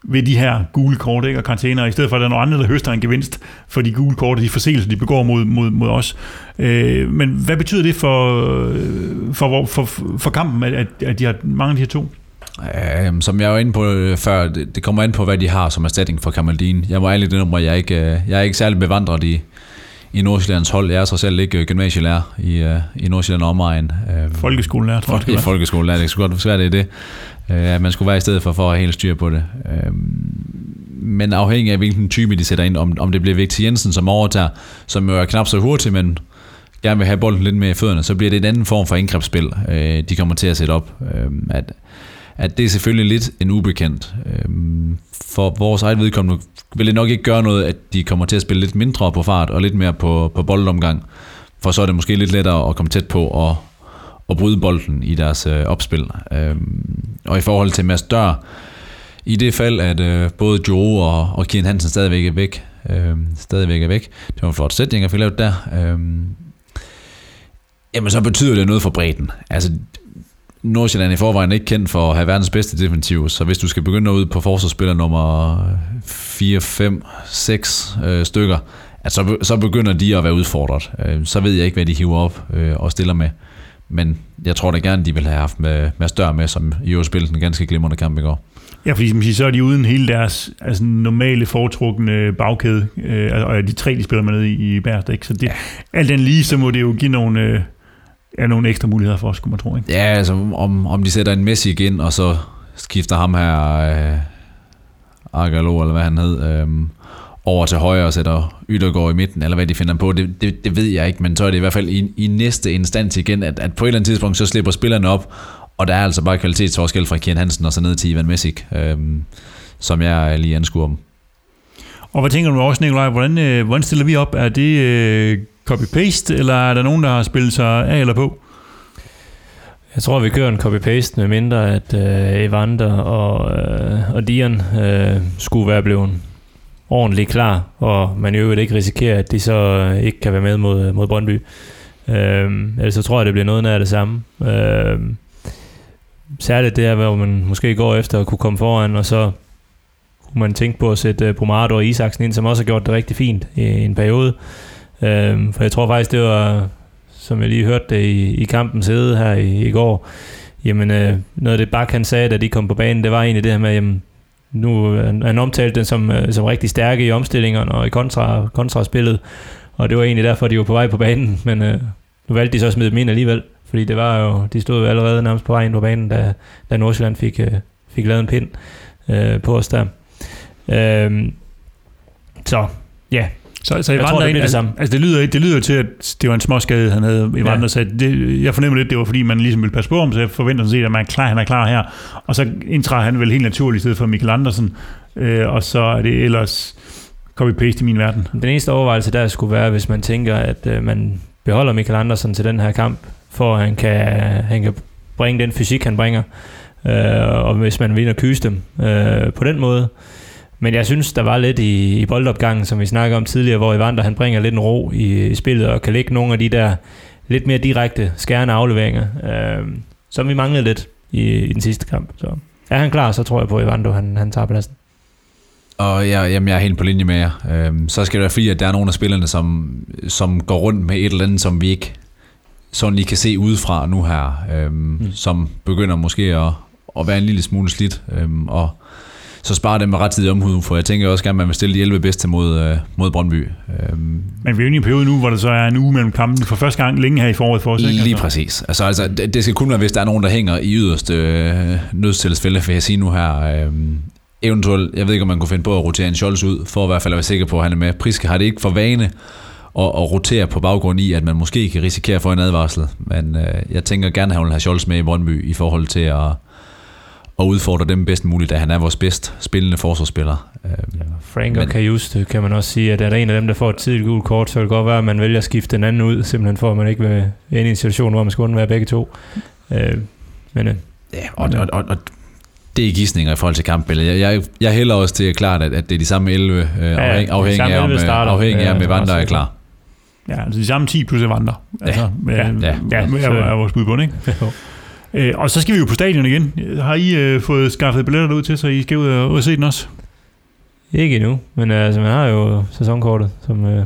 ved de her gule kort ikke, og karantæner, i stedet for at der er nogle andre, der høster en gevinst for de gule kort og de forseelser, de begår mod, mod, mod os. Øh, men hvad betyder det for, for, for, for kampen, at, at de har mange af de her to? Øh, som jeg var inde på øh, før, det, det kommer an på, hvad de har som erstatning for Kamaldin. Jeg må ærligt indrømme, at jeg ikke, øh, jeg er ikke særlig bevandret i, i Nordsjællands hold. Jeg er så selv ikke gymnasielærer i, uh, i Nordsjælland omegn. Uh, folkeskolelærer, tror jeg. I folkeskolelærer, det skulle godt være, det er det. Uh, man skulle være i stedet for, for at have helt styr på det. Uh, men afhængig af, hvilken type de sætter ind, om, om det bliver Victor Jensen, som overtager, som jo er knap så hurtig, men gerne vil have bolden lidt mere i fødderne, så bliver det en anden form for indgrebsspil, uh, de kommer til at sætte op. Uh, at, at det er selvfølgelig lidt en ubekendt. Øhm, for vores eget vedkommende vil det nok ikke gøre noget, at de kommer til at spille lidt mindre på fart og lidt mere på, på boldomgang. For så er det måske lidt lettere at komme tæt på og, og bryde bolden i deres øh, opspil. Øhm, og i forhold til Mads Dør, i det fald, at øh, både Joe og, og Kian Hansen stadigvæk er væk, øh, stadigvæk er væk, det var en flot sætning, jeg fik lavet der, øh, jamen så betyder det noget for bredden. Altså, Nordsjælland i forvejen er ikke kendt for at have verdens bedste defensiv, så hvis du skal begynde ud på forsvarsspiller nummer 4, 5, 6 øh, stykker, at så, så begynder de at være udfordret. Øh, så ved jeg ikke, hvad de hiver op øh, og stiller med. Men jeg tror da gerne, de vil have haft med, med større med, som i jo spillet en ganske glimrende kamp i går. Ja, fordi som siger, så er de uden hele deres altså, normale foretrukne bagkæde, øh, og de tre, de spiller med i, i Bærst, ikke? Så det, ja. alt den lige, så må det jo give nogle, øh, er nogle ekstra muligheder for os, skulle man tro. Ikke? Ja, altså om, om de sætter en Messi igen, og så skifter ham her, øh, Argalo, eller hvad han hed, øh, over til højre og sætter Yttergaard i midten, eller hvad de finder på, det, det, det ved jeg ikke, men så er det i hvert fald i, i næste instans igen, at, at på et eller andet tidspunkt, så slipper spillerne op, og der er altså bare kvalitetsforskel fra Kian Hansen og så ned til Ivan Messick, øh, som jeg lige anskuer dem. Og hvad tænker du også, Nikolaj? Hvordan, øh, hvordan stiller vi op? Er det øh, copy-paste, eller er der nogen, der har spillet sig af eller på? Jeg tror, vi kører en copy-paste, med mindre at øh, Evander og, øh, og Dion øh, skulle være blevet ordentligt klar, og man i øvrigt ikke risikerer, at de så øh, ikke kan være med mod, øh, mod Brøndby. Øh, ellers så tror jeg, det bliver noget af det samme. Øh, særligt det her, hvor man måske går efter at kunne komme foran, og så kunne man tænke på at sætte øh, Brumado og Isaksen ind, som også har gjort det rigtig fint i en periode. Øh, for jeg tror faktisk, det var, som jeg lige hørte det i, i kampen sæde her i, i går, jamen øh, noget af det Bak han sagde, da de kom på banen, det var egentlig det her med, jamen, nu øh, han omtalte den som, øh, som rigtig stærke i omstillingerne og i kontra, kontraspillet, og det var egentlig derfor, de var på vej på banen, men øh, nu valgte de så at smide dem ind alligevel, fordi det var jo, de stod jo allerede nærmest på vej ind på banen, da, da Nordsjælland fik, øh, fik lavet en pind øh, på os der. Øh, så ja, så, så Jeg tror, det det altså. Altså, det lyder, det lyder til, at det var en småskade, han havde i vandret, så det, jeg fornemmer lidt, det var fordi, man ligesom ville passe på ham, så jeg forventer sådan set, at man er klar, han er klar her. Og så indtræder han vel helt naturligt i stedet for Michael Andersen, øh, og så er det ellers copy-paste i min verden. Den eneste overvejelse der skulle være, hvis man tænker, at øh, man beholder Michael Andersen til den her kamp, for at han kan, han kan bringe den fysik, han bringer, øh, og hvis man vinder kyse dem øh, på den måde. Men jeg synes, der var lidt i, i boldopgangen, som vi snakkede om tidligere, hvor Evander han bringer lidt en ro i, i spillet, og kan lægge nogle af de der lidt mere direkte skærende afleveringer, øh, som vi manglede lidt i, i den sidste kamp. Så er han klar, så tror jeg på, at Evander han, han tager pladsen. Og jeg, jamen, jeg er helt på linje med jer. Øhm, så skal det være fordi, at der er nogle af spillerne, som, som går rundt med et eller andet, som vi ikke sådan lige kan se udefra nu her, øhm, mm. som begynder måske at, at være en lille smule slidt, øhm, og så sparer det med rettidig omhud, for jeg tænker også gerne, at man vil stille de 11 bedste mod, øh, mod Brøndby. Øhm, Men vi er jo i en periode nu, hvor der så er en uge mellem kampen for første gang længe her i foråret for os. ikke? Lige Altså, præcis. Altså, altså, det, det skal kun være, hvis der er nogen, der hænger i yderste øh, nødstilfælde, vil jeg sige nu her. Øh, eventuelt, jeg ved ikke, om man kunne finde på at rotere en Scholz ud, for i hvert fald at være sikker på, at han er med. Priske har det ikke for vane at, at rotere på baggrund i, at man måske kan risikere for en advarsel. Men øh, jeg tænker gerne, at han vil have Scholz med i Brøndby i forhold til at, at udfordre dem bedst muligt, da han er vores bedst spillende forsvarsspiller. Øh, Frank Men- og Kajuste kan man også sige, at er der en af dem, der får et tidligt gult kort, så kan det godt være, at man vælger at skifte den anden ud, simpelthen for at man ikke vil ind i en situation, hvor man skal undvære begge to. Øh, men øh, Ja, og, og, og, og det er gissninger i forhold til kampbilledet. Jeg, jeg, jeg hælder også til klart, at, at det er de samme 11, øh, ja, afhæng, afhængig af, om, 11 øh, afhængig af, om Ja, Evander er klar. Ja, altså de samme 10 plus Evander. Altså, ja, ja, ja, ja. ja, Ja, er, er vores bud på det, ikke? Øh, og så skal vi jo på stadion igen. Har I øh, fået skaffet billetter ud til, så I skal ud og, ud og se den også? ikke endnu, men øh, altså, man har jo sæsonkortet, som... Øh,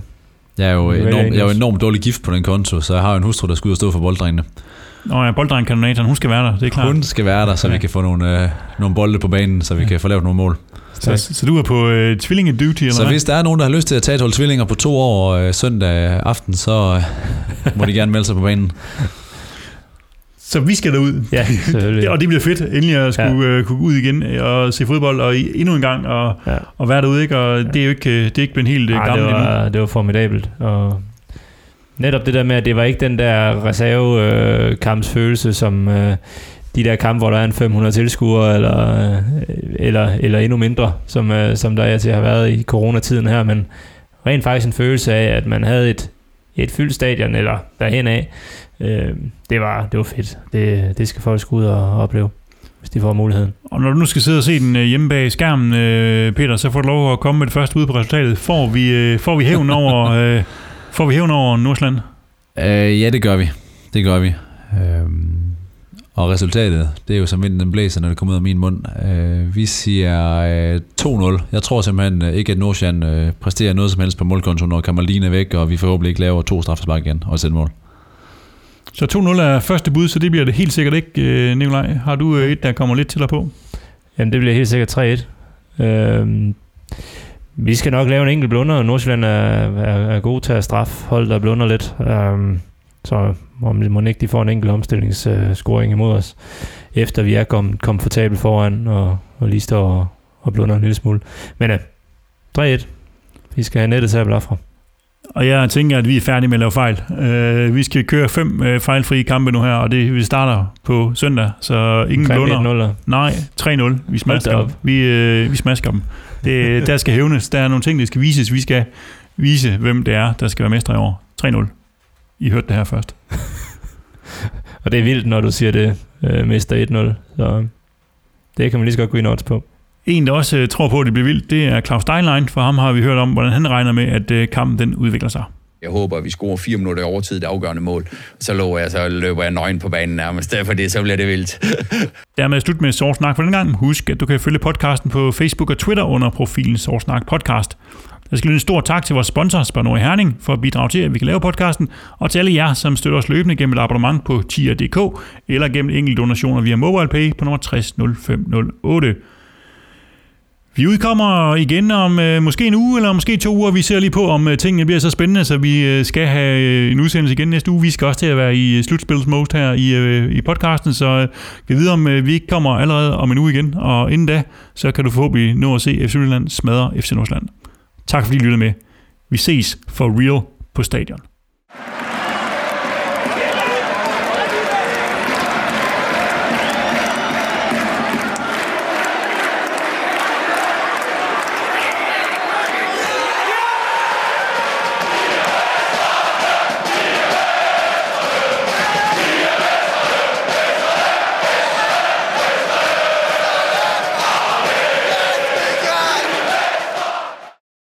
Jeg er jo enormt, jeg er jo enormt dårlig gift på den konto, så jeg har jo en hustru, der skal ud og stå for bolddrengene. Nå ja, bolddrengkanonatoren, hun skal være der, det er klart. Hun skal være der, så vi Ja. kan få nogle, øh, nogle bolde på banen, så vi kan få lavet nogle mål. Så, så du er på øh, tvillinge-duty, eller Så hvad? hvis der er nogen, der har lyst til at tage et hold tvillinger på to år øh, søndag aften, så øh, må de gerne melde sig på banen. Så vi skal derud. ja, selvfølgelig. Og det bliver fedt, endelig at skulle ja. øh, kunne gå ud igen og se fodbold, og endnu en gang, og, Ja. og være derude, ikke? Og det er jo ikke, øh, det er ikke blevet helt øh, Ej, det, gammelt endnu. var, det var formidabelt. Og netop det der med, at det var ikke den der reservekampsfølelse, som øh, de der kampe, hvor der er en 500 tilskuere, eller, øh, eller, eller endnu mindre, som, øh, som der er til at have været i coronatiden her, men rent faktisk en følelse af, at man havde et, et fyldt stadion, eller derhen af. Øh, det, var, det var fedt. Det, det skal folk ud og opleve, hvis de får muligheden. Og når du nu skal sidde og se den øh, hjemme bag skærmen, øh, Peter, så får du lov at komme med det første bud på resultatet. Får vi, øh, får vi hævn over, øh, får vi hævn over Nordsjælland? Øh, ja, det gør vi. Det gør vi. Øhm, og resultatet, det er jo som vinden den blæser, når det kommer ud af min mund. Øh, vi siger øh, 2-0. Jeg tror simpelthen øh, ikke, at Nordsjælland øh, præsterer noget som helst på målkontoen, når Kamaline er væk, og vi forhåbentlig ikke laver to straffespark igen og et mål. Så 2-0 er første bud, så det bliver det helt sikkert ikke, øh, Nikolaj. Har du øh, et, der kommer lidt til dig på? Jamen, det bliver helt sikkert 3-1. Øhm, vi skal nok lave en enkelt blunder, og Nordsjælland er, er, er god til at straffe hold, der blunder lidt. Øhm, så om må ikke de får en enkelt omstillingsscoring imod os, efter vi er kommet komfortabelt foran, og, og lige står og, og blunder en lille smule. Men øh, 3-1. Vi skal have nettet til at blafre. Og jeg tænker, at vi er færdige med at lave fejl. Øh, vi skal køre fem øh, fejlfrie kampe nu her, og det vi starter på søndag, så ingen blunder. 5-1-0'er. Nej, 3-0. Vi smasker dem. Vi, øh, vi smasker dem. Det, der skal hævnes. Der er nogle ting, der skal vises. Vi skal vise, hvem det er, der skal være mestre i år. 3-0. I hørte det her først. Og det er vildt, når du siger det, øh, mister 1-0. Så det kan man lige så godt gå ind odds på. En, der også øh, tror på, at det bliver vildt, det er Claus Steinlein. For ham har vi hørt om, hvordan han regner med, at øh, kampen den udvikler sig. Jeg håber, at vi scorer fire minutter i overtid, det afgørende mål. Så lover jeg, så løber jeg nøgen på banen nærmest. For det, så bliver det vildt. Dermed slut med Sort Snak for den gang. Husk, at du kan følge podcasten på Facebook og Twitter under profilen Sort Snak Podcast. Der skal lyde en stor tak til vores sponsor, Spanor Herning, for at bidrage til, at vi kan lave podcasten, og til alle jer, som støtter os løbende gennem et abonnement på tier.dk, eller gennem enkelte donationer via MobilePay på nummer 600508. Vi udkommer igen om øh, måske en uge, eller måske to uger. Vi ser lige på, om øh, tingene bliver så spændende, så vi øh, skal have øh, en udsendelse igen næste uge. Vi skal også til at være i øh, slutspilsmode her i, øh, i podcasten, så øh, vi ved, om øh, vi ikke kommer allerede om en uge igen. Og inden da, så kan du forhåbentlig nå at se FC Midtjylland smadre FC Nordsjælland. Tak fordi I lyttede med. Vi ses for real på stadion.